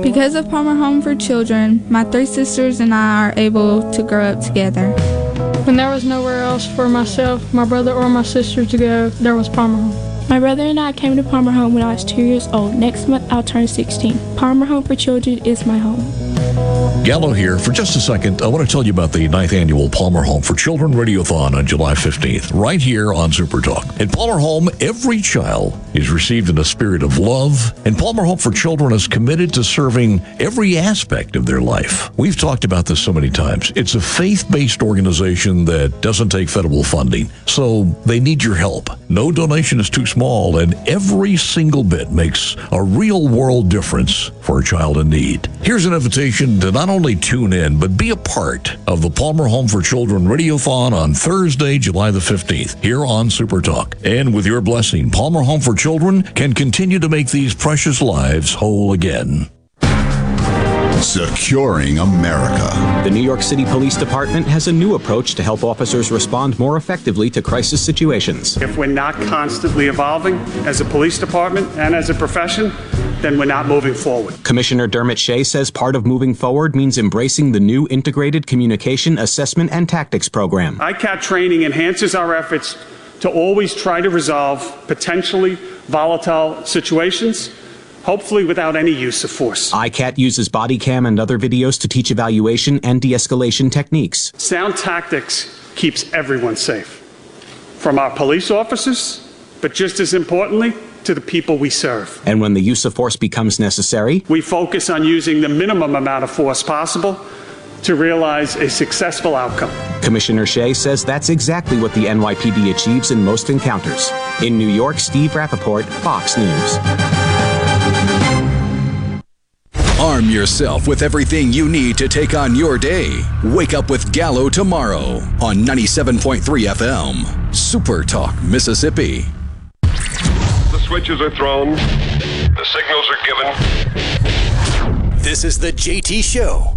Because of Palmer Home for Children, my three sisters and I are able to grow up together. When there was nowhere else for myself, my brother, or my sister to go, there was Palmer Home. My brother and I came to Palmer Home when I was two years old. Next month, I'll turn 16. Palmer Home for Children is my home. Gallo here. For just a second, I want to tell you about the ninth annual Palmer Home for Children Radiothon on July 15th, right here on Super Talk. In Palmer Home, every child is received in a spirit of love, and Palmer Home for Children is committed to serving every aspect of their life. We've talked about this so many times. It's a faith based organization that doesn't take federal funding, so they need your help. No donation is too small, and every single bit makes a real world difference for a child in need. Here's an invitation to not only tune in, but be a part of the Palmer Home for Children Radiothon on Thursday, July the 15th, here on Super Talk. And with your blessing, Palmer Home for Children can continue to make these precious lives whole again. Securing America. The New York City Police Department has a new approach to help officers respond more effectively to crisis situations. If we're not constantly evolving as a police department and as a profession, then we're not moving forward. Commissioner Dermot Shea says part of moving forward means embracing the new Integrated Communication Assessment and Tactics Program. ICAT training enhances our efforts to always try to resolve potentially volatile situations, hopefully without any use of force. ICAT uses body cam and other videos to teach evaluation and de escalation techniques. Sound tactics keeps everyone safe, from our police officers, but just as importantly, to the people we serve. And when the use of force becomes necessary, We focus on using the minimum amount of force possible to realize a successful outcome. Commissioner Shea says that's exactly what the NYPD achieves in most encounters. In New York, Steve Rappaport, Fox News. Arm yourself with everything you need to take on your day. Wake up with Gallo tomorrow on 97.3 FM. Super Talk, Mississippi. The switches are thrown, the signals are given. This is the JT Show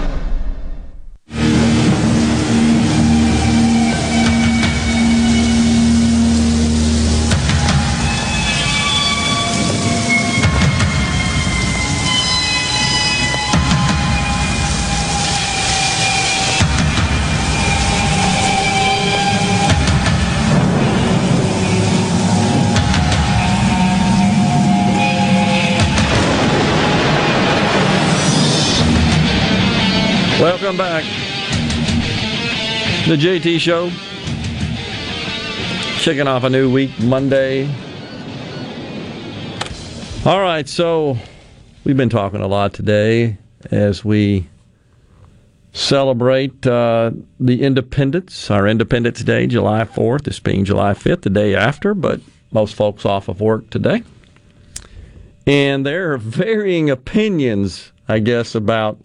The JT Show. Kicking off a new week Monday. All right, so we've been talking a lot today as we celebrate uh, the Independence, our Independence Day, July 4th. This being July 5th, the day after, but most folks off of work today. And there are varying opinions, I guess, about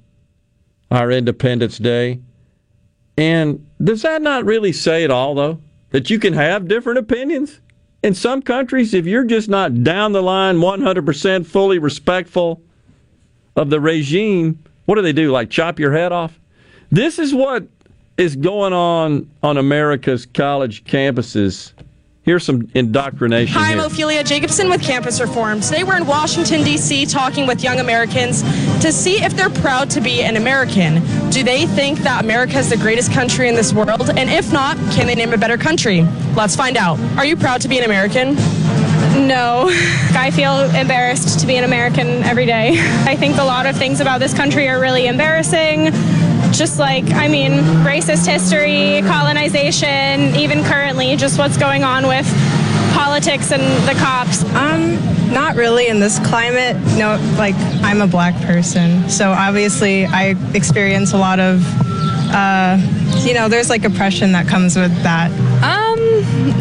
our Independence Day. And does that not really say it all, though? That you can have different opinions? In some countries, if you're just not down the line 100% fully respectful of the regime, what do they do? Like chop your head off? This is what is going on on America's college campuses. Here's some indoctrination. Hi, I'm here. Ophelia Jacobson with Campus Reform. Today we're in Washington, D.C., talking with young Americans to see if they're proud to be an American. Do they think that America is the greatest country in this world? And if not, can they name a better country? Let's find out. Are you proud to be an American? No. I feel embarrassed to be an American every day. I think a lot of things about this country are really embarrassing. Just like, I mean, racist history, colonization, even currently, just what's going on with politics and the cops. Um, not really in this climate. No, like I'm a black person, so obviously I experience a lot of, uh, you know, there's like oppression that comes with that. Um,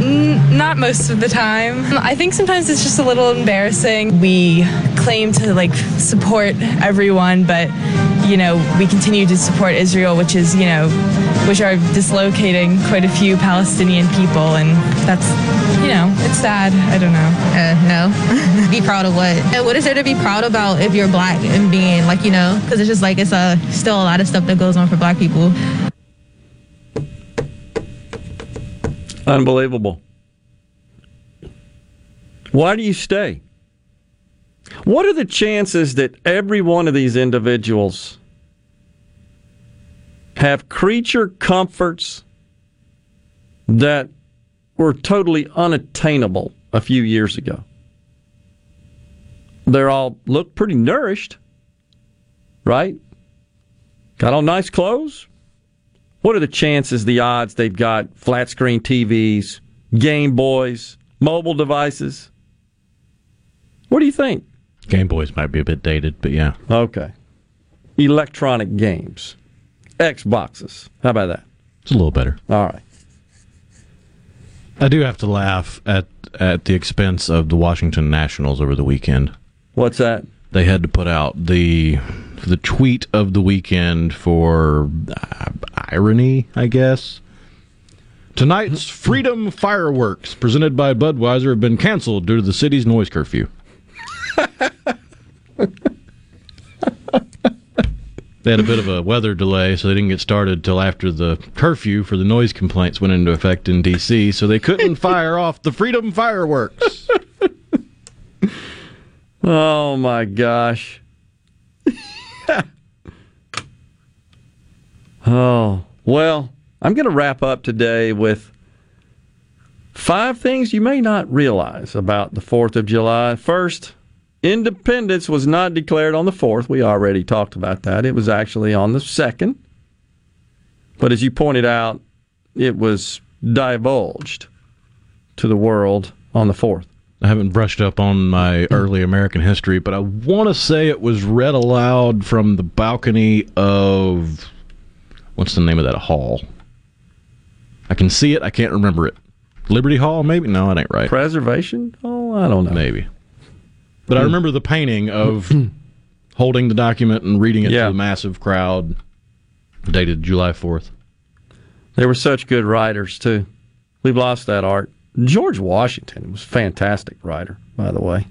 n- not most of the time. I think sometimes it's just a little embarrassing. We claim to like support everyone, but you know, we continue to support Israel, which is, you know, which are dislocating quite a few Palestinian people, and that's, you know, it's sad. I don't know. Uh, no. be proud of what? And what is there to be proud about if you're black and being like, you know, because it's just like it's a still a lot of stuff that goes on for black people. Unbelievable. Why do you stay? What are the chances that every one of these individuals have creature comforts that were totally unattainable a few years ago. They're all look pretty nourished, right? Got on nice clothes. What are the chances, the odds they've got flat screen TVs, Game Boys, mobile devices? What do you think? Game Boys might be a bit dated, but yeah. Okay. Electronic games, Xboxes. How about that? It's a little better. All right. I do have to laugh at at the expense of the Washington Nationals over the weekend. What's that? They had to put out the the tweet of the weekend for uh, irony, I guess. Tonight's Freedom Fireworks presented by Budweiser have been canceled due to the city's noise curfew. They had a bit of a weather delay, so they didn't get started till after the curfew for the noise complaints went into effect in D.C. So they couldn't fire off the Freedom Fireworks. Oh my gosh. oh, well, I'm going to wrap up today with five things you may not realize about the 4th of July. First, independence was not declared on the 4th. We already talked about that. It was actually on the 2nd. But as you pointed out, it was divulged to the world on the 4th. I haven't brushed up on my early American history, but I want to say it was read aloud from the balcony of what's the name of that hall? I can see it, I can't remember it. Liberty Hall, maybe? No, it ain't right. Preservation? Oh, I don't know. Maybe. But I hmm. remember the painting of holding the document and reading it Yeah. to the massive crowd, dated July 4th. They were such good writers, too. We've lost that art. George Washington was a fantastic writer, by the way.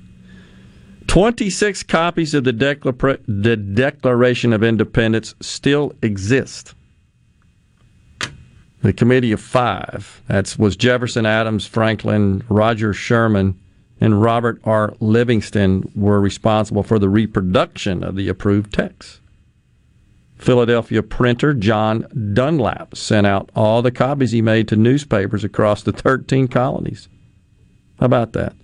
26 copies of the, Decla- the Declaration of Independence still exist. The Committee of Five, that was Jefferson, Adams, Franklin, Roger Sherman, and Robert R. Livingston, were responsible for the reproduction of the approved text. Philadelphia printer John Dunlap sent out all the copies he made to newspapers across the 13 colonies. How about that?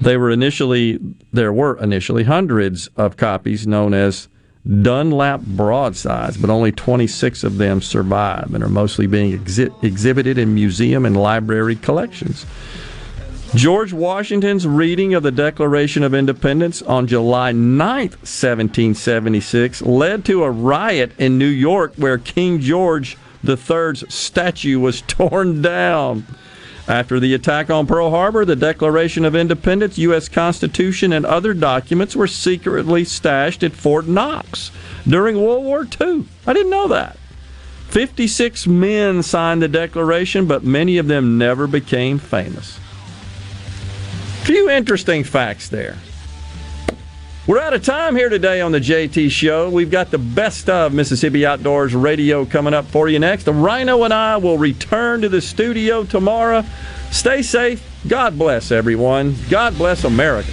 They were initially there were initially hundreds of copies known as Dunlap broadsides, but only 26 of them survive and are mostly being exhi- exhibited in museum and library collections. George Washington's reading of the Declaration of Independence on July 9, 1776, led to a riot in New York where King George III's statue was torn down. After the attack on Pearl Harbor, the Declaration of Independence, U.S. Constitution, and other documents were secretly stashed at Fort Knox during World War II. I didn't know that. 56 men signed the Declaration, but many of them never became famous. Few interesting facts there. We're out of time here today on the JT Show. We've got the best of Mississippi Outdoors Radio coming up for you next. The Rhino and I will return to the studio tomorrow. Stay safe. God bless everyone. God bless America.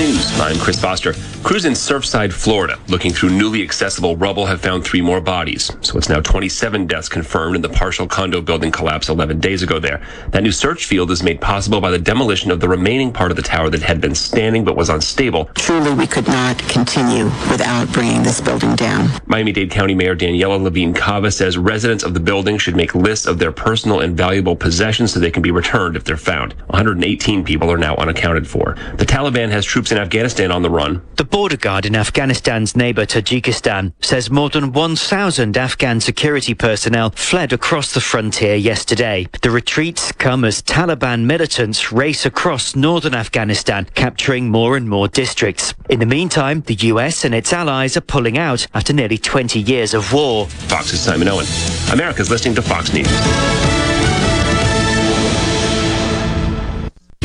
News. I'm Chris Foster. Crews in Surfside, Florida, looking through newly accessible rubble, have found three more bodies. So it's now 27 deaths confirmed in the partial condo building collapse 11 days ago there. That new search field is made possible by the demolition of the remaining part of the tower that had been standing but was unstable. Truly, we could not continue without bringing this building down. Miami-Dade County Mayor Daniela Levine Cava says residents of the building should make lists of their personal and valuable possessions so they can be returned if they're found. 118 people are now unaccounted for. The Taliban has troops in Afghanistan on the run. The border guard in Afghanistan's neighbor Tajikistan says more than 1,000 Afghan security personnel fled across the frontier yesterday. The retreats come as Taliban militants race across northern Afghanistan, capturing more and more districts. In the meantime, the US and its allies are pulling out after nearly 20 years of war. Fox's Simon Owen. America's listening to Fox News.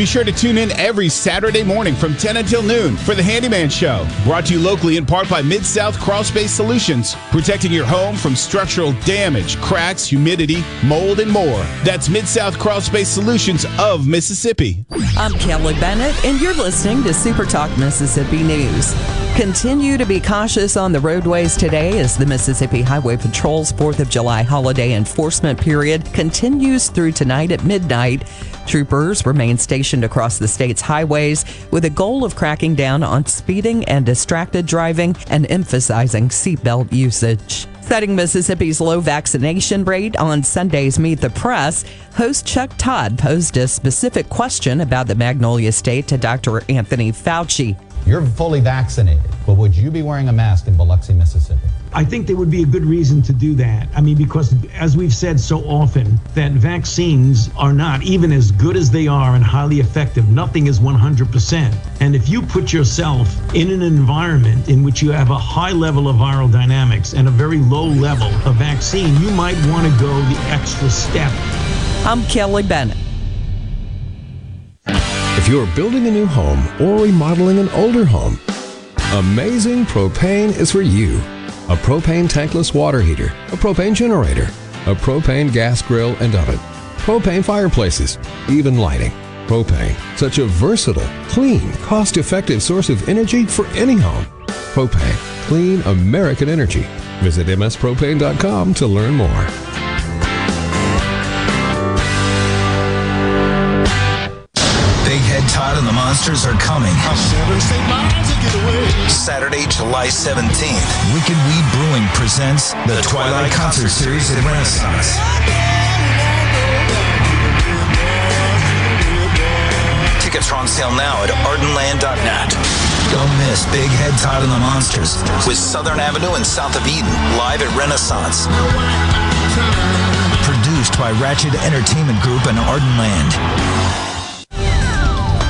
Be sure to tune in every Saturday morning from 10 until noon for the Handyman Show. Brought to you locally in part by Mid South Crawl Space Solutions, protecting your home from structural damage, cracks, humidity, mold, and more. That's Mid South Crawl Space Solutions of Mississippi. I'm Kelly Bennett, and you're listening to Super Talk Mississippi News. Continue to be cautious on the roadways today as the Mississippi Highway Patrol's 4th of July holiday enforcement period continues through tonight at midnight. Troopers remain stationed across the state's highways with a goal of cracking down on speeding and distracted driving and emphasizing seatbelt usage. Setting Mississippi's low vaccination rate on Sunday's Meet the Press, host Chuck Todd posed a specific question about the Magnolia State to Dr. Anthony Fauci. You're fully vaccinated, but would you be wearing a mask in Biloxi, Mississippi? I think there would be a good reason to do that. I mean, because as we've said so often, that vaccines are not even as good as they are and highly effective. Nothing is 100%. And if you put yourself in an environment in which you have a high level of viral dynamics and a very low level of vaccine, you might want to go the extra step. I'm Kelly Bennett. If you're building a new home or remodeling an older home, Amazing Propane is for you. A propane tankless water heater, a propane generator, a propane gas grill and oven, propane fireplaces, even lighting. Propane, such a versatile, clean, cost effective source of energy for any home. Propane, clean American energy. Visit mspropane.com to learn more. Big Head Todd and the Monsters are coming. Saturday, July 17th. Wicked Weed Brewing presents the Twilight Concert Series at Renaissance. Tickets are on sale now at ardenland.net. Don't miss Big Head Todd and the Monsters with Southern Avenue and South of Eden live at Renaissance. Produced by Ratchet Entertainment Group and Ardenland.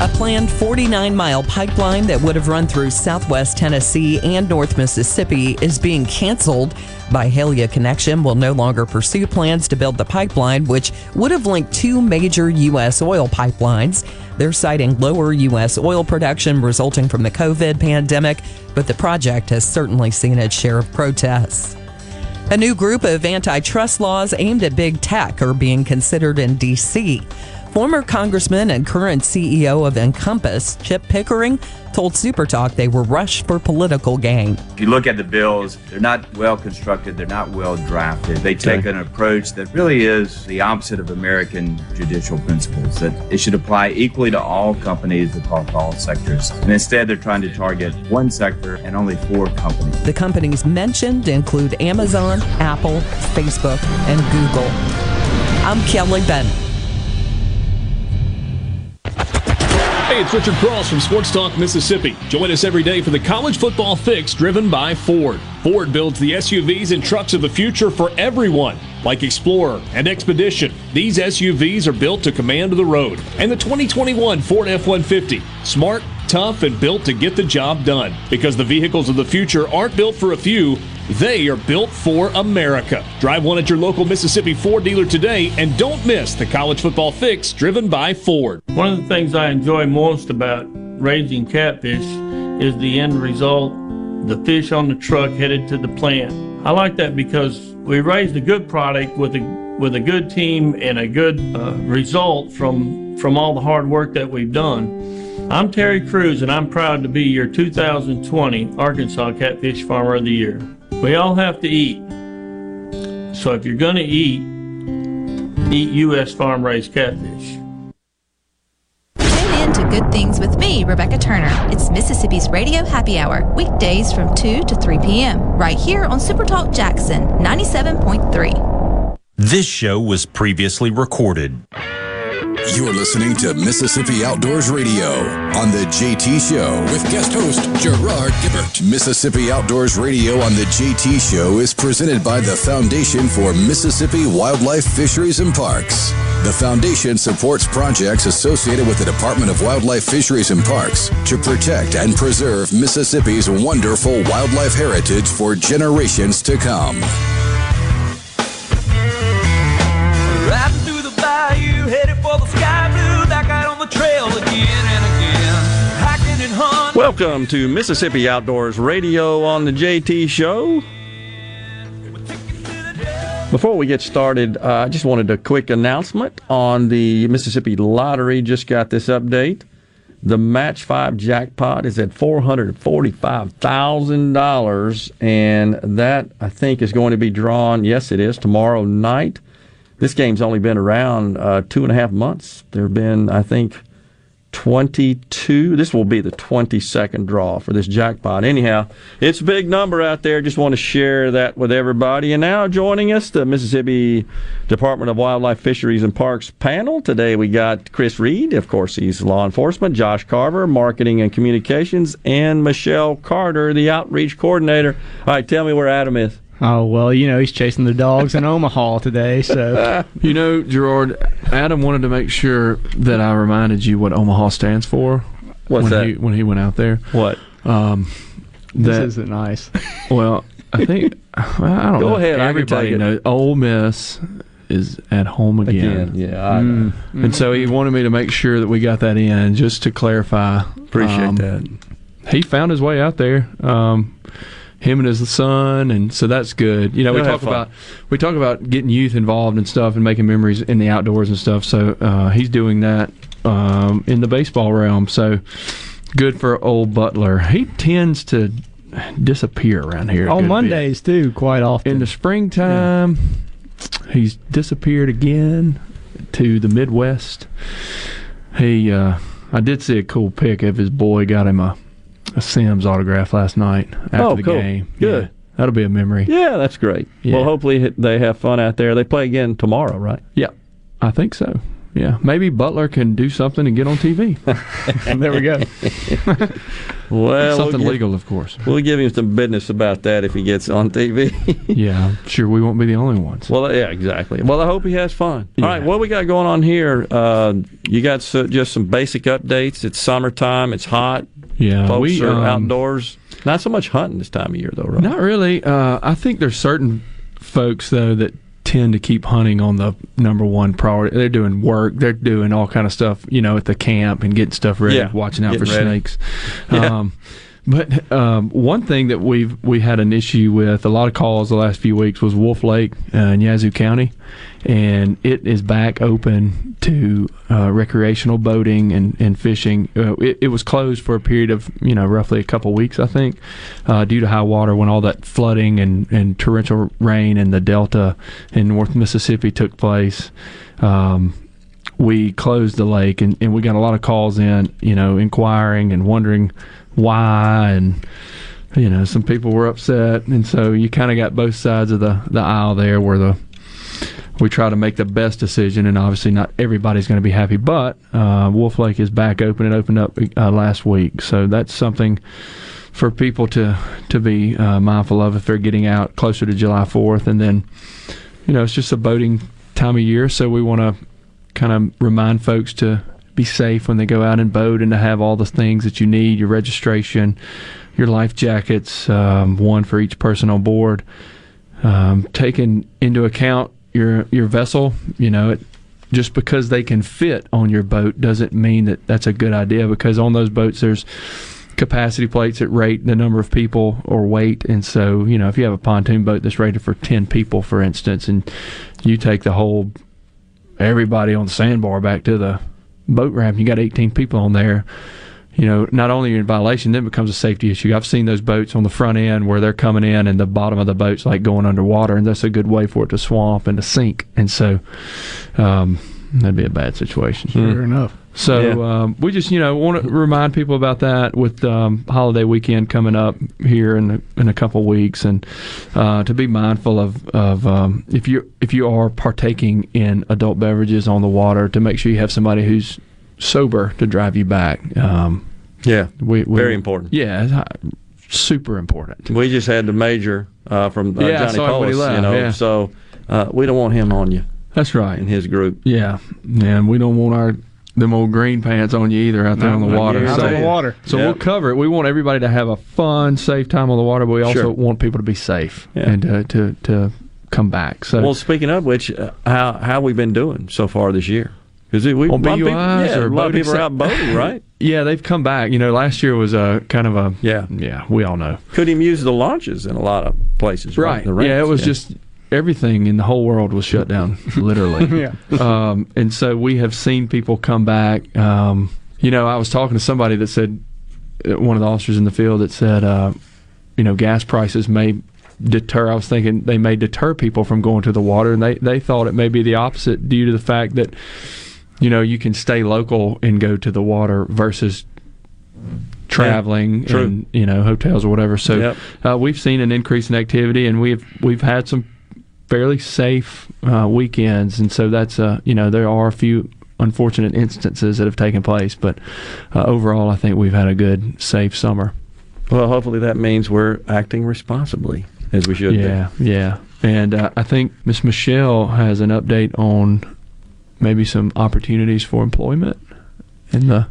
A planned 49 mile pipeline that would have run through southwest Tennessee and North Mississippi is being canceled. Byhalia Connection will no longer pursue plans to build the pipeline, which would have linked two major U.S. oil pipelines. They're citing lower U.S. oil production resulting from the COVID pandemic, but the project has certainly seen its share of protests. A new group of antitrust laws aimed at big tech are being considered in D.C. Former Congressman and current CEO of INCOMPAS, Chip Pickering, told Supertalk they were rushed for political gain. If you look at the bills, they're not well constructed, they're not well drafted. They take an approach that really is the opposite of American judicial principles, that it should apply equally to all companies across all sectors. And instead, they're trying to target one sector and only four companies. The companies mentioned include Amazon, Apple, Facebook, and Google. I'm Kelly Bennett. Hey, it's Richard Cross from Sports Talk Mississippi. Join us every day for the college football fix driven by Ford. Ford builds the SUVs and trucks of the future for everyone, like Explorer and Expedition. These SUVs are built to command the road. And the 2021 Ford F 150. Smart, tough, and built to get the job done. Because the vehicles of the future aren't built for a few, they are built for America. Drive one at your local Mississippi Ford dealer today and don't miss the college football fix driven by Ford. One of the things I enjoy most about raising catfish is the end result the fish on the truck headed to the plant. I like that because we raised a good product with a with a good team and a good uh, result from from all the hard work that we've done. I'm Terry Cruz and I'm proud to be your 2020 Arkansas Catfish Farmer of the Year. We all have to eat. So if you're going to eat, eat U.S. farm raised catfish. Tune in to Good Things with me, Rebecca Turner. It's Mississippi's Radio Happy Hour, weekdays from 2 to 3 p.m., right here on Supertalk Jackson 97.3. This show was previously recorded. You're listening to Mississippi Outdoors Radio on the JT Show with guest host Gerard Gibert. Mississippi Outdoors Radio on the JT Show is presented by the Foundation for Mississippi Wildlife Fisheries and Parks. The foundation supports projects associated with the Department of Wildlife Fisheries and Parks to protect and preserve Mississippi's wonderful wildlife heritage for generations to come. Welcome to Mississippi Outdoors Radio on the JT Show. Before we get started, uh, I just wanted a quick announcement on the Mississippi Lottery. Just got this update. The Match 5 jackpot is at $445,000, and that, I think, is going to be drawn, yes, it is, tomorrow night. This game's only been around uh, two and a half months. There have been, I think, 22. This will be the 22nd draw for this jackpot. Anyhow, it's a big number out there. Just want to share that with everybody. And now joining us, the Mississippi Department of Wildlife, Fisheries, and Parks panel. Today we got Chris Reed. Of course, he's law enforcement. Josh Carver, marketing and communications. And Michelle Carter, the outreach coordinator. All right, tell me where Adam is. Oh well, you know he's chasing the dogs in Omaha today. So you know, Gerard, Adam wanted to make sure that I reminded you what Omaha stands for. What's when that? He, when he went out there, what? Um, this isn't nice. Well, I think well, I don't Go know. ahead, I can Everybody take it. knows Ole Miss is at home again. Again, yeah, I know. And so he wanted me to make sure that we got that in, just to clarify. Appreciate Um, that. He found his way out there. Um, him and his son, and so that's good. You know, we talk about we talk about getting youth involved and stuff, and making memories in the outdoors and stuff. So uh, he's doing that um, in the baseball realm. So good for old Butler. He tends to disappear around here on good bit. Mondays too, quite often. In the springtime, he's disappeared again to the Midwest. He, uh, I did see a cool pic of his boy got him a Sims autograph last night after Oh, the cool. game. Good. Yeah, that'll be a memory. Yeah, that's great. Yeah. Well, hopefully they have fun out there. They play again tomorrow, right? Yeah, I think so. Yeah, maybe Butler can do something and get on TV. there we go. Well, something we'll give- legal, of course. We'll give him some business about that if he gets on TV. yeah, I'm sure we won't be the only ones. well, yeah, exactly. Well, I hope he has fun. All right, what we got going on here? Uh, you got so, just some basic updates. It's summertime. It's hot. Yeah, folks we, are um, outdoors. Not so much hunting this time of year, though, right? Not really. Uh, I think there's certain folks though that tend to keep hunting on the number one priority. They're doing work. They're doing all kind of stuff, you know, at the camp and getting stuff ready, Yeah, watching out for ready. snakes. Yeah. Um, but um, one thing that we've we had an issue with a lot of calls the last few weeks was Wolf Lake uh, in Yazoo County, and it is back open to uh, recreational boating and, and fishing. Uh, it, it was closed for a period of you know roughly a couple weeks, I think, uh, due to high water when all that flooding and, and torrential rain in the Delta in North Mississippi took place. Um, we closed the lake and, and we got a lot of calls in, you know, inquiring and wondering why and you know, some people were upset. And so you kinda got both sides of the, the aisle there where the we try to make the best decision and obviously not everybody's going to be happy but uh, wolf lake is back open. It opened up uh, last week. So that's something for people to to be uh, mindful of if they're getting out closer to july 4th and then you know it's just a boating time of year so we want to kind of remind folks to be safe when they go out and boat and to have all the things that you need your registration your life jackets um, one for each person on board. Um, taking into account your your vessel you know it just because they can fit on your boat doesn't mean that that's a good idea because on those boats there's capacity plates that rate the number of people or weight. And so you know if you have a pontoon boat that's rated for 10 people for instance and you take the whole everybody on the sandbar back to the boat ramp. You got 18 people on there. You know not only are you in violation then it becomes a safety issue. I've seen those boats on the front end where they're coming in and the bottom of the boat's like going underwater and that's a good way for it to swamp and to sink. And so um, that'd be a bad situation. Sure enough. So Yeah. um, we just you know want to remind people about that with um, holiday weekend coming up here in a, in a couple weeks, and uh, to be mindful of of um, if you if you are partaking in adult beverages on the water, to make sure you have somebody who's sober to drive you back. Um, yeah, we, we, very important. Yeah, super important. We just had the major uh, from uh, Yeah, Johnny saw him when he Polis, you know, yeah. so uh, we don't want him on you. That's right. In his group. Yeah, and we don't want our them old green pants on you either out there No, on the water. Out on the water. So Yep. we'll cover it. We want everybody to have a fun, safe time on the water, but we also Sure. want people to be safe Yeah. and uh, to to come back. So Well, speaking of which, uh, how how we been doing so far this year? Because we on lot people, yeah, or a lot of people are out boating, right? yeah, they've come back. You know, last year was a kind of a yeah, yeah. We all know. Couldn't even use the launches in a lot of places, right? Right. Yeah, it was just everything in the whole world was shut down, literally. Yeah. Um, and so we have seen people come back. Um, you know, I was talking to somebody that said, uh, one of the officers in the field that said, uh, you know, gas prices may deter. I was thinking they may deter people from going to the water, and they they thought it may be the opposite due to the fact that, you know, you can stay local and go to the water versus traveling true. and you know hotels or whatever. So Yep. uh, we've seen an increase in activity, and we've we've had some fairly safe uh, weekends, and so that's uh, you know there are a few unfortunate instances that have taken place, but uh, overall, I think we've had a good safe summer. Well, hopefully that means we're acting responsibly as we should. Yeah, yeah, and uh, I think Miss Michelle has an update on maybe some opportunities for employment in the.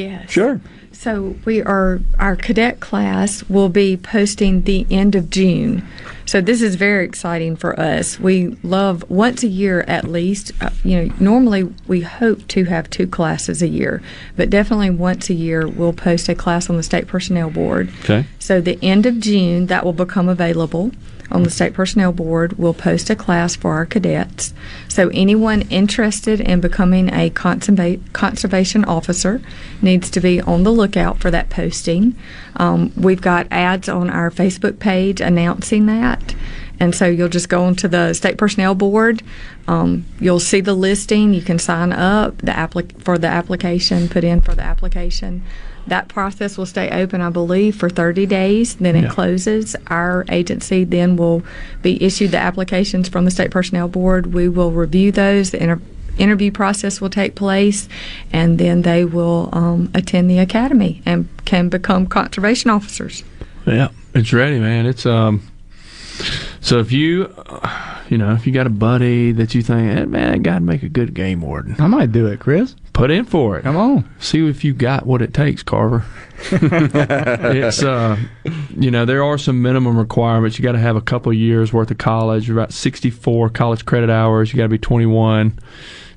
Yes. Sure. So we are our cadet class will be posting the end of June. So this is very exciting for us. We love once a year at least. Uh, you know, normally we hope to have two classes a year, but definitely once a year we'll post a class on the state personnel board. Okay. So the end of June that will become available on the state personnel board. We'll post a class for our cadets. So anyone interested in becoming a conserva- conservation officer needs to be on the lookout for that posting. Um, we've got ads on our Facebook page announcing that. And so you'll just go onto the state personnel board. Um, you'll see the listing. You can sign up the applic- for the application, put in for the application. That process will stay open, I believe, for 30 days. Then it Yeah. closes. Our agency then will be issued the applications from the state personnel board. We will review those. The inter- interview process will take place, and then they will um, attend the academy and can become conservation officers. Yeah, it's ready, man. It's um. So if you, you know, if you got a buddy that you think, eh, man, that guy'd make a good game warden, I might do it, Chris. put in for it. Come on. See if you got what it takes, Carver. it's uh, you know, there are some minimum requirements. You got to have a couple years worth of college, about sixty-four college credit hours. You got to be twenty-one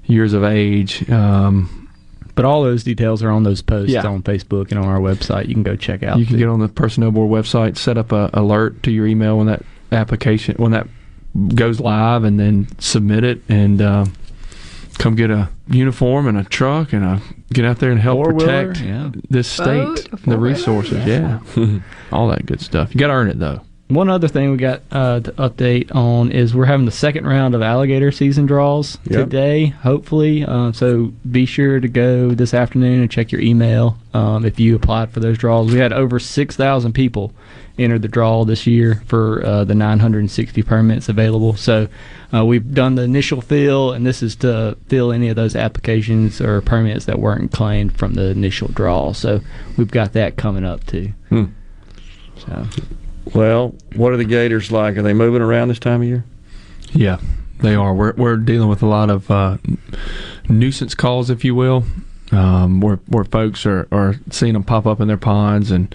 years of age. Um, But all those details are on those posts Yeah. on Facebook and on our website. You can go check out. you can get on the personnel board website, set up a alert to your email when that application when that goes live, and then submit it and. Uh, Come get a uniform and a truck and a get out there and help Four-wheeler, protect yeah. this state, Boat, the four-wheeler, resources, yeah, all that good stuff. You got to earn it though. One other thing we got uh, to update on is we're having the second round of alligator season draws Yep. today, hopefully. Uh, so be sure to go this afternoon and check your email um, if you applied for those draws. We had over 6,000 people enter the draw this year for uh, the 960 permits available. So uh, we've done the initial fill, and this is to fill any of those applications or permits that weren't claimed from the initial draw. So we've got that coming up too. Hmm. So. Well, what are the Gators like? Are they moving around this time of year? Yeah, they are. We're we're dealing with a lot of uh, nuisance calls, if you will, um, where where folks are, are seeing them pop up in their ponds and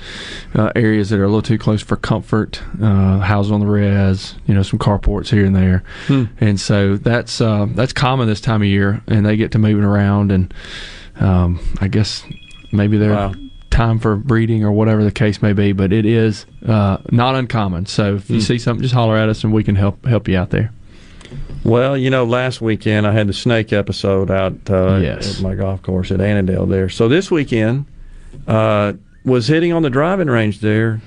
uh, areas that are a little too close for comfort, uh, houses on the res, you know, some carports here and there, Hmm. and so that's uh, that's common this time of year, and they get to moving around, and um, I guess maybe they're. Wow. Time for breeding or whatever the case may be, but it is uh, not uncommon. So if you Hmm. see something, just holler at us and we can help help you out there. Well, you know, last weekend I had the snake episode out uh, Yes. at my golf course at Annandale there. So this weekend uh, was hitting on the driving range there,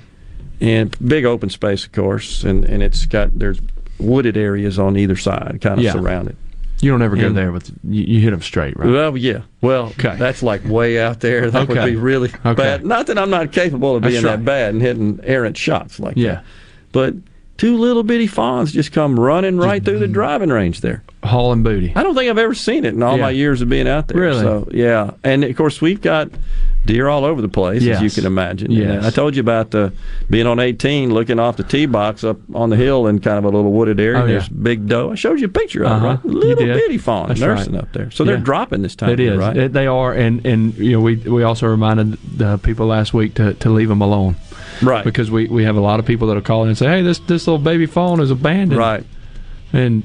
and big open space, of course, and, and it's got there's wooded areas on either side, kind of Yeah. surrounded. You don't ever go And- there with you, you hit them straight, right? Well, yeah. Well, okay. that's like way out there. That would be really Okay. bad. Not that I'm not capable of being right. that bad and hitting errant shots like Yeah. that. But two little bitty fawns just come running right through the mm-hmm. driving range there. Hauling booty. I don't think I've ever seen it in all Yeah. my years of being out there. Really? So yeah, and of course we've got deer all over the place, as you can imagine. Uh, yes. And I told you about the being on 18, looking off the tee box up on the hill in kind of a little wooded area. Oh, yeah. There's big doe. I showed you a picture of it, Uh-huh. right? Little bitty fawn That's nursing right. up there. So they're Yeah. dropping this time. It is. right? It- they are, and and you know we we also reminded the people last week to, to leave them alone, right? Because we, we have a lot of people that are calling and say, hey, this this little baby phone is abandoned, Right. And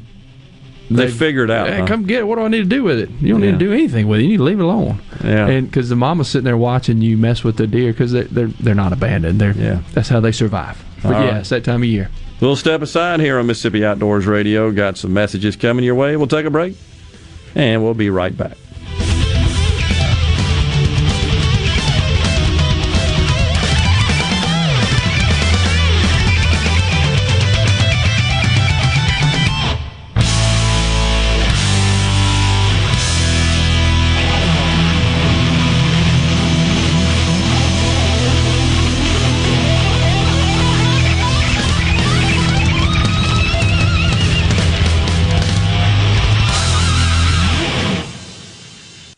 They figure it out, Hey, huh? come get it. What do I need to do with it? You don't need to do anything with it. You need to leave it alone. Yeah. And because the mama's sitting there watching you mess with the deer because they, they're they're not abandoned. They're Yeah. That's how they survive. But All yeah, right. it's that time of year. We'll step aside here on Mississippi Outdoors Radio. Got some messages coming your way. We'll take a break, and we'll be right back.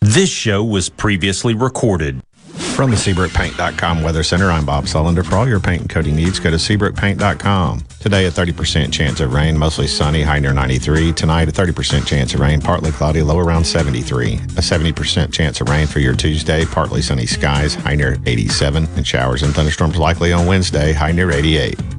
This show was previously recorded. From the SeabrookPaint.com Weather Center, I'm Bob Sullender. For all your paint and coating needs, go to SeabrookPaint.com. Today, a 30% chance of rain, mostly sunny, high near 93. Tonight, a 30% chance of rain, partly cloudy, low around 73. A 70% chance of rain for your Tuesday, partly sunny skies, high near 87. And showers and thunderstorms likely on Wednesday, high near 88.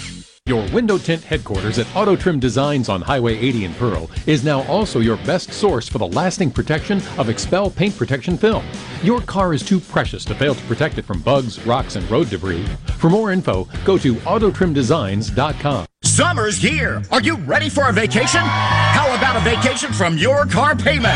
Your window tint headquarters at Auto Trim Designs on Highway 80 in Pearl is now also your best source for the lasting protection of XPEL paint protection film. Your car is too precious to fail to protect it from bugs, rocks, and road debris. For more info, go to AutoTrimDesigns.com. Summer's here. Are you ready for a vacation? How about a vacation from your car payment?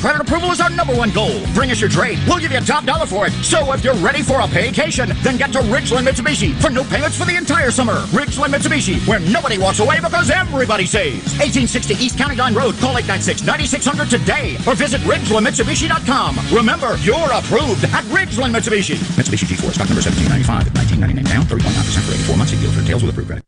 credit approval is our number one goal. Bring us your trade. We'll give you a top dollar for it. So if you're ready for a vacation, then get to Ridgeland Mitsubishi for no payments for the entire summer. Ridgeland Mitsubishi, where nobody walks away because everybody saves. 1860 East County Line Road. Call 896-9600 today or visit RidgelandMitsubishi.com. Remember, you're approved at Ridgeland Mitsubishi. Mitsubishi G4 stock number 1795 at 1999 down, 3.9% for 84 months. See deals for details with approved credit.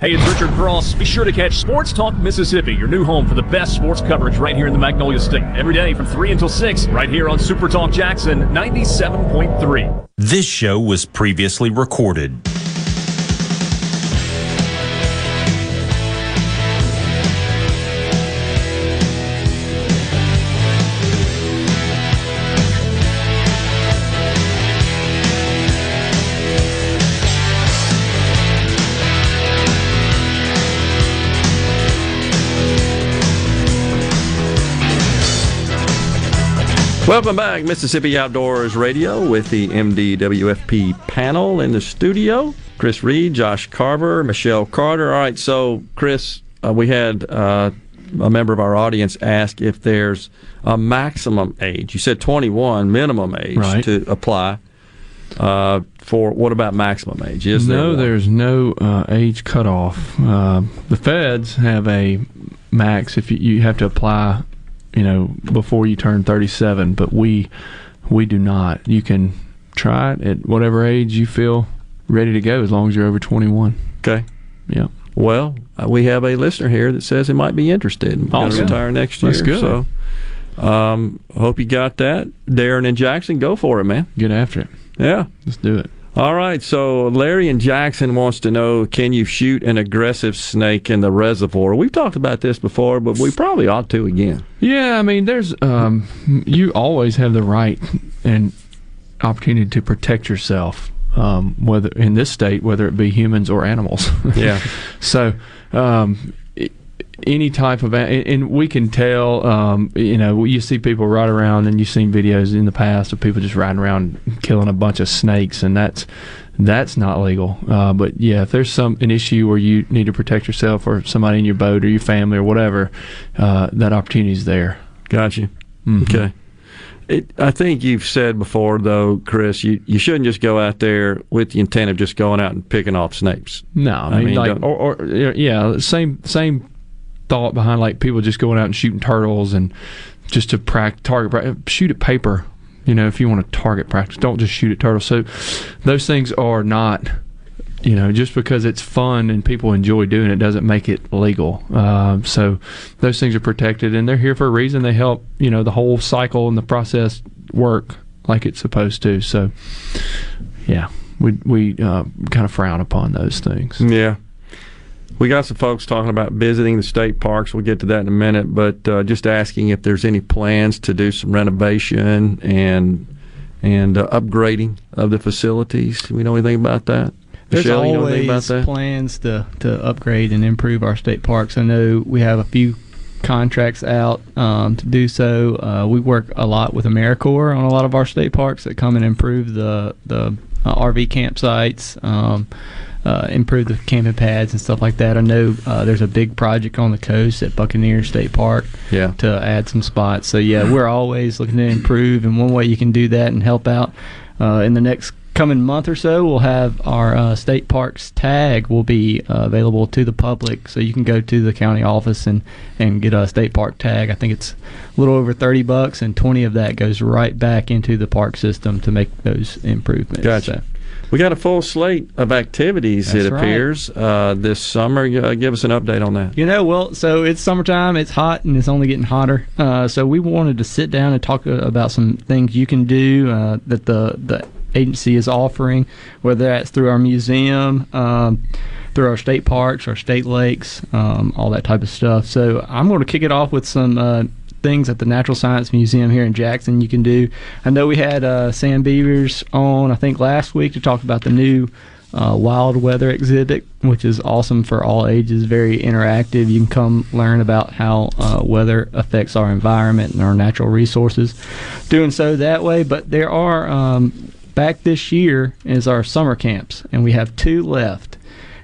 Hey, it's Richard Cross. Be sure to catch Sports Talk Mississippi, your new home for the best sports coverage right here in the Magnolia State. Every day from 3 until 6, right here on Super Talk Jackson 97.3. This show was previously recorded. Welcome back, Mississippi Outdoors Radio, with the MDWFP panel in the studio. Chris Reed, Josh Carver, Michelle Carter. All right, so Chris, uh, we had uh, a member of our audience ask if there's a maximum age. You said 21 minimum age Right. to apply. Uh, for what about maximum age? Is no, one? there's no uh, age cutoff. Uh, the feds have a max if you, you have to apply, you know, before you turn 37, but we we do not. You can try it at whatever age you feel ready to go, as long as you're over 21. Okay. Yeah. Well, uh, we have a listener here that says he might be interested in Awesome. retire next year. That's good. So, um, hope you got that, Darren and Jackson. Go for it, man. Get after it. Yeah, let's do it. All right. So Larry and Jackson wants to know: Can you shoot an aggressive snake in the reservoir? We've talked about this before, but we probably ought to again. Yeah, I mean, there's um, you always have the right and opportunity to protect yourself, um, whether in this state, whether it be humans or animals. Yeah. so, um, any type of, and we can tell, um, you know, you see people ride around, and you've seen videos in the past of people just riding around killing a bunch of snakes, and that's that's not legal. Uh, but yeah, if there's some an issue where you need to protect yourself or somebody in your boat or your family or whatever, uh, that opportunity is there. Gotcha. Mhm. Okay. It, I think you've said before, though, Chris, you, you shouldn't just go out there with the intent of just going out and picking off snakes. No, I mean, like, don't- or, or yeah, same same thought behind like people just going out and shooting turtles and just to practice target shoot at paper. You know, if you want to target practice, don't just shoot at turtles. So those things are not. You know, just because it's fun and people enjoy doing it doesn't make it legal. Uh, so those things are protected and they're here for a reason. They help you know the whole cycle and the process work like it's supposed to. So yeah, we we uh, kind of frown upon those things. Yeah. We got some folks talking about visiting the state parks. We'll get to that in a minute, but uh, just asking if there's any plans to do some renovation and and uh, upgrading of the facilities. Do we know anything about that? There's Michelle, you know that? plans to, to upgrade and improve our state parks. I know we have a few contracts out um, to do so. Uh, we work a lot with AmeriCorps on a lot of our state parks that come and improve the the uh, RV campsites. Um, uh, improve the camping pads and stuff like that. I know uh, there's a big project on the coast at Buccaneer State Park Yeah. to add some spots. So yeah, we're always looking to improve, and one way you can do that and help out uh, in the next coming month or so, we'll have our uh, state parks tag will be uh, available to the public, so you can go to the county office and and get a state park tag. I think it's a little over thirty bucks, and twenty of that goes right back into the park system to make those improvements. Gotcha. So- We got a full slate of activities, it right. appears, uh, this summer. Uh, give us an update on that. You know, well, so it's summertime, it's hot, and it's only getting hotter. Uh, so we wanted to sit down and talk uh, about some things you can do uh, that the the agency is offering, whether that's through our museum, um, through our state parks, our state lakes, um, all that type of stuff. So I'm going to kick it off with some. Things at the Natural Science Museum here in Jackson you can do. I know we had uh, Sam Beavers on, I think, last week to talk about the new uh, wild weather exhibit, which is awesome for all ages, very interactive. You can come learn about how uh, weather affects our environment and our natural resources. Doing so that way, but there are um, back this year is our summer camps, and we have two left.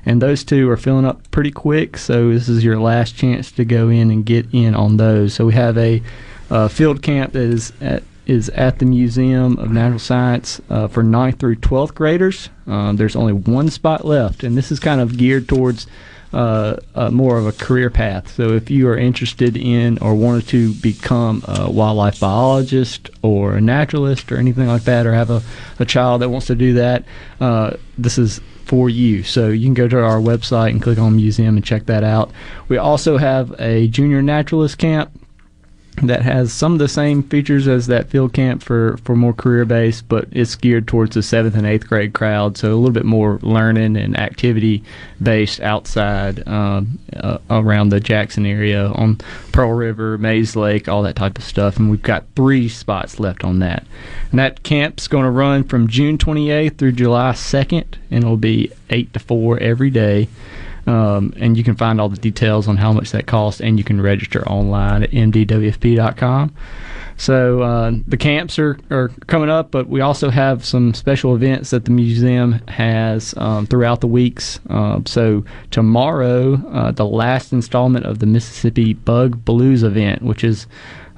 And those two are filling up pretty quick, so this is your last chance to go in and get in on those. So we have a uh, field camp that is at is at the Museum of Natural Science uh, for 9th through 12th graders. Um, there's only one spot left, and this is kind of geared towards uh, uh, more of a career path. So if you are interested in or wanted to become a wildlife biologist or a naturalist or anything like that, or have a, a child that wants to do that, uh, this is for you. So you can go to our website and click on museum and check that out. We also have a junior naturalist camp that has some of the same features as that field camp for, for more career based, but it's geared towards the seventh and eighth grade crowd. So a little bit more learning and activity based outside um, uh, around the Jackson area on Pearl River, Mayes Lake, all that type of stuff. And we've got three spots left on that. And that camp's going to run from June 28th through July 2nd, and it'll be 8 to 4 every day. Um, and you can find all the details on how much that costs, and you can register online at mdwfp.com. So uh, the camps are, are coming up, but we also have some special events that the museum has um, throughout the weeks. Uh, so tomorrow, uh, the last installment of the Mississippi Bug Blues event, which is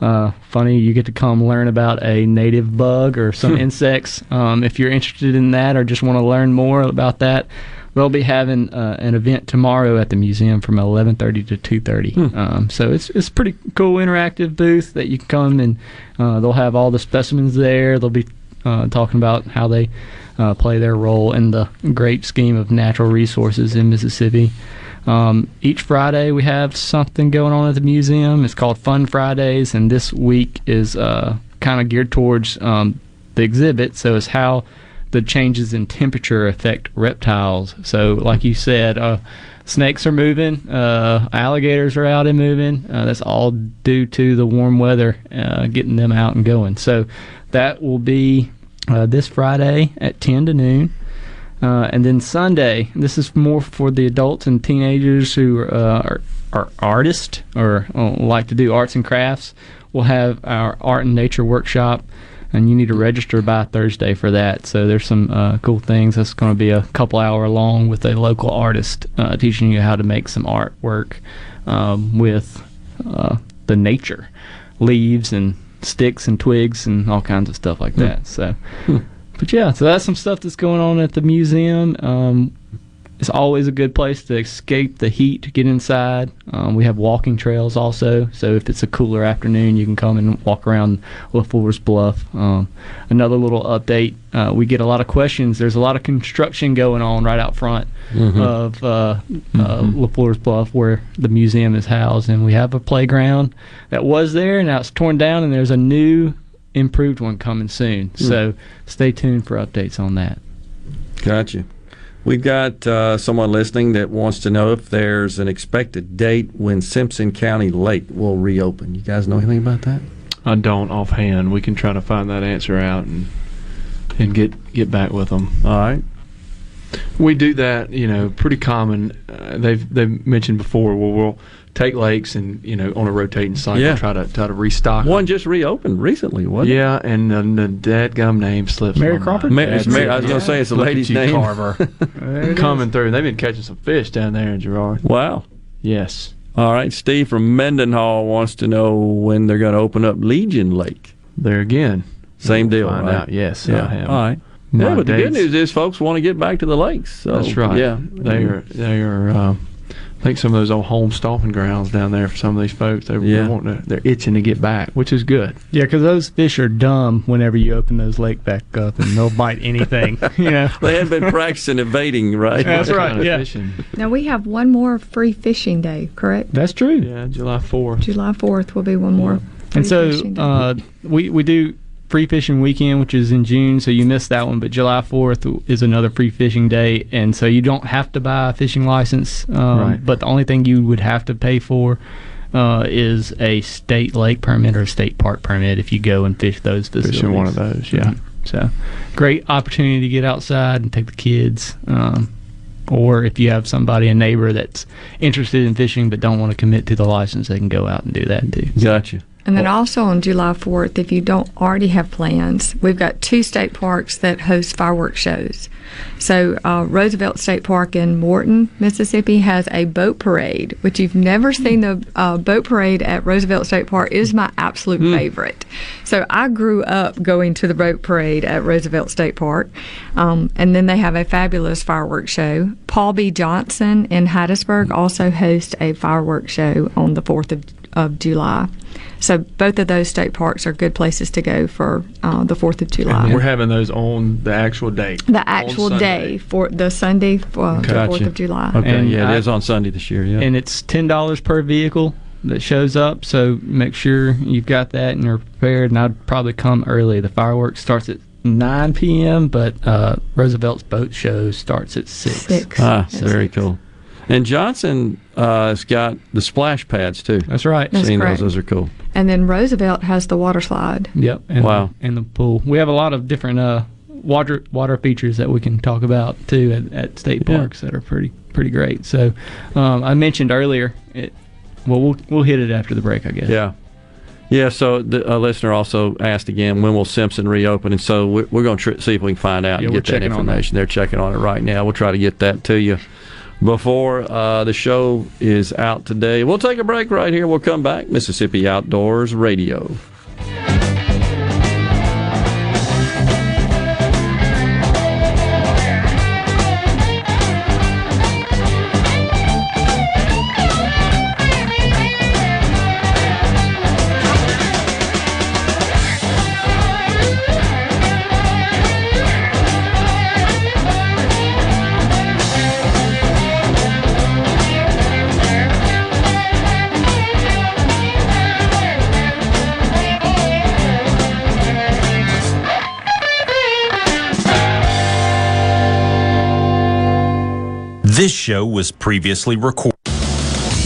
uh, funny, you get to come learn about a native bug or some insects. Um, if you're interested in that or just want to learn more about that, they'll be having uh, an event tomorrow at the museum from 11:30 to 2:30. Um, so it's it's a pretty cool interactive booth that you can come and uh, they'll have all the specimens there. They'll be uh, talking about how they uh, play their role in the great scheme of natural resources in Mississippi. Um, each Friday we have something going on at the museum. It's called Fun Fridays, and this week is uh, kind of geared towards um, the exhibit. So it's how the changes in temperature affect reptiles. So, like you said, uh, snakes are moving, uh, alligators are out and moving. Uh, that's all due to the warm weather uh, getting them out and going. So, that will be uh, this Friday at 10 to noon. Uh, and then Sunday, this is more for the adults and teenagers who are, are artists or like to do arts and crafts. We'll have our art and nature workshop, and you need to register by Thursday for that. So there's some uh, cool things. That's going to be a couple hour long with a local artist uh, teaching you how to make some artwork um, with uh, the nature, leaves and sticks and twigs and all kinds of stuff like that. So. But yeah, so that's some stuff that's going on at the museum. Um, it's always a good place to escape the heat, to get inside. Um, we have walking trails also, so if it's a cooler afternoon, you can come and walk around LeFleur's Bluff. Um, another little update: uh, we get a lot of questions. There's a lot of construction going on right out front Mhm. of uh, uh, LeFleur's Bluff, where the museum is housed, and we have a playground that was there, now it's torn down, and there's a new improved one coming soon. So stay tuned for updates on that. Gotcha. We've got uh, someone listening that wants to know if there's an expected date when Simpson County Lake will reopen. You guys know anything about that? I don't offhand. We can try to find that answer out and and get get back with them. All right. We do that, you know, pretty common. Uh, they've they've mentioned before. Where we'll take lakes and you know on a rotating cycle Yeah. try to try to restock. them. One just reopened recently, wasn't it? Yeah, and the, the dadgum name slips. Mary my Crawford? Ma- it's Mary- I was gonna say it's a Look at lady's you, name. Carver. it Coming through. They've been catching some fish down there in Gerard. Wow. Yes. All right. Steve from Mendenhall wants to know when they're going to open up Legion Lake. There again. Same We'll deal, find right? out. Yes, Yeah. I have. All right. My yeah, but the good news is folks want to get back to the lakes. So, That's right. Yeah. they are. They are. Uh, I think some of those old home stomping grounds down there for some of these folks. They're, Yeah. they're wanting to, they're itching to get back, which is good. Yeah, because those fish are dumb whenever you open those lake back up, and they'll bite anything. you know, they had been practicing evading, right? That's right. Yeah. Now we have one more free fishing day, correct? That's true. Yeah, July fourth. July fourth will be one more. free And so fishing day. uh, we we do free fishing weekend, which is in June. So you missed that one, but July fourth is another free fishing day, and so you don't have to buy a fishing license. Um, Right. But the only thing you would have to pay for. Uh, is a state lake permit or a state park permit if you go and fish those facilities. Fishing one of those, yeah. Mhm. So, great opportunity to get outside and take the kids. Um, or if you have somebody, a neighbor that's interested in fishing but don't want to commit to the license, they can go out and do that too. Gotcha. And then also on July 4th, if you don't already have plans, we've got two state parks that host fireworks shows. So uh, Roosevelt State Park in Morton, Mississippi, has a boat parade, which you've never seen the uh, boat parade at Roosevelt State Park is my absolute favorite. So I grew up going to the boat parade at Roosevelt State Park, um, and then they have a fabulous fireworks show. Paul B. Johnson in Hattiesburg also hosts a fireworks show on the 4th of, of July. So both of those state parks are good places to go for uh, the Fourth of July. And we're having those on the actual date. the actual day for the Sunday for the Gotcha. Fourth of July. Okay, And yeah, I- it is on Sunday this year. Yeah. And it's ten dollars per vehicle that shows up. So make sure you've got that and you're prepared. And I'd probably come early. The fireworks starts at 9 p.m., but uh, Roosevelt's boat show starts at six. Six. Ah, very cool. And Johnson uh, has got the splash pads too. That's right. That's Seen correct. those; those are cool. And then Roosevelt has the water slide. Yep. And Wow. And the pool. We have a lot of different uh, water water features that we can talk about too at, at state Yeah. parks that are pretty pretty great. So um, I mentioned earlier. It, well, we'll we'll hit it after the break, I guess. Yeah. Yeah, so the a listener also asked again, when will Simpson reopen? And so we're, we're going to tr- see if we can find out Yeah, and get that checking that. information. They're checking on it right now. We'll try to get that to you before uh, the show is out today. We'll take a break right here. We'll come back. Mississippi Outdoors Radio. This show was previously recorded.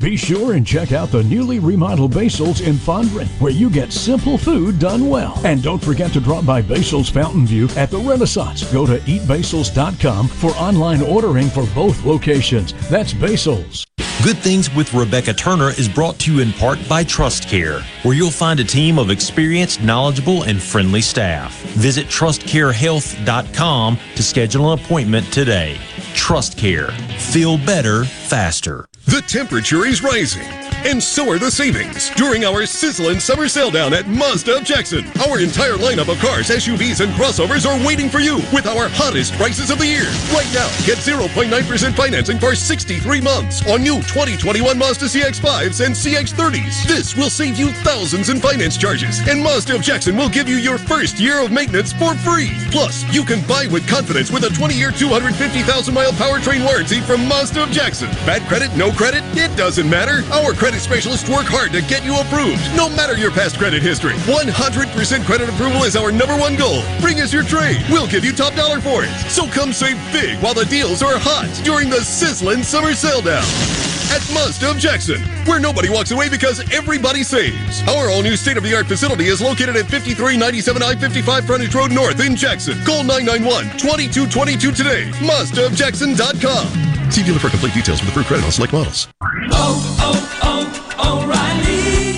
Be sure and check out the newly remodeled Basil's in Fondren, where you get simple food done well. And don't forget to drop by Basil's Fountain View at the Renaissance. Go to eatbasils.com for online ordering for both locations. That's Basil's. Good Things with Rebecca Turner is brought to you in part by Trust Care, where you'll find a team of experienced, knowledgeable, and friendly staff. Visit trustcarehealth.com to schedule an appointment today. Trust Care. Feel better, faster. The temperature is rising, and so are the savings during our sizzling summer sale down at Mazda of Jackson. Our entire lineup of cars, SUVs, and crossovers are waiting for you with our hottest prices of the year. Right now, get 0.9% financing for 63 months on new 2021 Mazda CX-5s and CX-30s. This will save you thousands in finance charges, and Mazda of Jackson will give you your first year of maintenance for free. Plus, you can buy with confidence with a 20-year, 250,000-mile powertrain warranty from Mazda of Jackson. Bad credit, no credit, it doesn't matter. Our credit specialists work hard to get you approved, no matter your past credit history. 100% credit approval is our number one goal. Bring us your trade. We'll give you top dollar for it. So come save big while the deals are hot during the sizzling summer sale down. At Mazda of Jackson, where nobody walks away because everybody saves. Our all new state of the art facility is located at 5397 I 55 Frontage Road North in Jackson. Call 991 2222 today. MazdaofJackson.com. See dealer for complete details with approved credit on select models. Oh, oh, oh,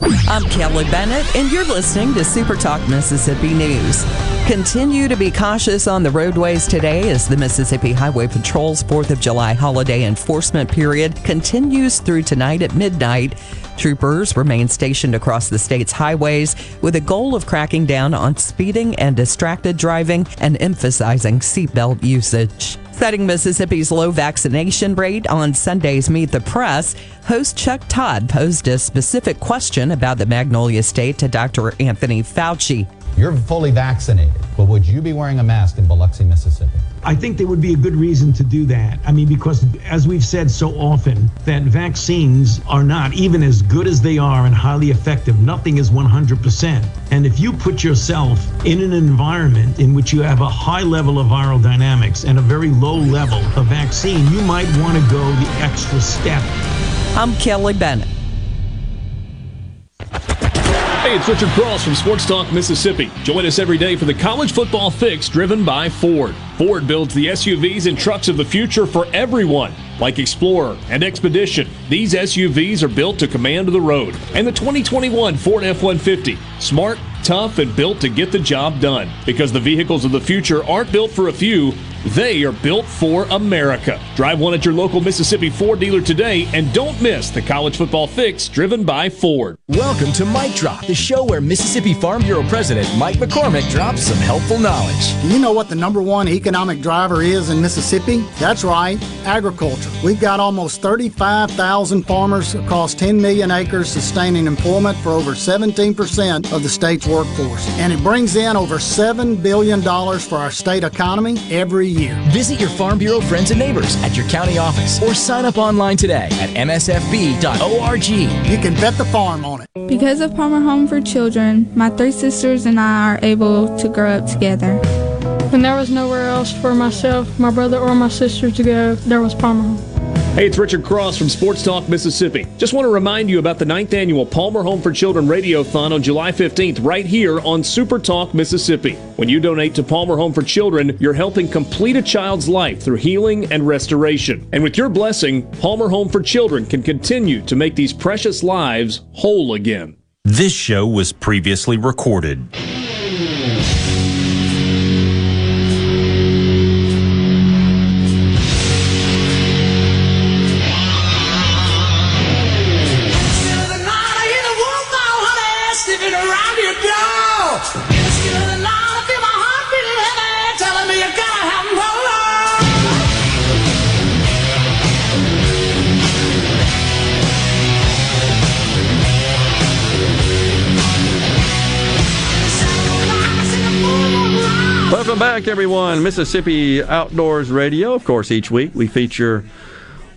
I'm Kelly Bennett, and you're listening to Super Talk Mississippi News. Continue to be cautious on the roadways today as the Mississippi Highway Patrol's 4th of July holiday enforcement period continues through tonight at midnight. Troopers remain stationed across the state's highways with a goal of cracking down on speeding and distracted driving and emphasizing seatbelt usage. Setting Mississippi's low vaccination rate on Sunday's Meet the Press, host Chuck Todd posed a specific question about the Magnolia State to Dr. Anthony Fauci. You're fully vaccinated, but would you be wearing a mask in Biloxi, Mississippi? I think there would be a good reason to do that. I mean, because as we've said so often, that vaccines are not even as good as they are and highly effective. Nothing is 100%. And if you put yourself in an environment in which you have a high level of viral dynamics and a very low level of vaccine, you might want to go the extra step. I'm Kelly Bennett. Hey, it's Richard Cross from Sports Talk Mississippi. Join us every day for the college football fix driven by Ford. Ford builds the SUVs and trucks of the future for everyone, like Explorer and Expedition. These SUVs are built to command the road. And the 2021 Ford F 150. Smart, tough, and built to get the job done. Because the vehicles of the future aren't built for a few, they are built for America. Drive one at your local Mississippi Ford dealer today and don't miss the college football fix driven by Ford. Welcome to Mike Drop, the show where Mississippi Farm Bureau President Mike McCormick drops some helpful knowledge. Do you know what the number one economic driver is in Mississippi? That's right, agriculture. We've got almost 35,000 farmers across 10 million acres sustaining employment for over 17% of the state's workforce. And it brings in over $7 billion for our state economy every year. Visit your Farm Bureau friends and neighbors at your county office or sign up online today at msfb.org. You can bet the farm on it. Because of Palmer Home for Children, my three sisters and I are able to grow up together. When there was nowhere else for myself, my brother, or my sister to go, there was Palmer Home. Hey, it's Richard Cross from Sports Talk Mississippi. Just want to remind you about the ninth annual Palmer Home for Children Radiothon on July 15th, right here on Super Talk Mississippi. When you donate to Palmer Home for Children, you're helping complete a child's life through healing and restoration. And with your blessing, Palmer Home for Children can continue to make these precious lives whole again. This show was previously recorded. Welcome back, everyone. Mississippi Outdoors Radio. Of course, each week we feature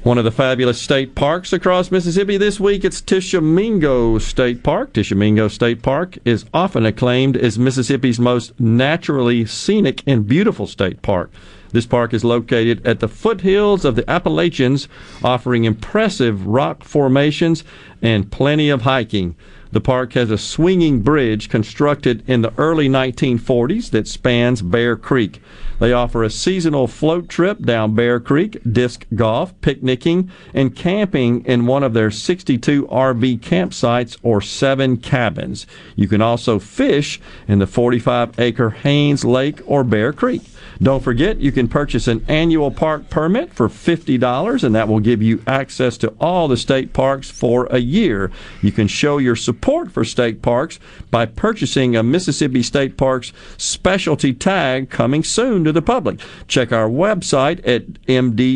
one of the fabulous state parks across Mississippi. This week it's Tishomingo State Park. Tishomingo State Park is often acclaimed as Mississippi's most naturally scenic and beautiful state park. This park is located at the foothills of the Appalachians, offering impressive rock formations and plenty of hiking. The park has a swinging bridge constructed in the early 1940s that spans Bear Creek. They offer a seasonal float trip down Bear Creek, disc golf, picnicking, and camping in one of their 62 RV campsites or seven cabins. You can also fish in the 45 acre Haynes Lake or Bear Creek. Don't forget, you can purchase an annual park permit for $50, and that will give you access to all the state parks for a year. You can show your support for state parks by purchasing a Mississippi State Parks specialty tag coming soon to the public. Check our website at mdwfp.com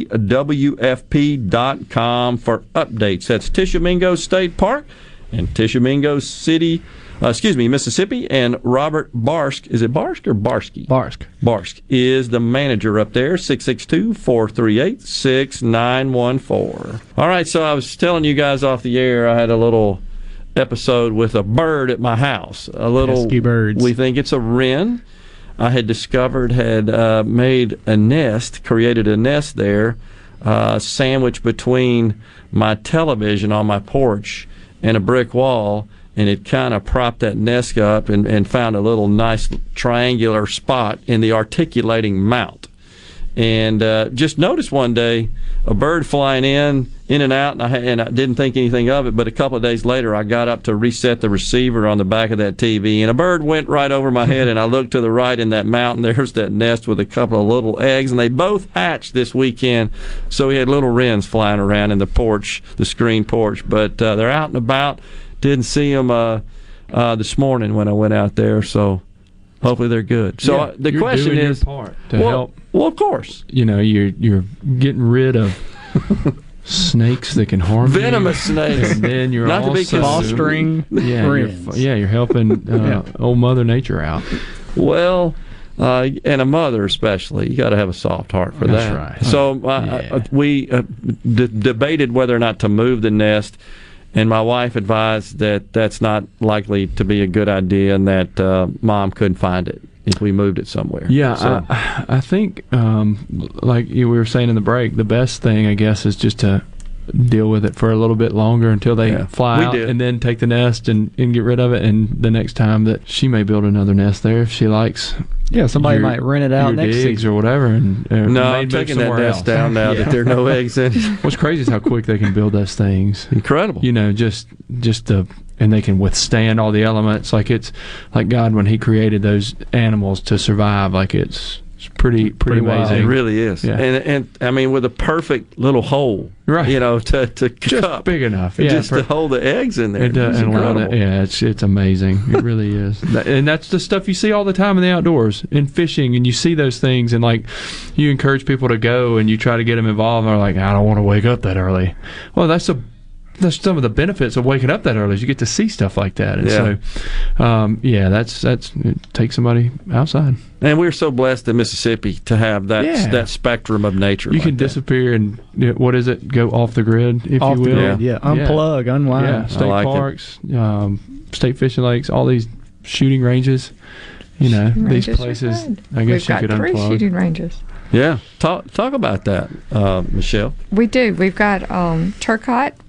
for updates. That's Tishomingo State Park and Tishomingo City uh, excuse me, Mississippi, and Robert Barsk. Is it Barsk or Barsky? Barsk. Barsk is the manager up there, 662 438 6914. All right, so I was telling you guys off the air, I had a little episode with a bird at my house. A little. Pesky birds. We think it's a wren. I had discovered had uh, made a nest, created a nest there, uh, sandwiched between my television on my porch and a brick wall and it kind of propped that nest up and, and found a little nice triangular spot in the articulating mount. And uh, just noticed one day a bird flying in, in and out, and I, and I didn't think anything of it. But a couple of days later, I got up to reset the receiver on the back of that TV, and a bird went right over my head. And I looked to the right in that mountain. There's that nest with a couple of little eggs, and they both hatched this weekend. So we had little wrens flying around in the porch, the screen porch. But uh, they're out and about didn't see them uh, uh, this morning when I went out there, so hopefully they're good. So Yeah, uh, the question is, part to well, help. Well, of course, You know, you're you're getting rid of snakes that can harm you. Venomous snakes. And then you're Not to be also Fostering Yeah, you're, yeah, you're helping uh, old Mother Nature out. Well, uh, and a mother especially, you got to have a soft heart for that. That's that. right. So uh, uh, we uh, d- debated whether or not to move the nest, and my wife advised that that's not likely to be a good idea, and that uh, mom couldn't find it if we moved it somewhere. Yeah, So- I, I think, um, like you we were saying in the break, the best thing, I guess, is just to deal with it for a little bit longer until they Yeah, fly we out, did. and then take the nest and, and get rid of it. And the next time that she may build another nest there if she likes. Yeah, somebody your- might rent it out next digs season. or whatever. And or No, may I'm move taking that nest else. down now that there are no eggs in. it. What's crazy is how quick they can build those things. Incredible. You know, just just the and they can withstand all the elements. Like it's like God when He created those animals to survive. Like it's, it's pretty pretty, wild. amazing. It really is. Yeah. And and I mean with a perfect little hole, right? You know, to to just cup, big enough. Yeah, just for- to hold the eggs in there. It does, It's and allow that, incredible. yeah, it's it's amazing. It really is, and that's the stuff you see all the time in the outdoors, in fishing, and you see those things, and like you encourage people to go, and you try to get them involved, and they're like, I don't want to wake up that early. Well, that's a that's some of the benefits of waking up that early is you get to see stuff like that, and Yeah. so um, yeah, that's that's it takes somebody outside. And we're so blessed in Mississippi to have that Yeah. that spectrum of nature. You like can that. disappear and what is it? Go off the grid, if Off you the will. grid, yeah. Unplug, unwind. Yeah, state like parks, um, state fishing lakes, all these shooting ranges. You know, Shooting these places. I guess We've you got could three unplug. shooting ranges. Yeah, talk talk about that, uh, Michelle. We do. We've got um,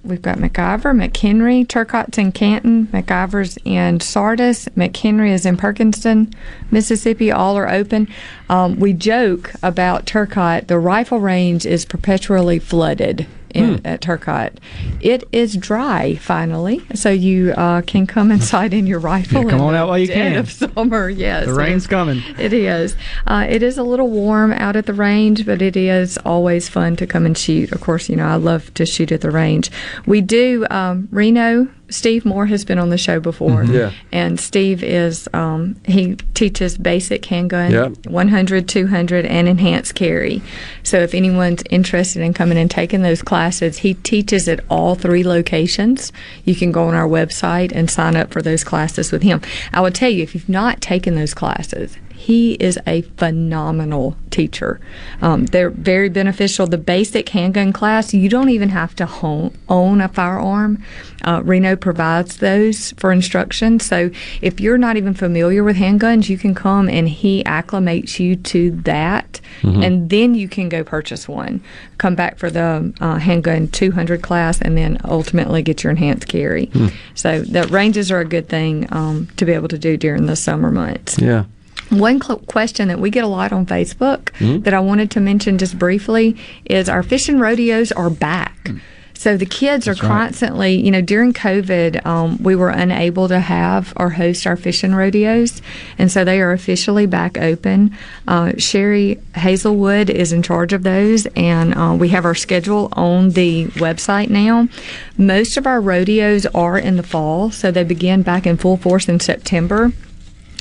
we've got McIver, McHenry. Turcotte's in Canton, McIver's in Sardis, McHenry is in Perkinston, Mississippi. All are open. Um, we joke about Turcotte. The rifle range is perpetually flooded. In, At Turcotte, it is dry finally, so you uh, can come inside in your rifle. Yeah, come on out while you can. Of summer, yes. The rain's is- coming. it is. Uh, it is a little warm out at the range, but it is always fun to come and shoot. Of course, you know, I love to shoot at the range. We do, um, Reno, Steve Moore has been on the show before. Mhm. Yeah. And Steve is, um, he teaches basic handgun, Yep. 100, 200, and enhanced carry. So if anyone's interested in coming and taking those classes, he teaches at all three locations. You can go on our website and sign up for those classes with him. I will tell you, if you've not taken those classes, he is a phenomenal teacher. Um, they're very beneficial. The basic handgun class, you don't even have to hone, own a firearm. Uh, Reno provides those for instruction. So if you're not even familiar with handguns, you can come and he acclimates you to that. Mhm. And then you can go purchase one. Come back for the uh, handgun 200 class and then ultimately get your enhanced carry. Hmm. So the ranges are a good thing um, to be able to do during the summer months. Yeah. One cl- question that we get a lot on Facebook Mhm. that I wanted to mention just briefly is our fishing rodeos are back. So the kids are That's right. constantly, you know, during COVID, um, we were unable to have or host our fishing rodeos, and so they are officially back open. Uh, Sherry Hazelwood is in charge of those, and uh, we have our schedule on the website now. Most of our rodeos are in the fall, so they begin back in full force in September.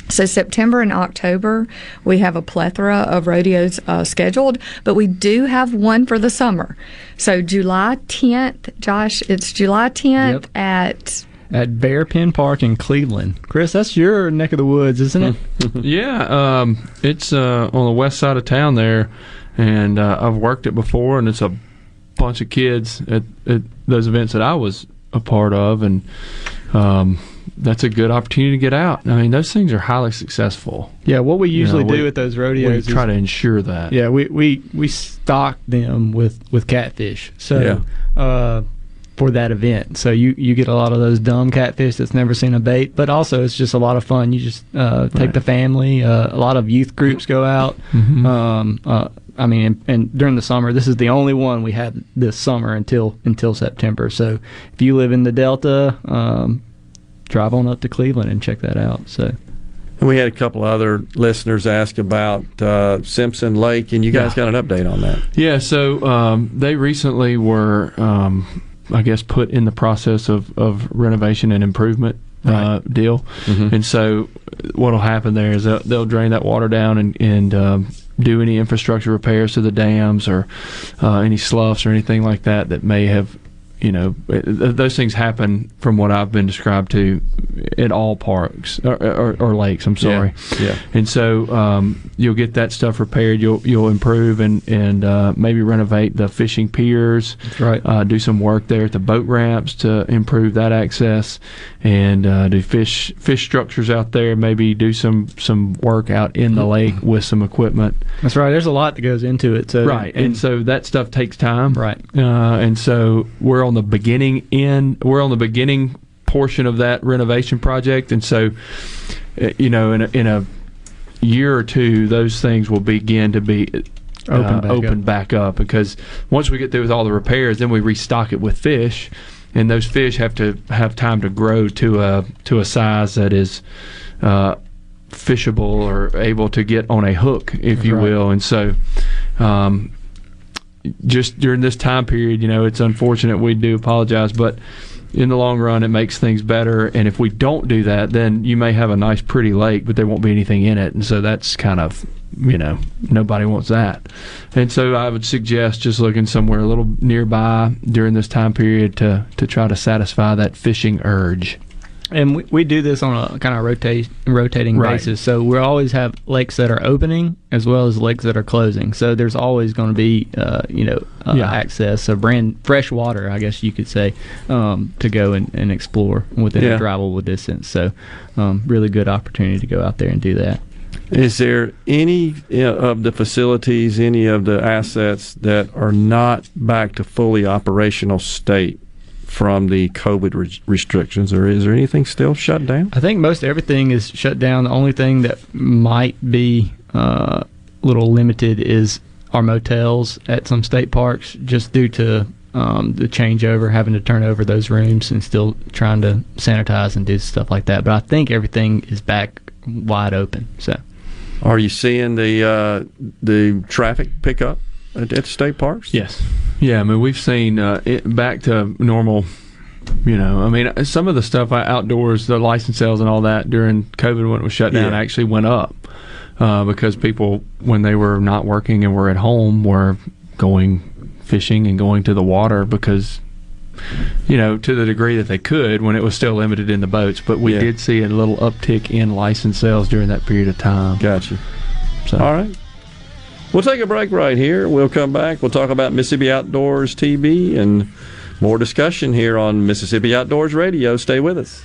So September and October, we have a plethora of rodeos uh, scheduled, but we do have one for the summer. So July 10th, Josh, it's July 10th Yep. at At Bear Pen Park in Cleveland. Chris, that's your neck of the woods, isn't it? yeah, um, it's uh, on the west side of town there, and uh, I've worked it before, and it's a bunch of kids at, at those events that I was a part of, and um, that's a good opportunity to get out. I mean, those things are highly successful. Yeah, what we You usually know, we- do at those rodeos we is try to ensure that. Yeah, we, we, we stock them with, with catfish. So uh, for that event. So you, you get a lot of those dumb catfish that's never seen a bait, but also it's just a lot of fun. You just uh, take Right. the family. Uh, a lot of youth groups go out. Mhm. Um, uh, I mean, and, and during the summer, this is the only one we have this summer until until September. So if you live in the Delta, um, drive on up to Cleveland and check that out. So. And we had a couple other listeners ask about uh, Simpson Lake, and you guys got an update on that. Yeah, so um, they recently were, um, I guess, put in the process of, of renovation and improvement uh, deal. Mm-hmm. And so what will happen there is they'll, they'll drain that water down and, and um, do any infrastructure repairs to the dams or uh, any sloughs or anything like that that may have you know, those things happen from what I've been described to at all parks or, or, or lakes. I'm sorry. Yeah. yeah. And so um, you'll get that stuff repaired. You'll you'll improve and and uh, maybe renovate the fishing piers. That's right. Uh, do some work there at the boat ramps to improve that access, and uh, do fish fish structures out there. Maybe do some some work out in the lake with some equipment. That's right. There's a lot that goes into it. So right, and, and so that stuff takes time. Right. Uh, and so we're on the beginning end. We're on the beginning portion of that renovation project, and so uh, you know, in a, in a year or two, those things will begin to be uh, open, back, open up. back up because once we get through with all the repairs, then we restock it with fish, and those fish have to have time to grow to a to a size that is. Uh, fishable or able to get on a hook, if you Right. will, and so um, just during this time period, you know, it's unfortunate. We do apologize, but in the long run, it makes things better. And if we don't do that, then you may have a nice, pretty lake, but there won't be anything in it. And so that's kind of, you know, nobody wants that. And so I would suggest just looking somewhere a little nearby during this time period to, to try to satisfy that fishing urge. And we, we do this on a kind of rotate, rotating Right. basis. So we always have lakes that are opening as well as lakes that are closing. So there's always going to be, uh, you know, uh, Yeah. access, of brand fresh water, I guess you could say, um, to go and, and explore within Yeah. a drivable distance. So um, really good opportunity to go out there and do that. Is there any uh, of the facilities, any of the assets that are not back to fully operational state from the COVID re- restrictions, or is there anything still shut down? I think most everything is shut down. The only thing that might be uh, a little limited is our motels at some state parks, just due to um, the changeover, having to turn over those rooms and still trying to sanitize and do stuff like that. But I think everything is back wide open. So, Are you seeing the uh, the traffic pick up at, at state parks? Yes. Yeah, I mean, we've seen uh, it back to normal. You know, I mean, some of the stuff outdoors, the license sales and all that during COVID when it was shut down, Yeah. actually went up uh, because people, when they were not working and were at home, were going fishing and going to the water because, you know, to the degree that they could when it was still limited in the boats. But we Yeah. did see a little uptick in license sales during that period of time. Gotcha. So. All right. We'll take a break right here. We'll come back. We'll talk about Mississippi Outdoors TV and more discussion here on Mississippi Outdoors Radio. Stay with us.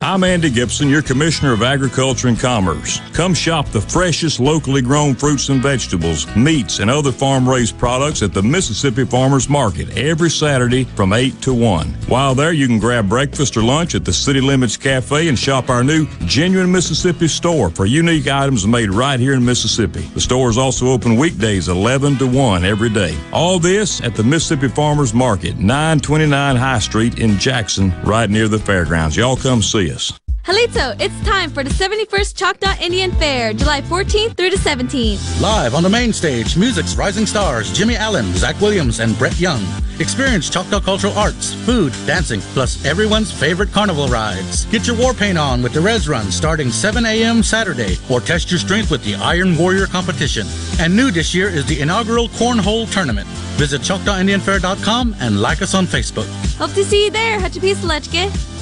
I'm Andy Gibson, your Commissioner of Agriculture and Commerce. Come shop the freshest locally grown fruits and vegetables, meats, and other farm raised products at the Mississippi Farmers Market every Saturday from 8 to 1. While there, you can grab breakfast or lunch at the City Limits Cafe and shop our new Genuine Mississippi store for unique items made right here in Mississippi. The store is also open weekdays 11 to 1 every day. All this at the Mississippi Farmers Market, 929 High Street in Jackson, right near the fairgrounds. Y'all come see us. Halito, it's time for the 71st Choctaw Indian Fair, July 14th through the 17th. Live on the main stage, music's rising stars Jimmy Allen, Zach Williams, and Brett Young. Experience Choctaw cultural arts, food, dancing, plus everyone's favorite carnival rides. Get your war paint on with the Res Run starting 7 a.m. Saturday, or test your strength with the Iron Warrior competition. And new this year is the inaugural Cornhole Tournament. Visit ChoctawIndianFair.com and like us on Facebook. Hope to see you there, Hachapisalechke.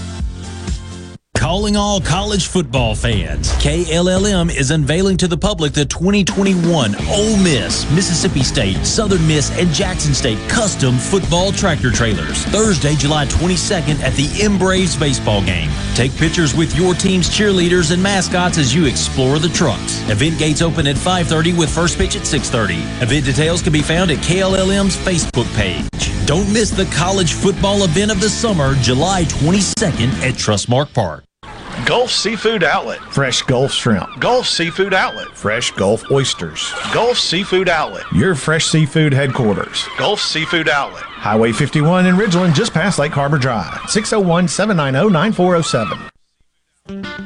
Calling all college football fans. KLLM is unveiling to the public the 2021 Ole Miss, Mississippi State, Southern Miss, and Jackson State custom football tractor trailers. Thursday, July 22nd at the M-Braves baseball game. Take pictures with your team's cheerleaders and mascots as you explore the trucks. Event gates open at 5:30 with first pitch at 6:30. Event details can be found at KLLM's Facebook page. Don't miss the college football event of the summer, July 22nd at Trustmark Park. Gulf Seafood Outlet. Fresh Gulf Shrimp. Gulf Seafood Outlet. Fresh Gulf Oysters. Gulf Seafood Outlet. Your fresh seafood headquarters. Gulf Seafood Outlet. Highway 51 in Ridgeland, just past Lake Harbor Drive. 601 790 9407.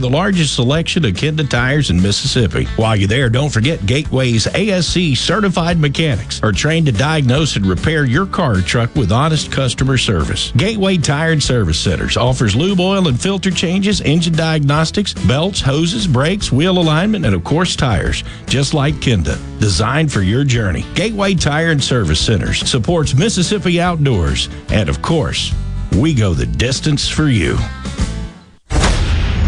the largest selection of Kenda tires in Mississippi. While you're there, don't forget Gateway's ASE certified mechanics are trained to diagnose and repair your car or truck with honest customer service. Gateway Tire and Service Centers offers lube oil and filter changes, engine diagnostics, belts, hoses, brakes, wheel alignment, and of course tires, just like Kenda. Designed for your journey. Gateway Tire and Service Centers supports Mississippi outdoors, and of course, we go the distance for you.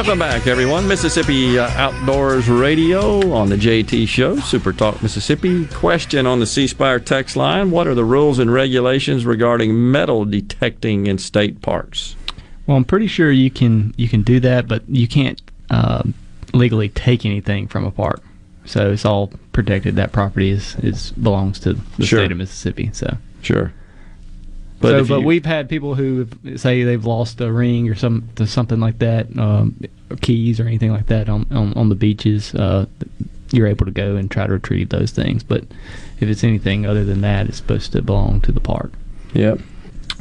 Welcome back, everyone. Mississippi uh, Outdoors Radio on the JT Show, Super Talk Mississippi. Question on the C Spire text line What are the rules and regulations regarding metal detecting in state parks? Well, I'm pretty sure you can you can do that, but you can't uh, legally take anything from a park. So it's all protected. That property is, is belongs to the Sure. state of Mississippi. So Sure. But so, but you- we've had people who say they've lost a ring or some something like that, um, or keys or anything like that on on, on the beaches. Uh, you're able to go and try to retrieve those things. But if it's anything other than that, it's supposed to belong to the park. Yep.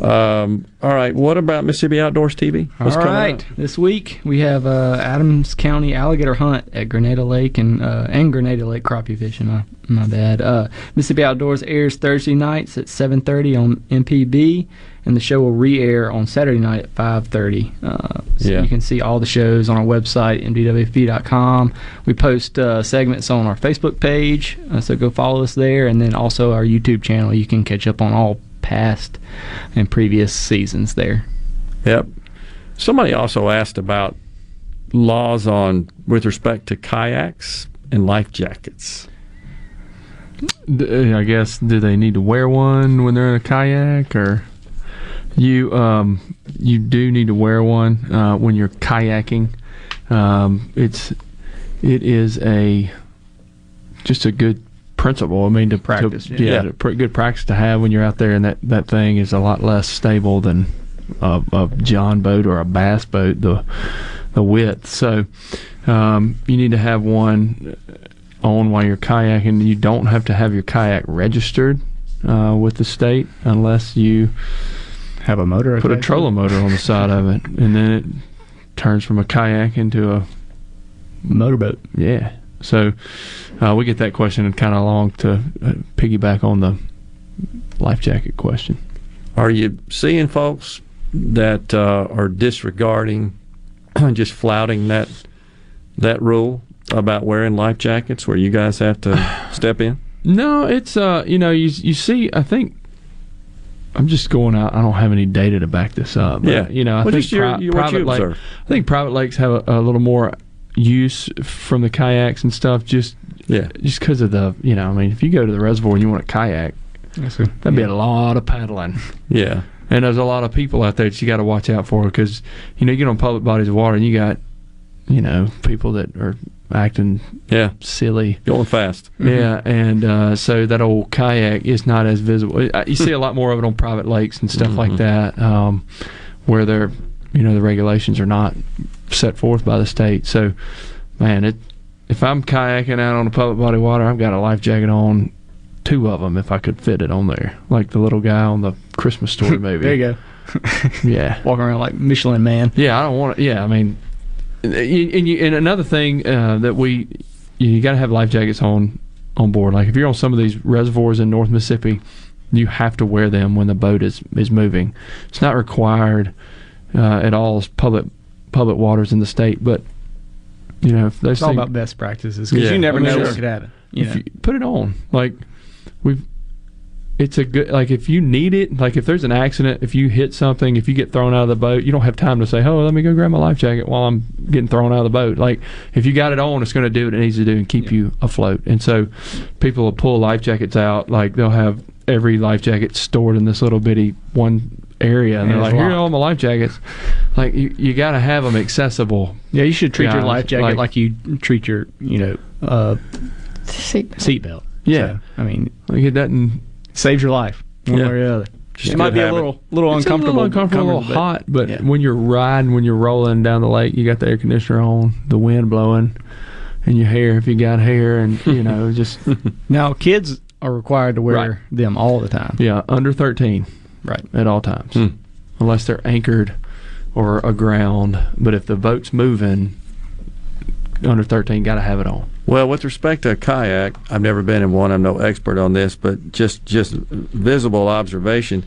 Um, all right. What about Mississippi Outdoors TV? What's All right, this week we have uh, Adams County alligator hunt at Grenada Lake and uh, and Grenada Lake crappie fishing. My my bad. Uh, Mississippi Outdoors airs Thursday nights at 7:30 on MPB, and the show will re-air on Saturday night at 5:30. Uh, so Yeah. you can see all the shows on our website mdwfp.com. We post uh, segments on our Facebook page, uh, so go follow us there, and then also our YouTube channel. You can catch up on all past and previous seasons there. Yep. Somebody also asked about laws on with respect to kayaks and life jackets. I guess do they need to wear one when they're in a kayak or? You um, you do need to wear one uh, when you're kayaking. Um, it's it is a just a good principle. I mean, to Practice, to, yeah. yeah, to good practice to have when you're out there, and that that thing is a lot less stable than a, a John boat or a bass boat. The the width, so um, you need to have one on while you're kayaking. You don't have to have your kayak registered uh, with the state unless you have a motor. Put a attached trolling motor on the side of it, and then it turns from a kayak into a motorboat. Yeah. So uh, we get that question kind of along to uh, piggyback on the life jacket question. Are you seeing folks that uh, are disregarding, just flouting that that rule about wearing life jackets, where you guys have to step in? No, it's uh, you know, you you see, I think. I'm just going out. I don't have any data to back this up. but, Yeah. you know, I Well, think pri- your- private you lake. observe. I think private lakes have a, a little more use from the kayaks and stuff. Just yeah, just because of the you know, I mean, if you go to the reservoir and you want a kayak, that'd be a lot of paddling. Yeah. And there's a lot of people out there that you got to watch out for because you know you get on public bodies of water and you got you know people that are acting yeah silly going fast yeah and uh, so that old kayak is not as visible Uh, you see a lot more of it on private lakes and stuff like Mhm. that um, where they're you know the regulations are not set forth by the state so man it if I'm kayaking out on a public body of water I've got a life jacket on two of them if I could fit it on there like the little guy on the Christmas story movie There you go. yeah Walking around like Michelin man. yeah, I don't want to. Yeah, I mean, and you, and, you, and another thing uh, that we you got to have life jackets on on board. Like if you're on some of these reservoirs in North Mississippi, you have to wear them when the boat is is moving. It's not required uh, at all as public public waters in the state, but you know if those It's all things- about best practices because Yeah, you never I mean, know sure. what could happen. You if know? you put it on, like we've. It's a good like if you need it, like if there's an accident, if you hit something, if you get thrown out of the boat, you don't have time to say, "Oh, let me go grab my life jacket while I'm getting thrown out of the boat." Like if you got it on, it's going to do what it needs to do and keep you afloat. And so people will pull life jackets out, like they'll have every life jacket stored in this little bitty one area, and, And they're it's like, "Here are all my life jackets." Like you, you got to have them accessible. Yeah, you should treat your life jacket like, you treat your, you know, uh, seat seatbelt. Yeah. So, I mean, like it doesn't saves your life one Yeah. way or the other. Just it might good be a little, little It's uncomfortable, a little uncomfortable, a little hot. But yeah. when you're riding, when you're rolling down the lake, you got the air conditioner on, the wind blowing, and your hair if you got hair, and you know just now kids are required to wear Right. them all the time. yeah, under thirteen, right, at all times, Hmm. unless they're anchored or aground. But if the boat's moving, under thirteen, got to have it on. Well, with respect to a kayak, I've never been in one. I'm no expert on this, but just just visible observation,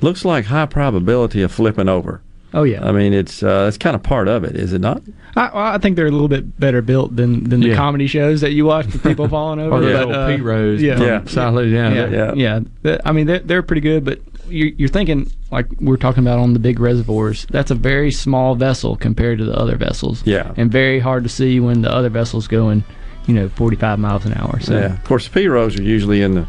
looks like high probability of flipping over. Oh yeah, I mean, it's uh, it's kind of part of it, is it not? I, I think they're a little bit better built than, than the Yeah. comedy shows that you watch with people falling over. Or the but, little uh, pirogues yeah, from yeah, South Louisiana. yeah, Yeah. yeah. I mean, they're, they're pretty good, but you're, you're thinking like we're talking about on the big reservoirs. That's a very small vessel compared to the other vessels. Yeah. and very hard to see when the other vessel's going, you know, 45 miles an hour. So Yeah. Of course, the pirogues are usually in the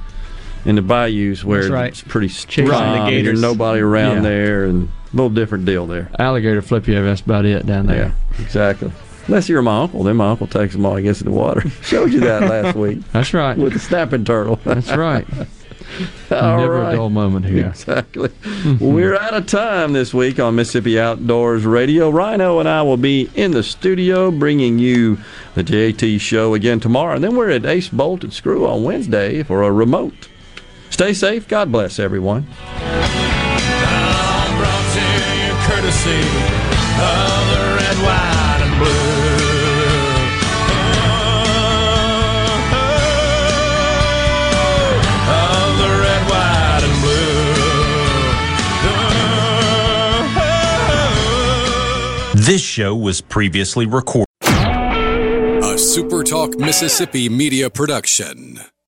in the bayous where right. it's pretty Chasing the strong. There's nobody around Yeah. there, and a little different deal there. Alligator flip you. That's about it down there. Yeah, exactly. Unless you're my uncle, then my uncle takes them all and gets in the water. Showed you that last week That's right. with the snapping turtle. That's right. All Never right. a dull moment here. Exactly. Mm-hmm. We're out of time this week on Mississippi Outdoors Radio. Rhino and I will be in the studio bringing you the JT show again tomorrow. And then we're at Ace Bolt and Screw on Wednesday for a remote. Stay safe. God bless everyone. brought to you courtesy of the red, white, This show was previously recorded. A SuperTalk Mississippi media production.